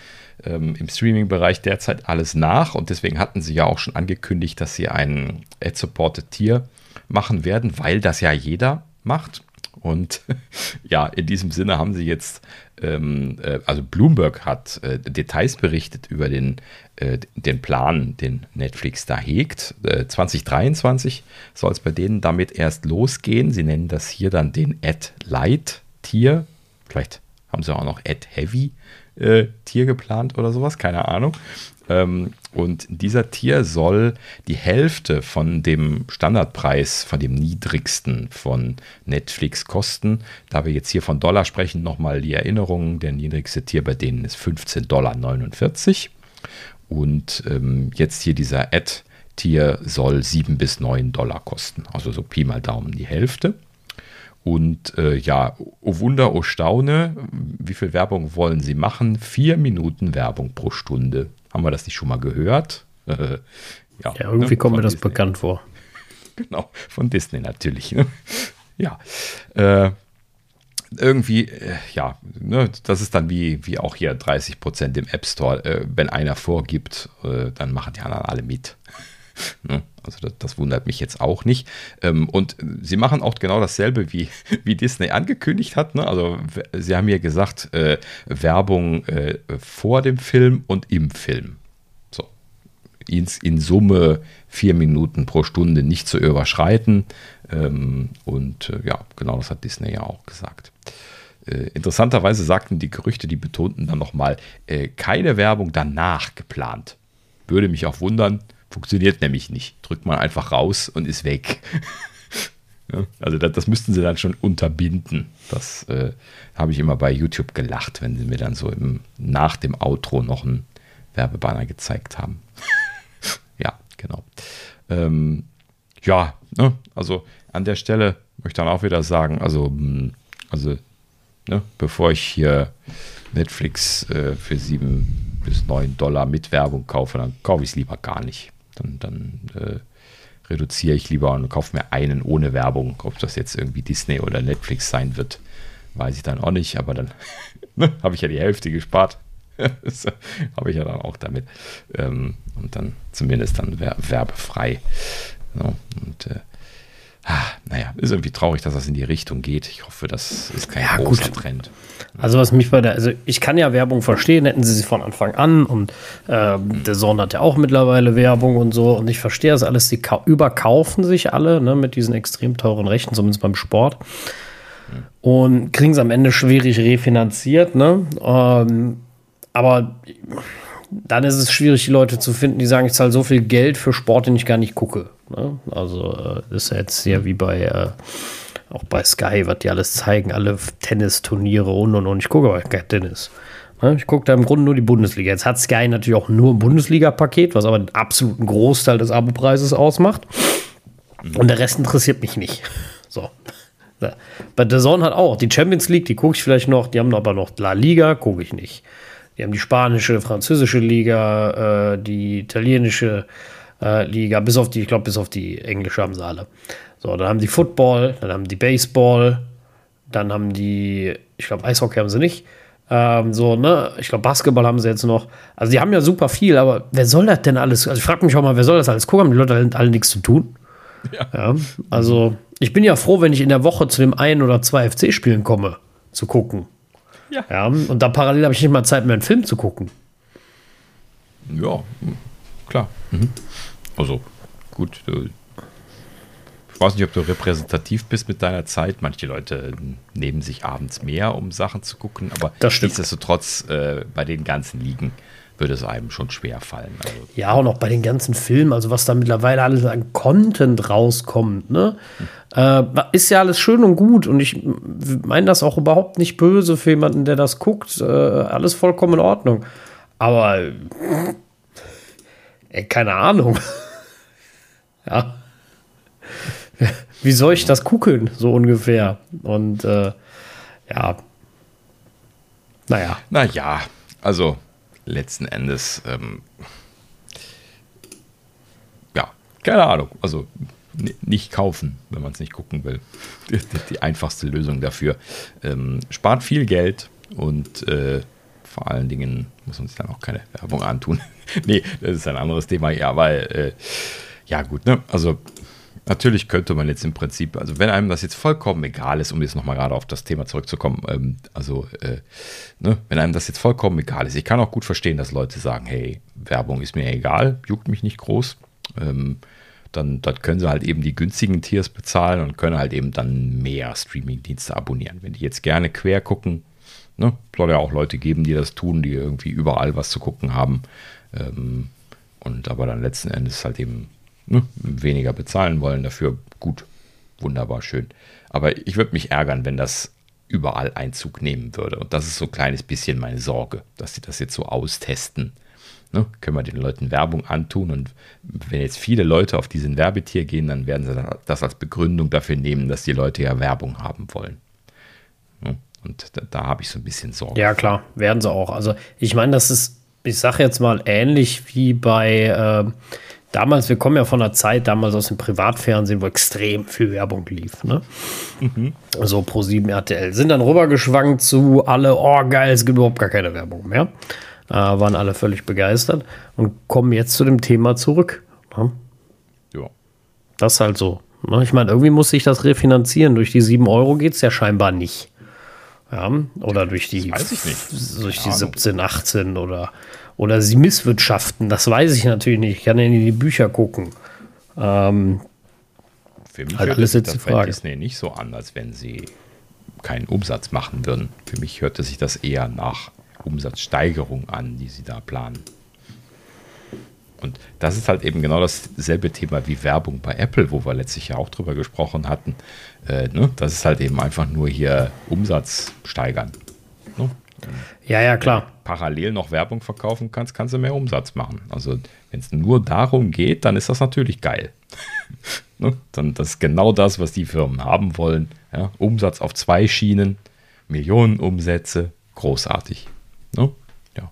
ähm, im Streaming-Bereich derzeit alles nach. Und deswegen hatten sie ja auch schon angekündigt, dass sie ein Ad-Supported Tier machen werden, weil das ja jeder macht. Und ja, in diesem Sinne haben sie jetzt, ähm, äh, also Bloomberg hat äh, Details berichtet über den, äh, den Plan, den Netflix da hegt. 2023 soll es bei denen damit erst losgehen. Sie nennen das hier dann den Ad Light Tier. Vielleicht haben sie auch noch Ad Heavy äh, Tier geplant oder sowas, keine Ahnung. Ähm, und dieser Tier soll die Hälfte von dem Standardpreis, von dem niedrigsten von Netflix kosten. Da wir jetzt hier von Dollar sprechen, nochmal die Erinnerung. Der niedrigste Tier bei denen ist 15,49 Dollar. Und ähm, jetzt hier dieser Ad-Tier soll 7 bis 9 Dollar kosten. Also so Pi mal Daumen die Hälfte. Und äh, ja, oh Wunder, oh Staune, wie viel Werbung wollen Sie machen? Vier Minuten Werbung pro Stunde. Haben wir das nicht schon mal gehört? ja, ja, irgendwie ne, kommt mir das Disney. bekannt vor. Genau, von Disney natürlich. Ne? Ja, äh, irgendwie, äh, ja, ne, das ist dann wie, wie auch hier 30 Prozent im App Store. Äh, wenn einer vorgibt, äh, dann machen die anderen alle mit. ne? Also das, das, wundert mich jetzt auch nicht. Ähm, und sie machen auch genau dasselbe, wie, wie Disney angekündigt hat. Ne? Also sie haben ja gesagt, äh, Werbung äh, vor dem Film und im Film. So. In, Summe vier Minuten pro Stunde nicht zu überschreiten. Ähm, und äh, ja, genau das hat Disney ja auch gesagt. Interessanterweise sagten die Gerüchte, die betonten dann nochmal, äh, keine Werbung danach geplant. Würde mich auch wundern, Funktioniert nämlich nicht. Drückt man einfach raus und ist weg. ja, also das, das, müssten sie dann schon unterbinden. Das äh, habe ich immer bei YouTube gelacht, wenn sie mir dann so im, nach dem Outro noch einen Werbebanner gezeigt haben. ja, genau. Ähm, ja, ne, also an der Stelle möchte ich dann auch wieder sagen, also, hm, also ne, bevor ich hier Netflix äh, für 7 bis 9 Dollar mit Werbung kaufe, dann kaufe ich es lieber gar nicht. Dann, dann äh, reduziere ich lieber und kaufe mir einen ohne Werbung. Ob das jetzt irgendwie Disney oder Netflix sein wird, weiß ich dann auch nicht. Aber dann ne, habe ich ja die Hälfte gespart. habe ich ja dann auch damit. Ähm, und dann zumindest dann werbefrei. Ja, und äh, naja, ist irgendwie traurig, dass das in die Richtung geht. Ich hoffe, das ist kein ja, großer gut. Trend. Also was mich bei der, also ich kann ja Werbung verstehen, hätten sie sie von Anfang an und äh, der Sohn hat ja auch mittlerweile Werbung und so und ich verstehe das alles, die überkaufen sich alle ne, mit diesen extrem teuren Rechten, zumindest beim Sport und kriegen es am Ende schwierig refinanziert, ne? Ähm, aber dann ist es schwierig, die Leute zu finden, die sagen, ich zahle so viel Geld für Sport, den ich gar nicht gucke. Ne? Also äh, ist ja jetzt ja wie bei äh, Auch bei Sky, was die alles zeigen, alle Tennisturniere und und und. Ich gucke aber kein Tennis. Ne? Ich gucke da im Grunde nur die Bundesliga. Jetzt hat Sky natürlich auch nur ein Bundesliga-Paket, was aber den absoluten Großteil des Abo-Preises ausmacht. Und der Rest interessiert mich nicht. So. Bei The Zone hat auch die Champions League, die gucke ich vielleicht noch. Die haben aber noch La Liga, gucke ich nicht. Die haben die spanische, französische Liga, äh, die italienische äh, Liga, bis auf die, ich glaube, bis auf die englische haben sie alle. So, dann haben die Football, dann haben die Baseball, dann haben die, ich glaube, Eishockey haben sie nicht. Ähm, so, ne? Ich glaube, Basketball haben sie jetzt noch. Also, die haben ja super viel, aber wer soll das denn alles? Also, ich frage mich auch mal, wer soll das alles gucken? Haben die Leute alle nichts zu tun? Ja. ja. Also, ich bin ja froh, wenn ich in der Woche zu dem einen oder zwei FC-Spielen komme, zu gucken. Ja. ja. Und da parallel habe ich nicht mal Zeit mehr, einen Film zu gucken. Ja, klar. Mhm. Also, gut. Ich weiß nicht, ob du repräsentativ bist mit deiner Zeit. Manche Leute nehmen sich abends mehr, um Sachen zu gucken, aber nichtsdestotrotz äh, bei den ganzen Ligen würde es einem schon schwer fallen. Also, ja, und auch bei den ganzen Filmen, also was da mittlerweile alles an Content rauskommt, ne? Hm. Äh, ist ja alles schön und gut und ich meine das auch überhaupt nicht böse für jemanden, der das guckt. Äh, alles vollkommen in Ordnung. Aber ey, keine Ahnung. ja. Wie soll ich das gucken, so ungefähr? Und äh, ja. Naja. Naja, also letzten Endes, ähm, ja, keine Ahnung. Also nicht kaufen, wenn man es nicht gucken will. Die, die, einfachste Lösung dafür. Ähm, spart viel Geld und äh, vor allen Dingen muss man sich dann auch keine Werbung antun. nee, das ist ein anderes Thema. Ja, weil, äh, ja, gut, ne? Also natürlich könnte man jetzt im Prinzip, also wenn einem das jetzt vollkommen egal ist, um jetzt nochmal gerade auf das Thema zurückzukommen, ähm, also äh, ne, wenn einem das jetzt vollkommen egal ist, ich kann auch gut verstehen, dass Leute sagen, hey, Werbung ist mir egal, juckt mich nicht groß, ähm, dann, dann können sie halt eben die günstigen Tiers bezahlen und können halt eben dann mehr Streaming-Dienste abonnieren. Wenn die jetzt gerne quer gucken, ne, soll ja auch Leute geben, die das tun, die irgendwie überall was zu gucken haben. Ähm, und aber dann letzten Endes halt eben ne, weniger bezahlen wollen dafür. Gut, wunderbar, schön. Aber ich würde mich ärgern, wenn das überall Einzug nehmen würde. Und das ist so ein kleines bisschen meine Sorge, dass sie das jetzt so austesten. Ne, können wir den Leuten Werbung antun und wenn jetzt viele Leute auf diesen Werbetier gehen, dann werden sie das als Begründung dafür nehmen, dass die Leute ja Werbung haben wollen. Ne, und da, da habe ich so ein bisschen Sorge. Ja, klar, werden sie auch. Also ich meine, das ist, ich sage jetzt mal, ähnlich wie bei äh, damals, wir kommen ja von einer Zeit damals aus dem Privatfernsehen, wo extrem viel Werbung lief. Ne? Mhm. So pro 7 RTL. Sind dann rübergeschwankt zu alle, oh geil, es gibt überhaupt gar keine Werbung mehr. Äh, waren alle völlig begeistert und kommen jetzt zu dem Thema zurück. Ne? Ja. Das ist halt so. Ne? Ich meine, irgendwie muss sich das refinanzieren. Durch die 7 Euro geht es ja scheinbar nicht. Ja, oder durch die, durch die 17, 18 oder oder sie misswirtschaften, das weiß ich natürlich nicht. Ich kann ja in die Bücher gucken. Ähm, Für mich hört sich das bei Disney nicht so an, als wenn sie keinen Umsatz machen würden. Für mich hörte sich das eher nach Umsatzsteigerung an, die sie da planen. Und das ist halt eben genau dasselbe Thema wie Werbung bei Apple, wo wir letztlich ja auch drüber gesprochen hatten. Äh, ne? Das ist halt eben einfach nur hier Umsatz steigern. Ne? Ja, ja, klar. parallel noch Werbung verkaufen kannst, kannst du mehr Umsatz machen. Also, wenn es nur darum geht, dann ist das natürlich geil. ne? Dann das ist genau das, was die Firmen haben wollen. Ja? Umsatz auf zwei Schienen, Millionen Umsätze, großartig. Ne? Ja.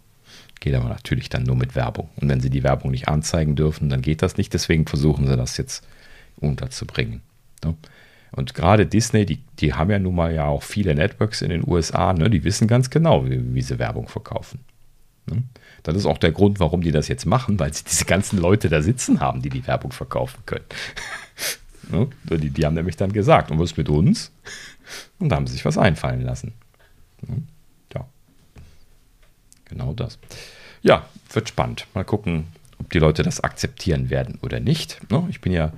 Geht aber natürlich dann nur mit Werbung. Und wenn sie die Werbung nicht anzeigen dürfen, dann geht das nicht. Deswegen versuchen sie das jetzt unterzubringen. Ne? Und gerade Disney, die, die haben ja nun mal ja auch viele Networks in den USA, ne? die wissen ganz genau, wie, wie sie Werbung verkaufen. Ne? Das ist auch der Grund, warum die das jetzt machen, weil sie diese ganzen Leute da sitzen haben, die die Werbung verkaufen können. ne? die, die haben nämlich dann gesagt, und was mit uns? Und da haben sie sich was einfallen lassen. Ne? Ja. Genau das. Ja, wird spannend. Mal gucken, ob die Leute das akzeptieren werden oder nicht. Ne? Ich bin ja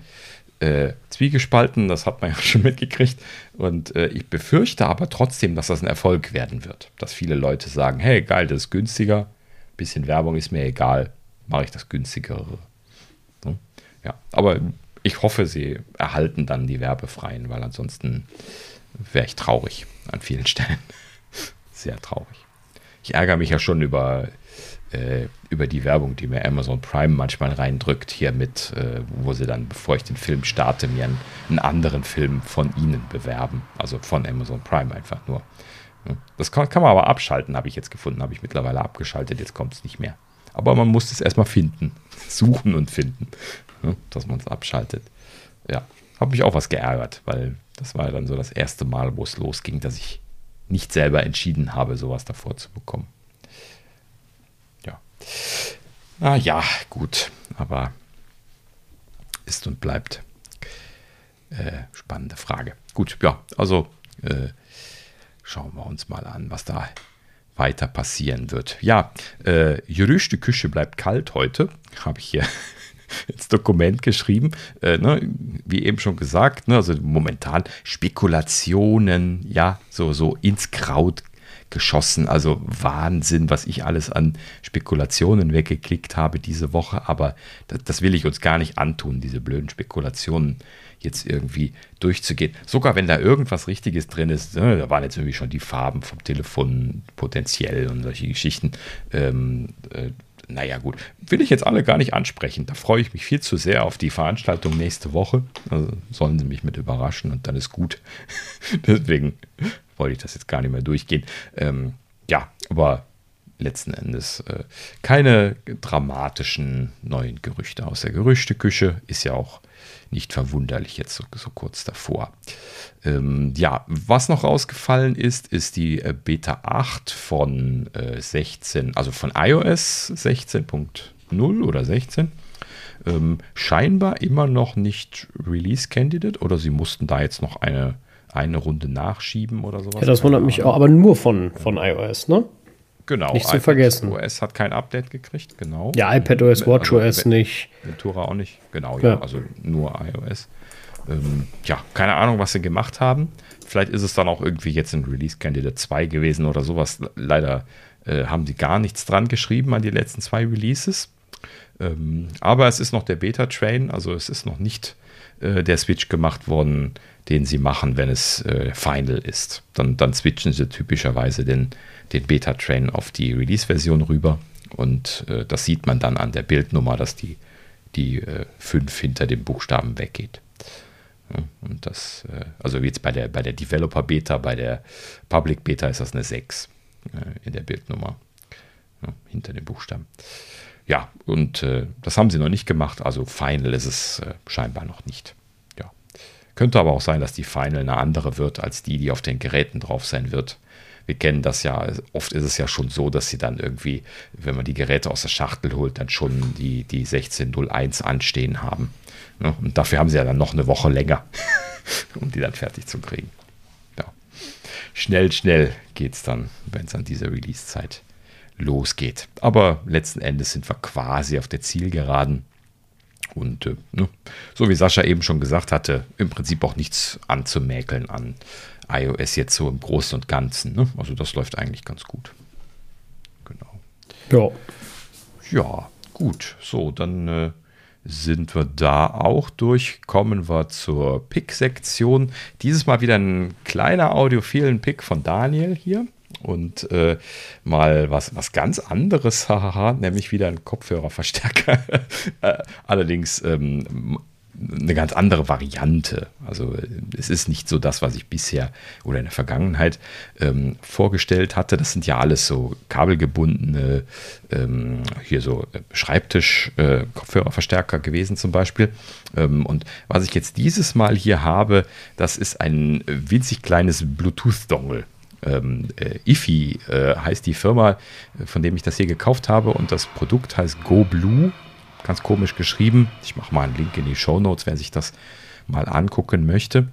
äh, zwiegespalten, das hat man ja schon mitgekriegt. Und äh, ich befürchte aber trotzdem, dass das ein Erfolg werden wird. Dass viele Leute sagen, hey, geil, das ist günstiger, bisschen Werbung ist mir egal, mache ich das günstigere. So, ja, aber ich hoffe, sie erhalten dann die werbefreien, weil ansonsten wäre ich traurig an vielen Stellen. Sehr traurig. Ich ärgere mich ja schon über, äh, über die Werbung, die mir Amazon Prime manchmal reindrückt, hier mit, äh, wo sie dann, bevor ich den Film starte, mir einen, einen, anderen Film von ihnen bewerben. Also von Amazon Prime einfach nur. Das kann, kann man aber abschalten, habe ich jetzt gefunden, habe ich mittlerweile abgeschaltet, jetzt kommt es nicht mehr. Aber man muss es erstmal finden, suchen und finden, dass man es abschaltet. Ja, habe mich auch was geärgert, weil das war dann so das erste Mal, wo es losging, dass ich nicht selber entschieden habe, sowas davor zu bekommen. Ah ja, gut, aber ist und bleibt. Äh, spannende Frage. Gut, ja, also äh, schauen wir uns mal an, was da weiter passieren wird. Ja, äh, Jürüsch, die Küche bleibt kalt heute, habe ich hier ins Dokument geschrieben. Äh, ne, wie eben schon gesagt, ne, also momentan Spekulationen, ja, so, so ins Kraut geschossen. Also Wahnsinn, was ich alles an Spekulationen weggeklickt habe diese Woche. Aber das, das will ich uns gar nicht antun, diese blöden Spekulationen jetzt irgendwie durchzugehen. Sogar wenn da irgendwas Richtiges drin ist, ne, da waren jetzt irgendwie schon die Farben vom Telefon potenziell und solche Geschichten. Ähm, äh, naja, gut, will ich jetzt alle gar nicht ansprechen. Da freue ich mich viel zu sehr auf die Veranstaltung nächste Woche. Also sollen sie mich mit überraschen und dann ist gut. Deswegen wollte ich das jetzt gar nicht mehr durchgehen. Ähm, ja, aber letzten Endes äh, keine dramatischen neuen Gerüchte aus der Gerüchteküche. Ist ja auch nicht verwunderlich jetzt so, so kurz davor. Ähm, ja, was noch rausgefallen ist, ist die äh, Beta 8 von äh, 16, also von iOS 16.0 oder 16. Ähm, scheinbar immer noch nicht Release Candidate oder sie mussten da jetzt noch eine, eine Runde nachschieben oder sowas. Ja, das wundert mich auch, aber nur von, von iOS, ne? Genau. Nicht zu vergessen. OS hat kein Update gekriegt, genau. Ja, iPad OS, WatchOS also, nicht. Ventura auch nicht, genau, ja, ja also nur iOS. Ähm, ja, keine Ahnung, was sie gemacht haben. Vielleicht ist es dann auch irgendwie jetzt ein Release Candidate 2 gewesen oder sowas. Leider äh, haben sie gar nichts dran geschrieben an die letzten zwei Releases. Ähm, aber es ist noch der Beta-Train, also es ist noch nicht äh, der Switch gemacht worden, den sie machen, wenn es äh, Final ist. Dann, dann switchen sie typischerweise den, den Beta-Train auf die Release-Version rüber. Und äh, das sieht man dann an der Bildnummer, dass die, die 5 äh, hinter dem Buchstaben weggeht. Ja, und das, äh, also jetzt bei der, bei der Developer-Beta, bei der Public-Beta ist das eine 6 äh, in der Bildnummer. Ja, hinter dem Buchstaben. Ja, und äh, das haben sie noch nicht gemacht, also Final ist es scheinbar noch nicht. Könnte aber auch sein, dass die Final eine andere wird als die, die auf den Geräten drauf sein wird. Wir kennen das ja, oft ist es ja schon so, dass sie dann irgendwie, wenn man die Geräte aus der Schachtel holt, dann schon die, die 1601 anstehen haben. Und dafür haben sie ja dann noch eine Woche länger, um die dann fertig zu kriegen. Ja. Schnell, schnell geht es dann, wenn es an dieser Release-Zeit losgeht. Aber letzten Endes sind wir quasi auf der Zielgeraden. Und äh, ne, so wie Sascha eben schon gesagt hatte, im Prinzip auch nichts anzumäkeln an iOS jetzt so im Großen und Ganzen. Ne? Also das läuft eigentlich ganz gut. Genau. Ja. Ja, gut. So, dann äh, sind wir da auch durch. Kommen wir zur Pick-Sektion. Dieses Mal wieder ein kleiner audiophilen Pick von Daniel hier und äh, mal was, was ganz anderes, hahaha, nämlich wieder ein Kopfhörerverstärker. Äh, allerdings ähm, eine ganz andere Variante. Also es ist nicht so das, was ich bisher oder in der Vergangenheit ähm, vorgestellt hatte. Das sind ja alles so kabelgebundene, ähm, hier so Schreibtisch-Kopfhörerverstärker äh, gewesen zum Beispiel. Ähm, und was ich jetzt dieses Mal hier habe, das ist ein winzig kleines Bluetooth-Dongle ähm, äh, IFI äh, heißt die Firma, von dem ich das hier gekauft habe und das Produkt heißt GoBlue. Ganz komisch geschrieben. Ich mache mal einen Link in die Show Notes, wer sich das mal angucken möchte.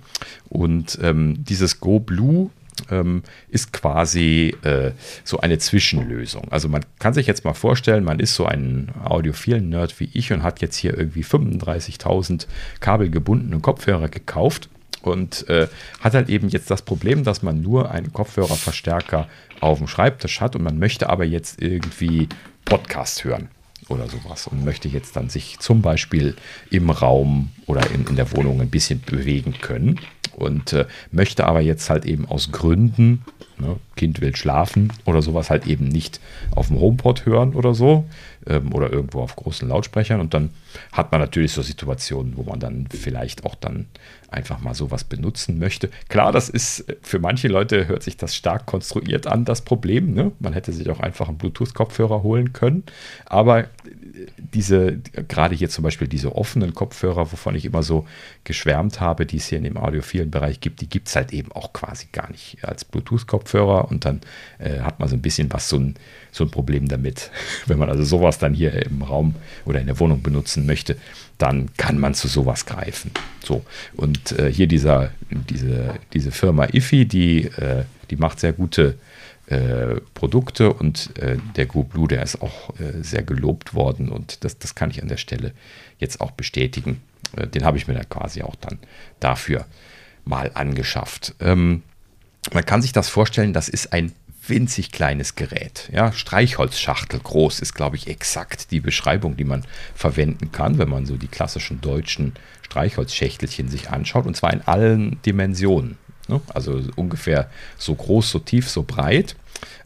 Und ähm, dieses GoBlue ähm, ist quasi äh, so eine Zwischenlösung. Also man kann sich jetzt mal vorstellen, man ist so ein audiophilen Nerd wie ich und hat jetzt hier irgendwie 35.000 kabelgebundene Kopfhörer gekauft und äh, hat halt eben jetzt das Problem, dass man nur einen Kopfhörerverstärker auf dem Schreibtisch hat und man möchte aber jetzt irgendwie Podcast hören. Oder sowas und möchte jetzt dann sich zum Beispiel im Raum oder in, in der Wohnung ein bisschen bewegen können und äh, möchte aber jetzt halt eben aus Gründen, ne, Kind will schlafen oder sowas halt eben nicht auf dem HomePod hören oder so ähm, oder irgendwo auf großen Lautsprechern und dann hat man natürlich so Situationen, wo man dann vielleicht auch dann einfach mal sowas benutzen möchte. Klar, das ist äh, für manche Leute hört sich das stark konstruiert an, das Problem. Ne? Man hätte sich auch einfach einen Bluetooth-Kopfhörer holen können, aber diese, gerade hier zum Beispiel diese offenen Kopfhörer, wovon ich immer so geschwärmt habe, die es hier in dem audiophilen Bereich gibt, die gibt es halt eben auch quasi gar nicht als Bluetooth-Kopfhörer und dann äh, hat man so ein bisschen was, so ein, so ein Problem damit. Wenn man also sowas dann hier im Raum oder in der Wohnung benutzen möchte, dann kann man zu sowas greifen. So, und äh, hier dieser, diese, diese Firma IFI, die, äh, die macht sehr gute äh, Produkte und äh, der Go Blue, der ist auch äh, sehr gelobt worden und das, das kann ich an der Stelle jetzt auch bestätigen. Äh, den habe ich mir da quasi auch dann dafür mal angeschafft. Ähm, man kann sich das vorstellen, das ist ein winzig kleines Gerät. Ja, Streichholzschachtel groß ist, glaube ich, exakt die Beschreibung, die man verwenden kann, wenn man so die klassischen deutschen Streichholzschächtelchen sich anschaut, und zwar in allen Dimensionen. Ne? Also ungefähr so groß, so tief, so breit.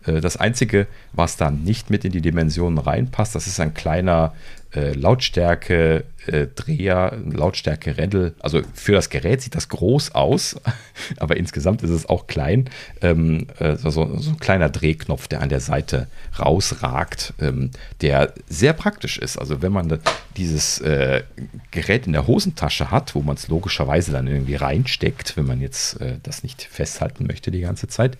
Äh, das Einzige, was dann nicht mit in die Dimensionen reinpasst, das ist ein kleiner äh, Lautstärke äh, Dreher, Lautstärke Rändel. Also für das Gerät sieht das groß aus, aber insgesamt ist es auch klein. Ähm, äh, so, so, ein kleiner Drehknopf, der an der Seite rausragt, ähm, der sehr praktisch ist. Also wenn man dieses äh, Gerät in der Hosentasche hat, wo man es logischerweise dann irgendwie reinsteckt, wenn man jetzt äh, das nicht festhalten möchte die ganze Zeit,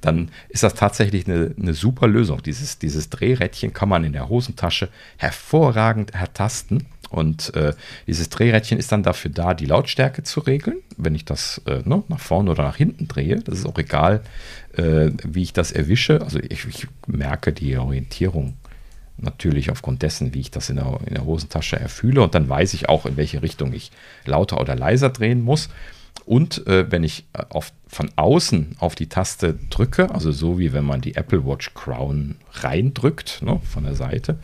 dann ist das tatsächlich eine, eine super Lösung. Dieses, dieses Drehrädchen kann man in der Hosentasche hervorragend ertasten und äh, dieses Drehrädchen ist dann dafür da, die Lautstärke zu regeln, wenn ich das äh, ne, nach vorne oder nach hinten drehe. Das ist auch egal, äh, wie ich das erwische. Also ich, ich, merke die Orientierung natürlich aufgrund dessen, wie ich das in der, in der Hosentasche erfühle. Und dann weiß ich auch, in welche Richtung ich lauter oder leiser drehen muss. Und äh, wenn ich äh, auf, von außen auf die Taste drücke, also so wie wenn man die Apple Watch Crown reindrückt, ne, von der Seite,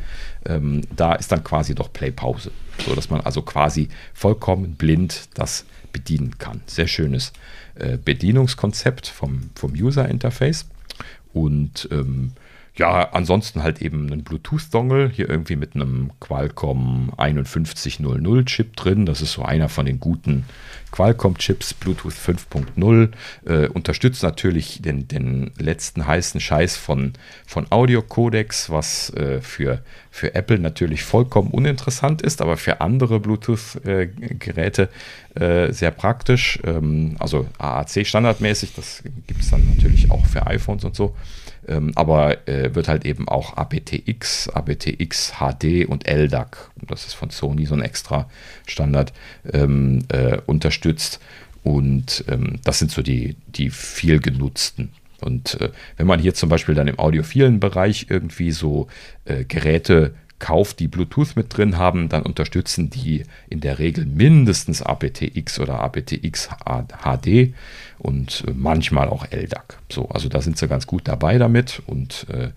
ähm, da ist dann quasi doch Play-Pause. So dass man also quasi vollkommen blind das bedienen kann. Sehr schönes äh, Bedienungskonzept vom, vom User-Interface. Und ähm, ja, ansonsten halt eben ein Bluetooth-Dongle, hier irgendwie mit einem Qualcomm 5100 Chip drin. Das ist so einer von den guten Qualcomm-Chips, Bluetooth 5.0. Äh, unterstützt natürlich den, den letzten heißen Scheiß von, von Audio-Codecs, was äh, für, für Apple natürlich vollkommen uninteressant ist, aber für andere Bluetooth-Geräte äh, sehr praktisch. Ähm, also AAC standardmäßig, das gibt es dann natürlich auch für iPhones und so. Ähm, aber äh, wird halt eben auch aptX, aptX HD und LDAC, das ist von Sony so ein extra Standard, ähm, äh, unterstützt. Und ähm, das sind so die, die viel genutzten. Und äh, wenn man hier zum Beispiel dann im audiophilen Bereich irgendwie so äh, Geräte kauft, die Bluetooth mit drin haben, dann unterstützen die in der Regel mindestens aptX oder aptX HD und äh, manchmal auch LDAC. So, also da sind sie ganz gut dabei damit und äh,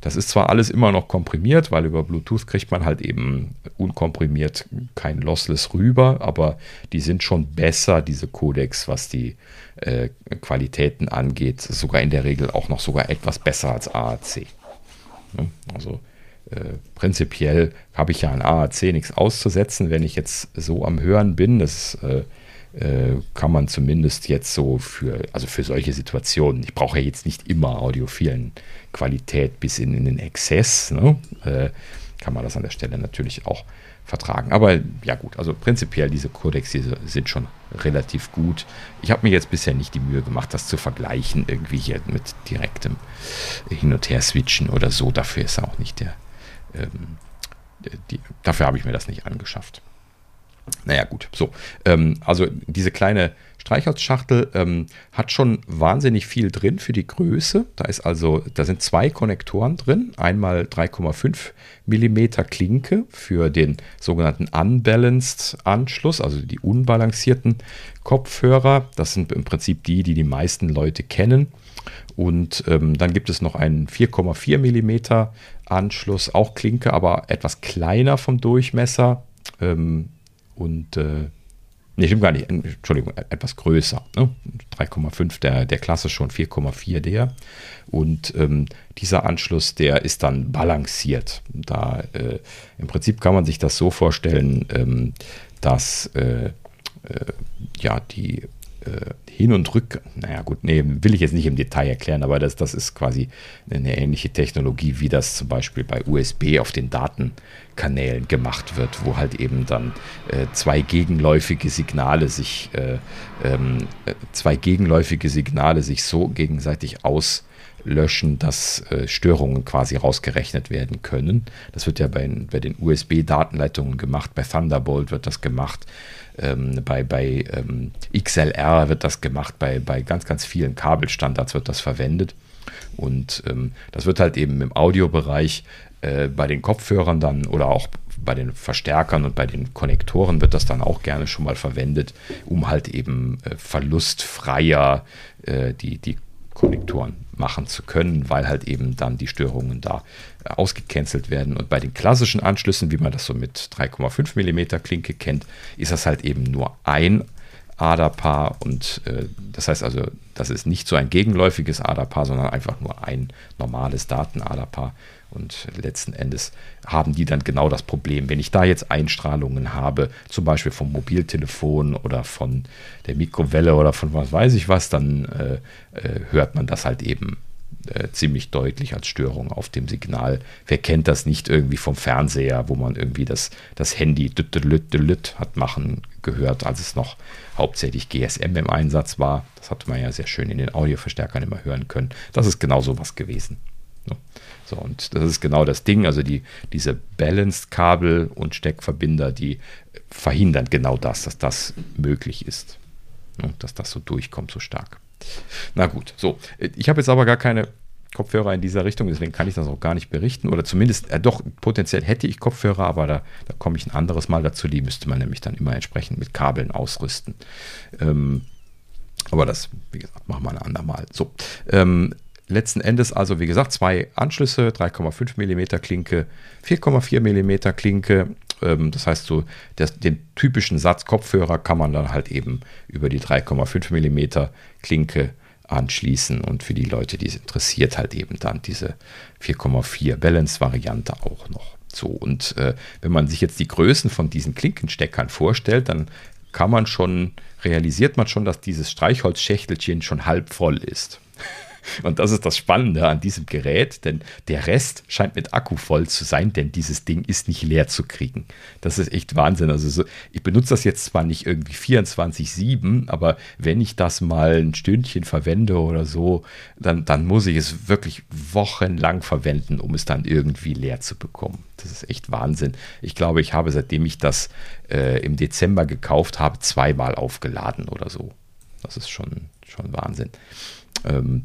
das ist zwar alles immer noch komprimiert, weil über Bluetooth kriegt man halt eben unkomprimiert kein Lossless rüber, aber die sind schon besser, diese Codecs, was die äh, Qualitäten angeht, sogar in der Regel auch noch sogar etwas besser als AAC. Ne? Also äh, prinzipiell habe ich ja an AAC nichts auszusetzen, wenn ich jetzt so am Hören bin. Das äh, äh, kann man zumindest jetzt so für, also für solche Situationen, ich brauche ja jetzt nicht immer audiophilen Qualität bis in, in den Exzess, ne? äh, kann man das an der Stelle natürlich auch vertragen. Aber ja gut, also prinzipiell diese Codecs diese sind schon relativ gut. Ich habe mir jetzt bisher nicht die Mühe gemacht, das zu vergleichen, irgendwie hier mit direktem Hin- und Her-Switchen oder so. Dafür ist auch nicht der ähm, die, dafür habe ich mir das nicht angeschafft. Naja, gut, so. Ähm, also diese kleine Streichholzschachtel ähm, hat schon wahnsinnig viel drin für die Größe. Da ist also, da sind zwei Konnektoren drin. Einmal 3,5 mm Klinke für den sogenannten Unbalanced Anschluss, also die unbalancierten Kopfhörer. Das sind im Prinzip die, die die meisten Leute kennen. Und ähm, dann gibt es noch einen 4,4 mm Anschluss, auch Klinke, aber etwas kleiner vom Durchmesser. Ähm, und äh, Nee, stimmt gar nicht. Entschuldigung, etwas größer. Ne? 3,5 der, der Klasse schon, 4,4 der. Und ähm, dieser Anschluss, der ist dann balanciert. Da äh, im Prinzip kann man sich das so vorstellen, ähm, dass äh, äh, ja die äh, Hin- und Rück, naja gut, nee, will ich jetzt nicht im Detail erklären, aber das, das ist quasi eine ähnliche Technologie, wie das zum Beispiel bei USB auf den Datenkanälen gemacht wird, wo halt eben dann äh, zwei gegenläufige Signale sich, äh, ähm, äh, zwei gegenläufige Signale sich so gegenseitig auslöschen, dass äh, Störungen quasi rausgerechnet werden können. Das wird ja bei, bei den USB-Datenleitungen gemacht, bei Thunderbolt wird das gemacht. Ähm, bei bei ähm, XLR wird das gemacht, bei, bei ganz, ganz vielen Kabelstandards wird das verwendet. Und ähm, das wird halt eben im Audiobereich äh, bei den Kopfhörern dann oder auch bei den Verstärkern und bei den Konnektoren wird das dann auch gerne schon mal verwendet, um halt eben äh, verlustfreier äh, die, die Konnektoren machen zu können, weil halt eben dann die Störungen da äh, ausgecancelt werden. Und bei den klassischen Anschlüssen, wie man das so mit 3,5 mm Klinke kennt, ist das halt eben nur ein Aderpaar und äh, das heißt also, das ist nicht so ein gegenläufiges Aderpaar, sondern einfach nur ein normales Datenaderpaar. Und letzten Endes haben die dann genau das Problem. Wenn ich da jetzt Einstrahlungen habe, zum Beispiel vom Mobiltelefon oder von der Mikrowelle oder von was weiß ich was, dann äh, äh, hört man das halt eben äh, ziemlich deutlich als Störung auf dem Signal. Wer kennt das nicht irgendwie vom Fernseher, wo man irgendwie das, das Handy hat machen gehört, als es noch hauptsächlich GSM im Einsatz war. Das hatte man ja sehr schön in den Audioverstärkern immer hören können. Das ist genau so was gewesen. So, und das ist genau das Ding. Also die, diese Balanced-Kabel und Steckverbinder, die verhindern genau das, dass das möglich ist. Dass das so durchkommt, so stark. Na gut, so. Ich habe jetzt aber gar keine Kopfhörer in dieser Richtung, deswegen kann ich das auch gar nicht berichten. Oder zumindest, äh, doch, potenziell hätte ich Kopfhörer, aber da, da komme ich ein anderes Mal dazu. Die müsste man nämlich dann immer entsprechend mit Kabeln ausrüsten. Ähm, aber das, wie gesagt, machen wir ein andermal. So, ähm, letzten Endes also, wie gesagt, zwei Anschlüsse, 3,5 mm Klinke, 4,4 mm Klinke. Ähm, das heißt, so das, den typischen Satz Kopfhörer kann man dann halt eben über die 3,5 mm Klinke anschließen und für die Leute, die es interessiert, halt eben dann diese 4,4 Balance-Variante auch noch. So, und äh, wenn man sich jetzt die Größen von diesen Klinkensteckern vorstellt, dann kann man schon, realisiert man schon, dass dieses Streichholzschächtelchen schon halb voll ist. Und das ist das Spannende an diesem Gerät, denn der Rest scheint mit Akku voll zu sein, denn dieses Ding ist nicht leer zu kriegen. Das ist echt Wahnsinn. Also so, ich benutze das jetzt zwar nicht irgendwie 24-7, aber wenn ich das mal ein Stündchen verwende oder so, dann, dann muss ich es wirklich wochenlang verwenden, um es dann irgendwie leer zu bekommen. Das ist echt Wahnsinn. Ich glaube, ich habe, seitdem ich das äh, im Dezember gekauft habe, zweimal aufgeladen oder so. Das ist schon, schon Wahnsinn. Ähm,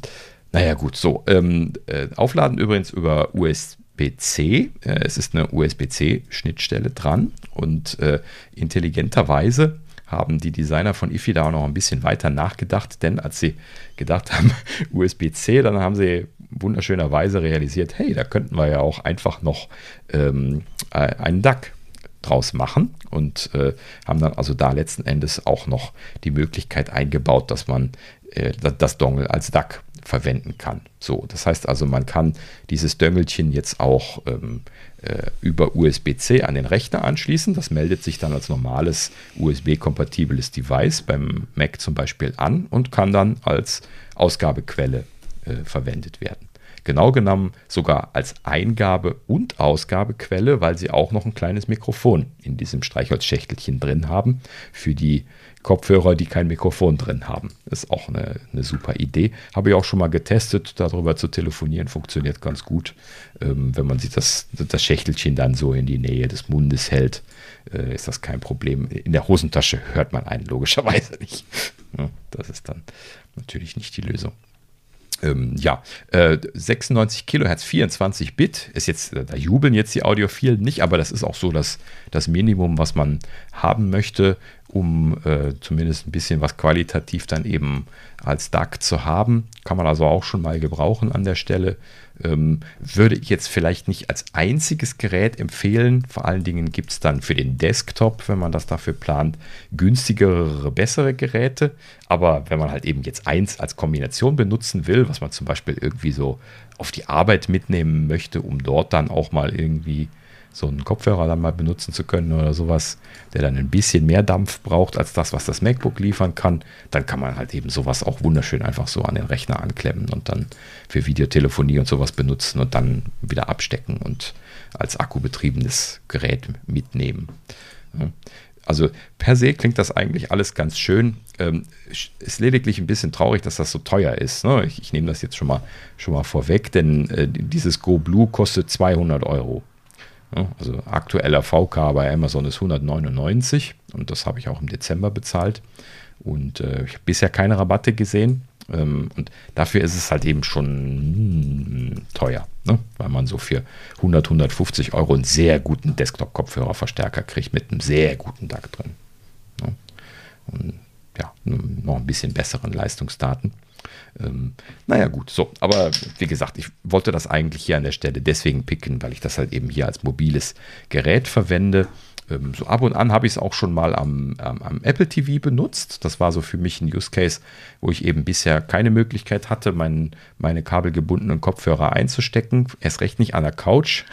naja, gut, so. Ähm, äh, aufladen übrigens über USB-C. Äh, es ist eine USB-C-Schnittstelle dran und äh, intelligenterweise haben die Designer von IFI da auch noch ein bisschen weiter nachgedacht, denn als sie gedacht haben, USB-C, dann haben sie wunderschönerweise realisiert, hey, da könnten wir ja auch einfach noch ähm, äh, einen DAC draus machen und äh, haben dann also da letzten Endes auch noch die Möglichkeit eingebaut, dass man äh, das Dongle als DAC verwenden kann. So, das heißt also, man kann dieses Döngelchen jetzt auch ähm, äh, über USB-C an den Rechner anschließen. Das meldet sich dann als normales USB-kompatibles Device beim Mac zum Beispiel an und kann dann als Ausgabequelle äh, verwendet werden. genau genommen sogar als Eingabe- und Ausgabequelle, weil sie auch noch ein kleines Mikrofon in diesem Streichholzschächtelchen drin haben für die Kopfhörer, die kein Mikrofon drin haben. Ist auch eine, eine super Idee. Habe ich auch schon mal getestet, darüber zu telefonieren, funktioniert ganz gut. Ähm, wenn man sich das, das Schächtelchen dann so in die Nähe des Mundes hält, äh, ist das kein Problem. In der Hosentasche hört man einen logischerweise nicht. Das ist dann natürlich nicht die Lösung. Ähm, ja, äh, 96 Kilohertz, 24 Bit ist jetzt, äh, da jubeln jetzt die Audiophilen nicht, aber das ist auch so das, das Minimum, was man haben möchte, um äh, zumindest ein bisschen was qualitativ dann eben als DAC zu haben. Kann man also auch schon mal gebrauchen an der Stelle. Ähm, würde ich jetzt vielleicht nicht als einziges Gerät empfehlen. Vor allen Dingen gibt es dann für den Desktop, wenn man das dafür plant, günstigere, bessere Geräte. Aber wenn man halt eben jetzt eins als Kombination benutzen will, was man zum Beispiel irgendwie so auf die Arbeit mitnehmen möchte, um dort dann auch mal irgendwie so einen Kopfhörer dann mal benutzen zu können oder sowas, der dann ein bisschen mehr Dampf braucht als das, was das MacBook liefern kann, dann kann man halt eben sowas auch wunderschön einfach so an den Rechner anklemmen und dann für Videotelefonie und sowas benutzen und dann wieder abstecken und als akkubetriebenes Gerät mitnehmen. Also per se klingt das eigentlich alles ganz schön. Ähm, ist lediglich ein bisschen traurig, dass das so teuer ist. Ne? Ich, ich, nehme das jetzt schon mal, schon mal vorweg, denn äh, dieses Go Blue kostet 200 Euro. Also aktueller VK bei Amazon ist 199 und das habe ich auch im Dezember bezahlt. Und äh, ich habe bisher keine Rabatte gesehen. Ähm, und dafür ist es halt eben schon mh, teuer, ne? weil man so für 100, 150 Euro einen sehr guten Desktop-Kopfhörerverstärker kriegt mit einem sehr guten DAC drin. Ne? Und ja, noch ein bisschen besseren Leistungsdaten. Ähm, naja, gut, so. Aber wie gesagt, ich wollte das eigentlich hier an der Stelle deswegen picken, weil ich das halt eben hier als mobiles Gerät verwende. Ähm, so ab und an habe ich es auch schon mal am, am, am, Apple TV benutzt. Das war so für mich ein Use Case, wo ich eben bisher keine Möglichkeit hatte, mein, meine kabelgebundenen Kopfhörer einzustecken. Erst recht nicht an der Couch.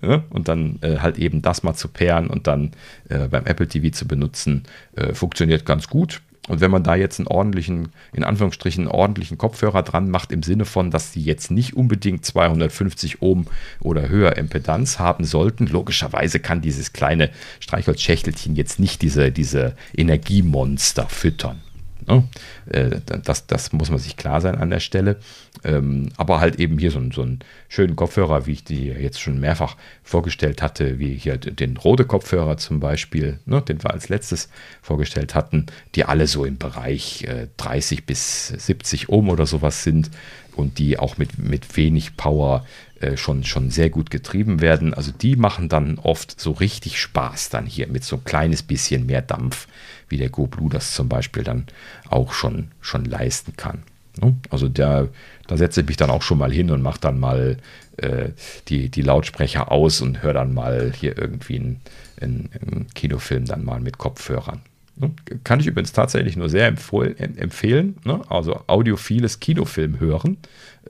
und dann äh, halt eben das mal zu pairen und dann äh, beim Apple TV zu benutzen, äh, funktioniert ganz gut. Und wenn man da jetzt einen ordentlichen, in Anführungsstrichen, einen ordentlichen Kopfhörer dran macht, im Sinne von, dass die jetzt nicht unbedingt 250 Ohm oder höher Impedanz haben sollten, logischerweise kann dieses kleine Streichholzschächtelchen jetzt nicht diese, diese Energiemonster füttern. Ne? Äh, das, das muss man sich klar sein an der Stelle. Ähm, aber halt eben hier so, so einen schönen Kopfhörer, wie ich die jetzt schon mehrfach vorgestellt hatte, wie hier den Rode Kopfhörer zum Beispiel, ne, den wir als letztes vorgestellt hatten, die alle so im Bereich 30 äh, bis 70 Ohm oder sowas sind und die auch mit, mit wenig Power äh, schon, schon sehr gut getrieben werden. Also die machen dann oft so richtig Spaß dann hier mit so ein kleines bisschen mehr Dampf wie der GoBlue das zum Beispiel dann auch schon, schon leisten kann. Ne? Also der, da setze ich mich dann auch schon mal hin und mache dann mal äh, die, die Lautsprecher aus und höre dann mal hier irgendwie einen, einen, einen, Kinofilm dann mal mit Kopfhörern. Ne? Kann ich übrigens tatsächlich nur sehr empfehlen. Ne? Also audiophiles Kinofilm hören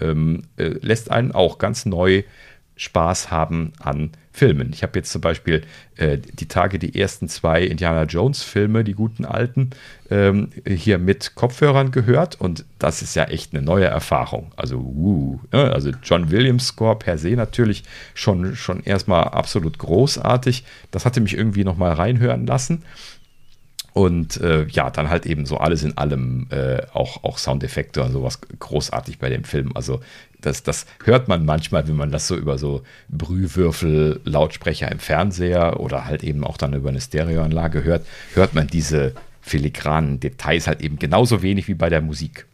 ähm, äh, lässt einen auch ganz neu Spaß haben an Filmen. Ich habe jetzt zum Beispiel äh, die Tage die ersten zwei Indiana Jones Filme, die guten alten, ähm, hier mit Kopfhörern gehört und das ist ja echt eine neue Erfahrung. Also, uh, also John Williams Score per se natürlich schon, schon erstmal absolut großartig. Das hatte mich irgendwie nochmal reinhören lassen. Und äh, ja, dann halt eben so alles in allem, äh, auch, auch Soundeffekte und sowas großartig bei dem Film. Also das, das hört man manchmal, wenn man das so über so Brühwürfel, Lautsprecher im Fernseher oder halt eben auch dann über eine Stereoanlage hört, hört man diese filigranen Details halt eben genauso wenig wie bei der Musik.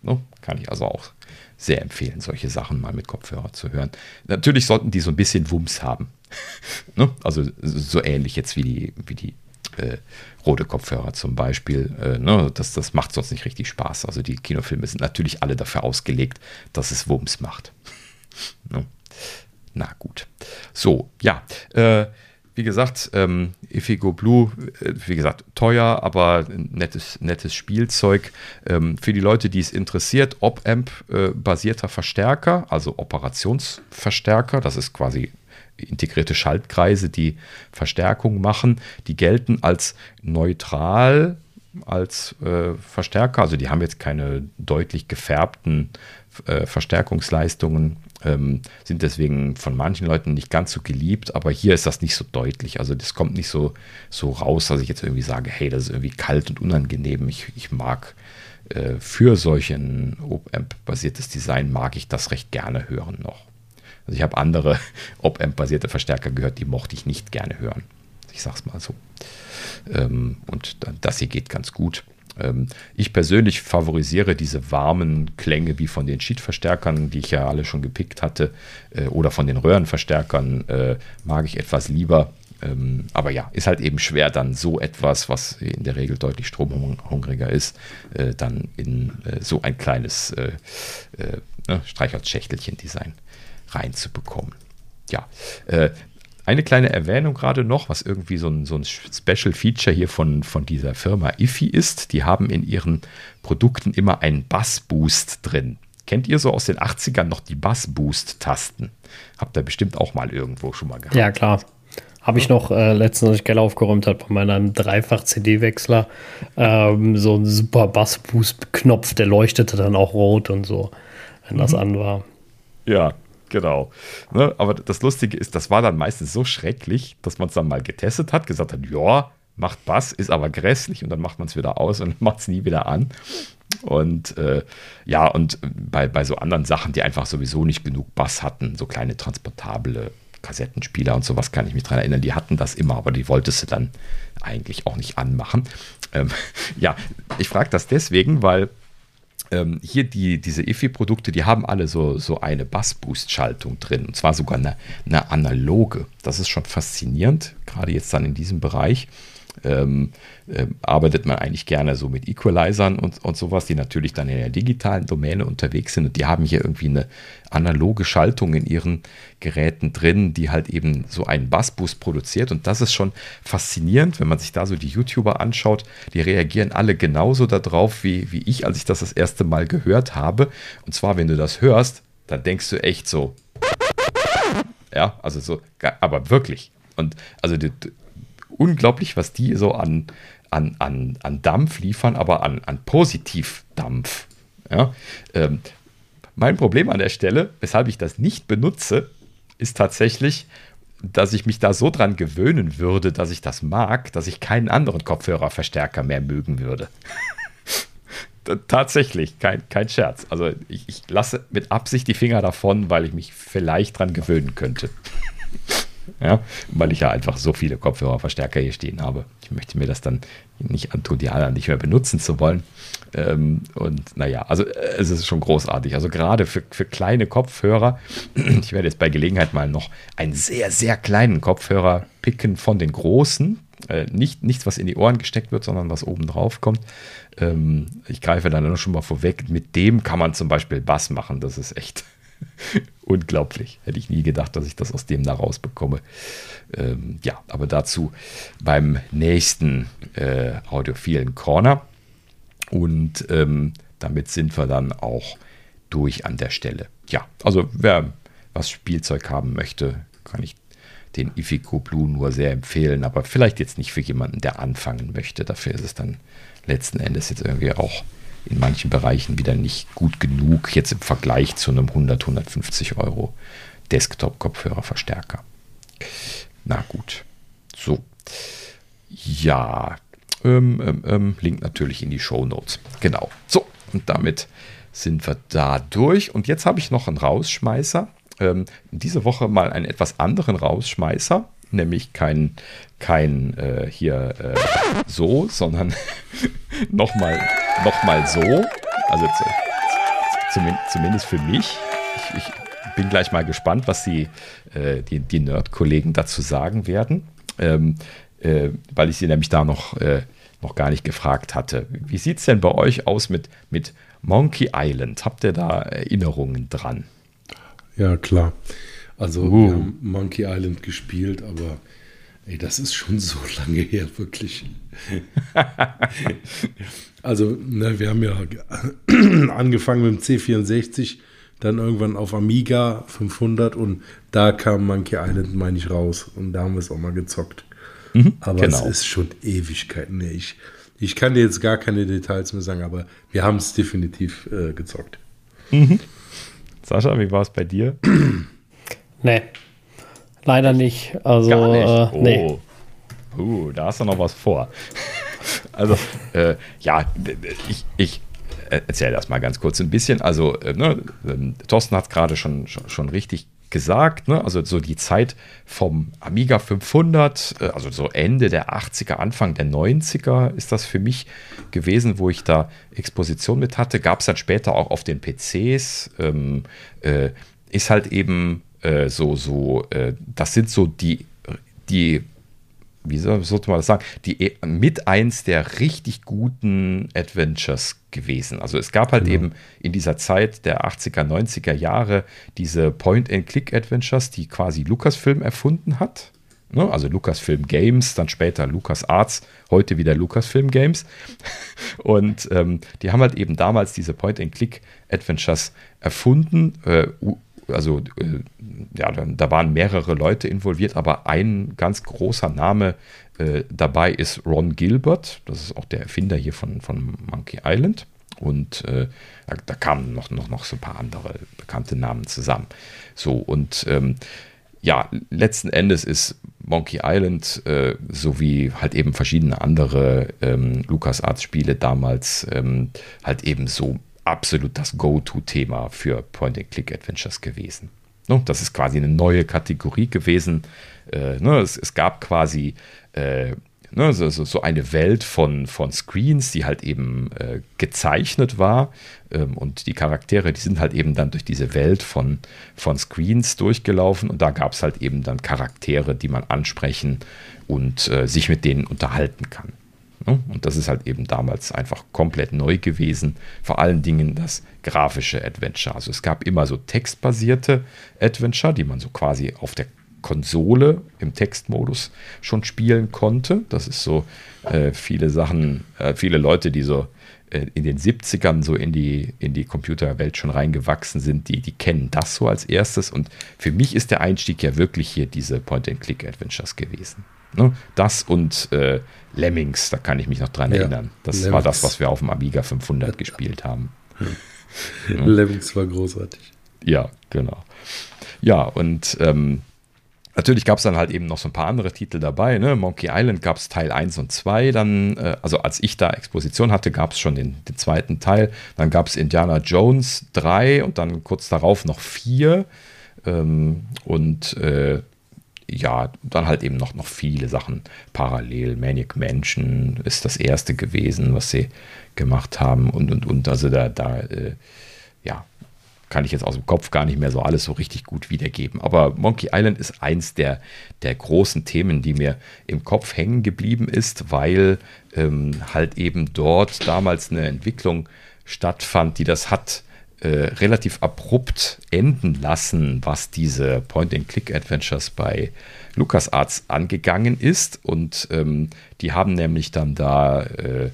No? Kann ich also auch sehr empfehlen, solche Sachen mal mit Kopfhörer zu hören. Natürlich sollten die so ein bisschen Wumms haben. no? Also so ähnlich jetzt wie die, wie die äh, rote Kopfhörer zum Beispiel. Äh, ne, das, das macht sonst nicht richtig Spaß. Also die Kinofilme sind natürlich alle dafür ausgelegt, dass es Wumms macht. ne? Na gut. So, ja. Äh, wie gesagt, ähm, Ifigo Blue, äh, wie gesagt, teuer, aber nettes, nettes Spielzeug. Ähm, für die Leute, die es interessiert, Op-Amp-basierter äh, Verstärker, also Operationsverstärker, das ist quasi integrierte Schaltkreise, die Verstärkung machen, die gelten als neutral als äh, Verstärker. Also die haben jetzt keine deutlich gefärbten äh, Verstärkungsleistungen, ähm, sind deswegen von manchen Leuten nicht ganz so geliebt, aber hier ist das nicht so deutlich. Also das kommt nicht so, so raus, dass ich jetzt irgendwie sage, hey, das ist irgendwie kalt und unangenehm. Ich, ich mag äh, für solchen Op-Amp-basiertes Design, mag ich das recht gerne hören noch. Also ich habe andere Op-Amp-basierte Verstärker gehört, die mochte ich nicht gerne hören. Ich sag's mal so. Ähm, und das hier geht ganz gut. Ähm, ich persönlich favorisiere diese warmen Klänge wie von den Sheet-Verstärkern, die ich ja alle schon gepickt hatte, äh, oder von den Röhrenverstärkern äh, mag ich etwas lieber. Ähm, aber ja, ist halt eben schwer, dann so etwas, was in der Regel deutlich stromhungriger ist, äh, dann in so ein kleines ne, Streichholzschächtelchen-Design reinzubekommen. Ja, eine kleine Erwähnung gerade noch, was irgendwie so ein, so ein Special Feature hier von, von dieser Firma IFI ist. Die haben in ihren Produkten immer einen Bass-Boost drin. Kennt ihr so aus den 80ern noch die Bass-Boost-Tasten? Habt ihr bestimmt auch mal irgendwo schon mal gehabt. Ja, klar. Habe ich noch äh, letztens, als ich Keller aufgeräumt habe, bei meinem Dreifach-CD-Wechsler ähm, so ein super Bass-Boost-Knopf, der leuchtete dann auch rot und so, wenn das mhm. an war. Ja, Genau. Ne? Aber das Lustige ist, das war dann meistens so schrecklich, dass man es dann mal getestet hat, gesagt hat, ja, macht Bass, ist aber grässlich und dann macht man es wieder aus und macht es nie wieder an. Und äh, ja, und bei, bei so anderen Sachen, die einfach sowieso nicht genug Bass hatten, so kleine transportable Kassettenspieler und sowas, kann ich mich dran erinnern, die hatten das immer, aber die wolltest du dann eigentlich auch nicht anmachen. Ähm, ja, ich frage das deswegen, weil ähm, hier die, diese IFI-Produkte, die haben alle so, so eine Bass-Boost-Schaltung drin. Und zwar sogar eine, eine analoge. Das ist schon faszinierend, gerade jetzt dann in diesem Bereich ähm, äh, arbeitet man eigentlich gerne so mit Equalizern und, und sowas, die natürlich dann in der digitalen Domäne unterwegs sind. Und die haben hier irgendwie eine analoge Schaltung in ihren Geräten drin, die halt eben so einen Bassboost produziert. Und das ist schon faszinierend, wenn man sich da so die YouTuber anschaut, die reagieren alle genauso darauf wie, wie ich, als ich das das erste Mal gehört habe. Und zwar, wenn du das hörst, dann denkst du echt so, ja, also so, aber wirklich. Und also unglaublich, was die so an, an, an, an Dampf liefern, aber an, an Positivdampf. Ja? Ähm, mein Problem an der Stelle, weshalb ich das nicht benutze, ist tatsächlich, dass ich mich da so dran gewöhnen würde, dass ich das mag, dass ich keinen anderen Kopfhörerverstärker mehr mögen würde. Tatsächlich, kein, kein Scherz. Also ich, ich lasse mit Absicht die Finger davon, weil ich mich vielleicht dran gewöhnen könnte. Ja, weil ich ja einfach so viele Kopfhörerverstärker hier stehen habe. Ich möchte mir das dann nicht antun, die anderen nicht mehr benutzen zu wollen. Ähm, und naja, also äh, es ist schon großartig. Also gerade für, für kleine Kopfhörer, ich werde jetzt bei Gelegenheit mal noch einen sehr, sehr kleinen Kopfhörer picken von den großen. Äh, nicht, nichts, was in die Ohren gesteckt wird, sondern was oben drauf kommt. Ähm, ich greife dann schon mal vorweg. Mit dem kann man zum Beispiel Bass machen. Das ist echt Unglaublich. Hätte ich nie gedacht, dass ich das aus dem da rausbekomme. Ähm, ja, aber dazu beim nächsten äh, audiophilen Corner. Und ähm, damit sind wir dann auch durch an der Stelle. Ja, also wer was Spielzeug haben möchte, kann ich den Ifico Blue nur sehr empfehlen, aber vielleicht jetzt nicht für jemanden, der anfangen möchte. Dafür ist es dann letzten Endes jetzt irgendwie auch in manchen Bereichen wieder nicht gut genug, jetzt im Vergleich zu einem 100, 150 Euro Desktop-Kopfhörerverstärker. Na gut. So. Ja. Ähm, ähm, ähm, Link natürlich in die Show Notes. Genau. So. Und damit sind wir da durch. Und jetzt habe ich noch einen Rausschmeißer. Ähm, diese Woche mal einen etwas anderen Rausschmeißer nämlich kein, kein äh, hier äh, so, sondern nochmal noch mal so. Also zum, zumindest für mich. Ich, ich, bin gleich mal gespannt, was die, äh, die, die Nerd-Kollegen dazu sagen werden, ähm, äh, weil ich sie nämlich da noch, äh, noch gar nicht gefragt hatte. Wie sieht es denn bei euch aus mit, mit Monkey Island? Habt ihr da Erinnerungen dran? Ja, klar. Also uh. wir haben Monkey Island gespielt, aber ey, das ist schon so lange her, wirklich. also, ne, wir haben ja angefangen mit dem C64, dann irgendwann auf Amiga 500 und da kam Monkey Island, meine ich, raus. Und da haben wir es auch mal gezockt. Mhm, aber genau. es ist schon Ewigkeiten. Ne? Ich Ich kann dir jetzt gar keine Details mehr sagen, aber wir haben es definitiv äh, gezockt. Mhm. Sascha, wie war es bei dir? nee, leider nicht. Also, gar nicht. Äh, oh. nee. Uh, da hast du noch was vor. also, äh, ja, ich, ich erzähle das mal ganz kurz ein bisschen. Also, äh, ne, ähm, Thorsten hat es gerade schon, schon, schon richtig gesagt, ne? also so die Zeit vom Amiga 500, äh, also so Ende der 80er, Anfang der 90er ist das für mich gewesen, wo ich da Exposition mit hatte. Gab es dann später auch auf den PCs. Ähm, äh, ist halt eben äh, so, so, äh, das sind so die, die wie sollte man das sagen, die e, mit eins der richtig guten Adventures gewesen. Also es gab halt genau. eben in dieser Zeit der 80er, 90er Jahre diese Point-and-Click-Adventures, die quasi Lucasfilm erfunden hat. Ne? Also Lucasfilm Games, dann später LucasArts, heute wieder Lucasfilm Games. Und ähm, die haben halt eben damals diese Point-and-Click-Adventures erfunden. Äh, also äh, ja, da waren mehrere Leute involviert, aber ein ganz großer Name äh, dabei ist Ron Gilbert. Das ist auch der Erfinder hier von, von Monkey Island. Und äh, da, da, kamen noch, noch, noch so ein paar andere bekannte Namen zusammen. So, und ähm, ja, letzten Endes ist Monkey Island äh, sowie halt eben verschiedene andere ähm, LucasArts-Spiele damals ähm, halt eben so absolut das Go-To-Thema für Point-and-Click-Adventures gewesen. Das ist quasi eine neue Kategorie gewesen. Äh, ne, es, gab quasi äh, ne, so, eine Welt von, Screens, die halt eben äh, gezeichnet war. Ähm, und die Charaktere, die sind halt eben dann durch diese Welt von, von Screens durchgelaufen. Und da gab es halt eben dann Charaktere, die man ansprechen und sich mit denen unterhalten kann. Ne? Und das ist halt eben damals einfach komplett neu gewesen. Vor allen Dingen das grafische Adventure. Also es gab immer so textbasierte Adventure, die man so quasi auf der Konsole im Textmodus schon spielen konnte. Das ist so äh, viele Sachen, äh, viele Leute, die so äh, in den 70ern so in die, in die Computerwelt schon reingewachsen sind, die, die kennen das so als erstes. Und für mich ist der Einstieg ja wirklich hier diese Point-and-Click-Adventures gewesen. Ne? Das und äh, Lemmings, da kann ich mich noch dran ja, erinnern. Das Lemmings. war das, was wir auf dem Amiga 500 gespielt haben. Ja. Lemmings war großartig. Ja, genau. Ja, und ähm, natürlich gab es dann halt eben noch so ein paar andere Titel dabei. Ne? Monkey Island gab es Teil 1 und 2. Dann, äh, also als ich da Exposition hatte, gab es schon den, den, zweiten Teil. Dann gab es Indiana Jones 3 und dann kurz darauf noch 4. Ähm, und äh, ja, dann halt eben noch, noch viele Sachen parallel. Manic Mansion ist das erste gewesen, was sie gemacht haben und und und. Also da, da äh, ja, kann ich jetzt aus dem Kopf gar nicht mehr so alles so richtig gut wiedergeben. Aber Monkey Island ist eins der, der großen Themen, die mir im Kopf hängen geblieben ist, weil ähm, halt eben dort damals eine Entwicklung stattfand, die das hat äh, relativ abrupt enden lassen, was diese Point-and-Click-Adventures bei LucasArts angegangen ist. Und ähm, die haben nämlich dann da, äh,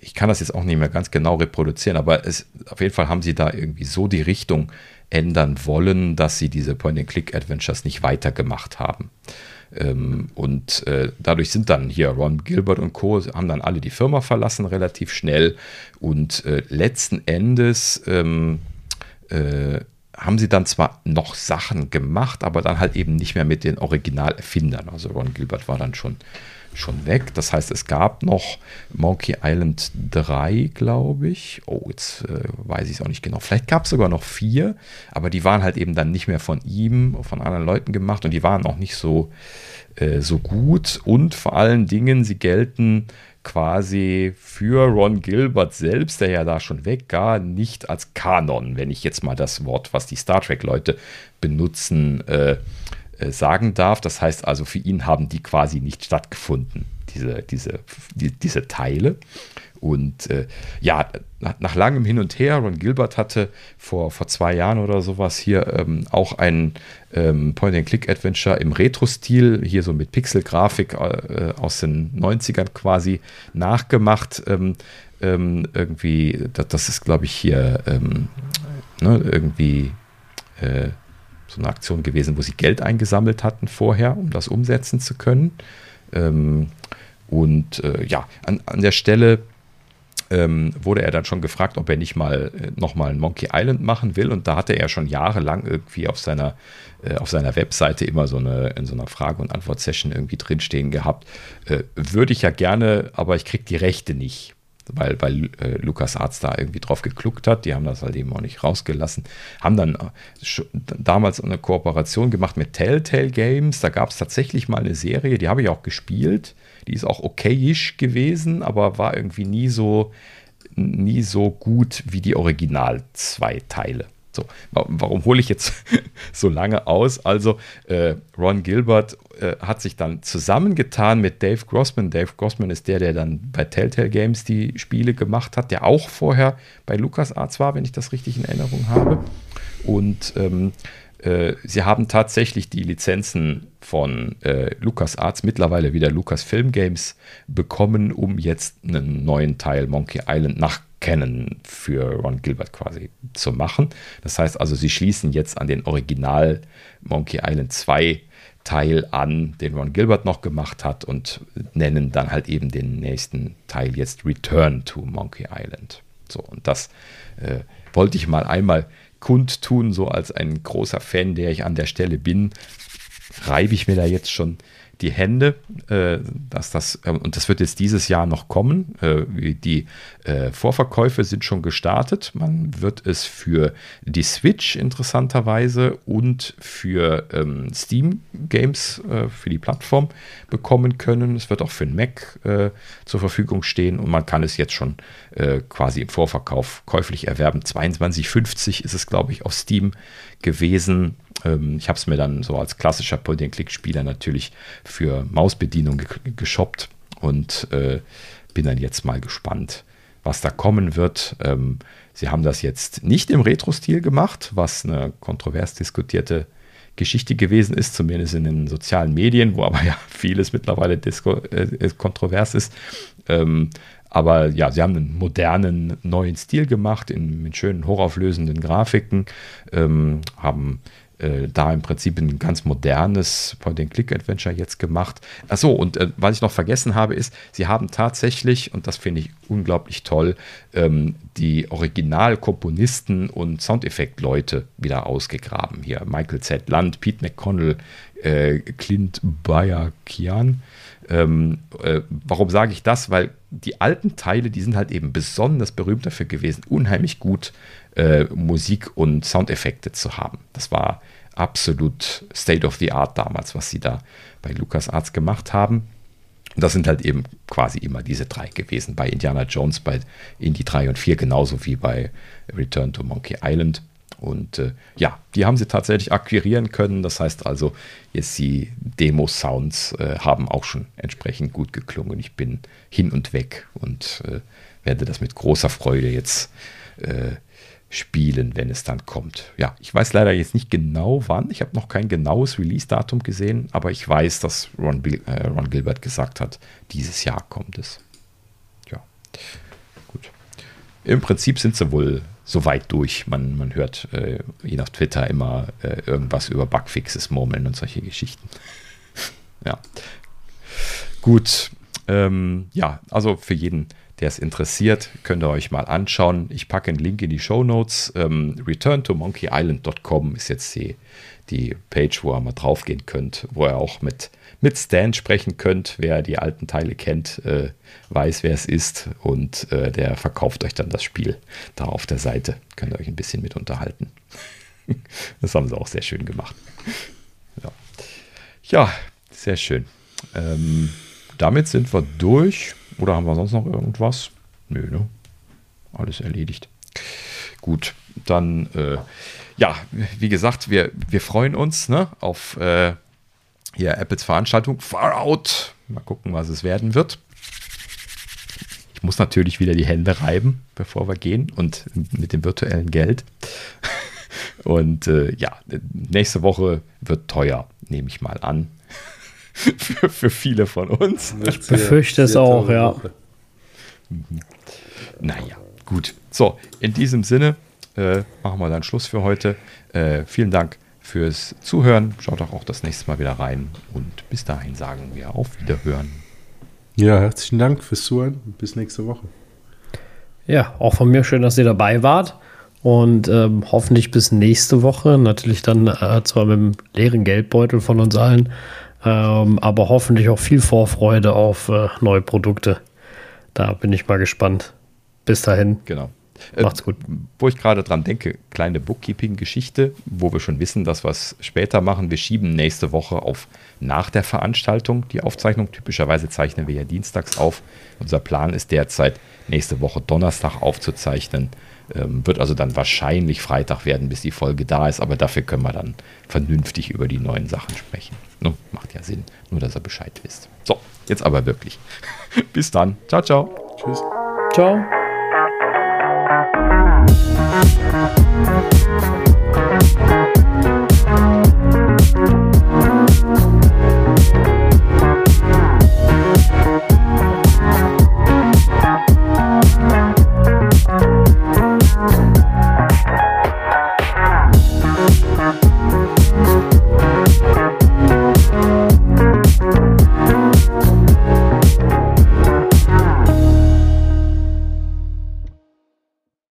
ich kann das jetzt auch nicht mehr ganz genau reproduzieren, aber es, auf jeden Fall haben sie da irgendwie so die Richtung ändern wollen, dass sie diese Point-and-Click-Adventures nicht weitergemacht haben. Ähm, und äh, dadurch sind dann hier Ron Gilbert und Co. haben dann alle die Firma verlassen relativ schnell und äh, letzten Endes ähm, äh, haben sie dann zwar noch Sachen gemacht, aber dann halt eben nicht mehr mit den Originalerfindern. Also Ron Gilbert war dann schon, schon weg. Das heißt, es gab noch Monkey Island 3, glaube ich. Oh, jetzt äh, weiß ich es auch nicht genau. Vielleicht gab es sogar noch vier, aber die waren halt eben dann nicht mehr von ihm, von anderen Leuten gemacht und die waren auch nicht so, äh, so gut. Und vor allen Dingen, sie gelten quasi für Ron Gilbert selbst, der ja da schon weg gar nicht als Kanon, wenn ich jetzt mal das Wort, was die Star Trek-Leute benutzen, äh, sagen darf. Das heißt also, für ihn haben die quasi nicht stattgefunden, diese, diese, die, diese Teile. Und äh, ja, nach, nach, langem Hin und Her, Ron Gilbert hatte vor, vor zwei Jahren oder sowas hier ähm, auch ein ähm, Point-and-Click-Adventure im Retro-Stil, hier so mit Pixel-Grafik äh, aus den 90ern quasi nachgemacht. Ähm, ähm irgendwie, das, das ist glaube ich hier ähm, ne, irgendwie äh, so eine Aktion gewesen, wo sie Geld eingesammelt hatten vorher, um das umsetzen zu können. Ähm, Und äh, ja, an, an der Stelle ähm, wurde er dann schon gefragt, ob er nicht mal äh, nochmal ein Monkey Island machen will. Und da hatte er schon jahrelang irgendwie auf seiner, äh, auf seiner Webseite immer so eine, in so einer Frage- und Antwort-Session irgendwie drinstehen gehabt. Äh, würde ich ja gerne, aber ich kriege die Rechte nicht. Weil, weil äh, Lukas Arzt da irgendwie drauf gekluckt hat. Die haben das halt eben auch nicht rausgelassen. Haben dann äh, damals eine Kooperation gemacht mit Telltale Games. Da gab es tatsächlich mal eine Serie, die habe ich auch gespielt die ist auch okayisch gewesen, aber war irgendwie nie so, nie so gut wie die Original zwei Teile. So, warum hole ich jetzt so lange aus? Also, äh, Ron Gilbert äh, hat sich dann zusammengetan mit Dave Grossman. Dave Grossman ist der, der dann bei Telltale Games die Spiele gemacht hat, der auch vorher bei LucasArts war, wenn ich das richtig in Erinnerung habe. Und ähm, äh, sie haben tatsächlich die Lizenzen von äh, LucasArts, mittlerweile wieder Lucasfilm Games, bekommen, um jetzt einen neuen Teil Monkey Island nach Canon für Ron Gilbert quasi zu machen. Das heißt also, sie schließen jetzt an den Original Monkey Island 2 Teil an, den Ron Gilbert noch gemacht hat und nennen dann halt eben den nächsten Teil jetzt Return to Monkey Island. So, und das äh, wollte ich mal einmal kundtun, so als ein großer Fan, der ich an der Stelle bin, reibe ich mir da jetzt schon die Hände, äh, dass das, äh, und das wird jetzt dieses Jahr noch kommen. Äh, die äh, Vorverkäufe sind schon gestartet. Man wird es für die Switch interessanterweise und für ähm, Steam Games äh, für die Plattform bekommen können. Es wird auch für den Mac äh, zur Verfügung stehen und man kann es jetzt schon quasi im Vorverkauf käuflich erwerben. 22,50 ist es, glaube ich, auf Steam gewesen. Ähm, ich habe es mir dann so als klassischer Point-and-Click-Spieler natürlich für Mausbedienung ge geshoppt und äh, bin dann jetzt mal gespannt, was da kommen wird. Ähm, sie haben das jetzt nicht im Retro-Stil gemacht, was eine kontrovers diskutierte Geschichte gewesen ist, zumindest in den sozialen Medien, wo aber ja vieles mittlerweile disco, äh, kontrovers ist. Ähm, aber ja, sie haben einen modernen neuen Stil gemacht, in, mit schönen hochauflösenden Grafiken, ähm, haben äh, da im Prinzip ein ganz modernes Point-and-Click-Adventure jetzt gemacht. Achso, und äh, was ich noch vergessen habe, ist, sie haben tatsächlich, und das finde ich unglaublich toll, ähm, die Originalkomponisten und Soundeffekt-Leute wieder ausgegraben. Hier Michael Z. Land, Pete McConnell, äh, Clint Bayer-Kian. Ähm, äh, warum sage ich das? Weil die alten Teile, die sind halt eben besonders berühmt dafür gewesen, unheimlich gut äh, Musik und Soundeffekte zu haben. Das war absolut State of the Art damals, was sie da bei LucasArts gemacht haben. Und das sind halt eben quasi immer diese drei gewesen. Bei Indiana Jones, bei Indie 3 und 4, genauso wie bei Return to Monkey Island. Und äh, ja, die haben sie tatsächlich akquirieren können. Das heißt also, jetzt die Demo-Sounds äh, haben auch schon entsprechend gut geklungen. Ich bin hin und weg und äh, werde das mit großer Freude jetzt äh, spielen, wenn es dann kommt. Ja, ich weiß leider jetzt nicht genau wann. Ich habe noch kein genaues Release-Datum gesehen, aber ich weiß, dass Ron, äh, Ron Gilbert gesagt hat, dieses Jahr kommt es. Ja, gut. Im Prinzip sind sie wohl so weit durch. Man, man hört äh, je nach Twitter immer äh, irgendwas über Bugfixes murmeln und solche Geschichten. ja. Gut. Ähm, ja, also für jeden der es interessiert, könnt ihr euch mal anschauen. Ich packe einen Link in die Show Notes. Ähm, return to monkeyisland.com ist jetzt die, die Page, wo ihr mal draufgehen könnt, wo ihr auch mit, mit Stan sprechen könnt. Wer die alten Teile kennt, äh, weiß, wer es ist und äh, der verkauft euch dann das Spiel da auf der Seite. Könnt ihr euch ein bisschen mit unterhalten. das haben sie auch sehr schön gemacht. Ja, ja sehr schön. Ähm, damit sind wir durch. Oder haben wir sonst noch irgendwas? Nö, ne? Alles erledigt. Gut, dann, äh, ja, wie gesagt, wir, wir freuen uns ne, auf äh, hier Apples Veranstaltung Far Out. Mal gucken, was es werden wird. Ich muss natürlich wieder die Hände reiben, bevor wir gehen und mit dem virtuellen Geld. Und äh, ja, nächste Woche wird teuer, nehme ich mal an für, für viele von uns. Ich befürchte es auch, ja. Mhm. Naja, gut. So, in diesem Sinne äh, machen wir dann Schluss für heute. Äh, vielen Dank fürs Zuhören. Schaut auch, auch das nächste Mal wieder rein. Und bis dahin sagen wir auf Wiederhören. Ja, herzlichen Dank fürs Zuhören. Bis nächste Woche. Ja, auch von mir schön, dass ihr dabei wart. Und ähm, hoffentlich bis nächste Woche. Natürlich dann äh, zwar mit dem leeren Geldbeutel von uns allen, ähm, aber hoffentlich auch viel Vorfreude auf äh, neue Produkte. Da bin ich mal gespannt. Bis dahin. Genau. Äh, Macht's gut. Äh, wo ich gerade dran denke, kleine Bookkeeping-Geschichte, wo wir schon wissen, dass wir es später machen. Wir schieben nächste Woche auf nach der Veranstaltung die Aufzeichnung. Typischerweise zeichnen wir ja dienstags auf. Unser Plan ist derzeit, nächste Woche Donnerstag aufzuzeichnen. Ähm, wird also dann wahrscheinlich Freitag werden, bis die Folge da ist, aber dafür können wir dann vernünftig über die neuen Sachen sprechen. Ne? Macht ja Sinn, nur dass ihr Bescheid wisst. So, jetzt aber wirklich. bis dann. Ciao, ciao. Tschüss. Ciao.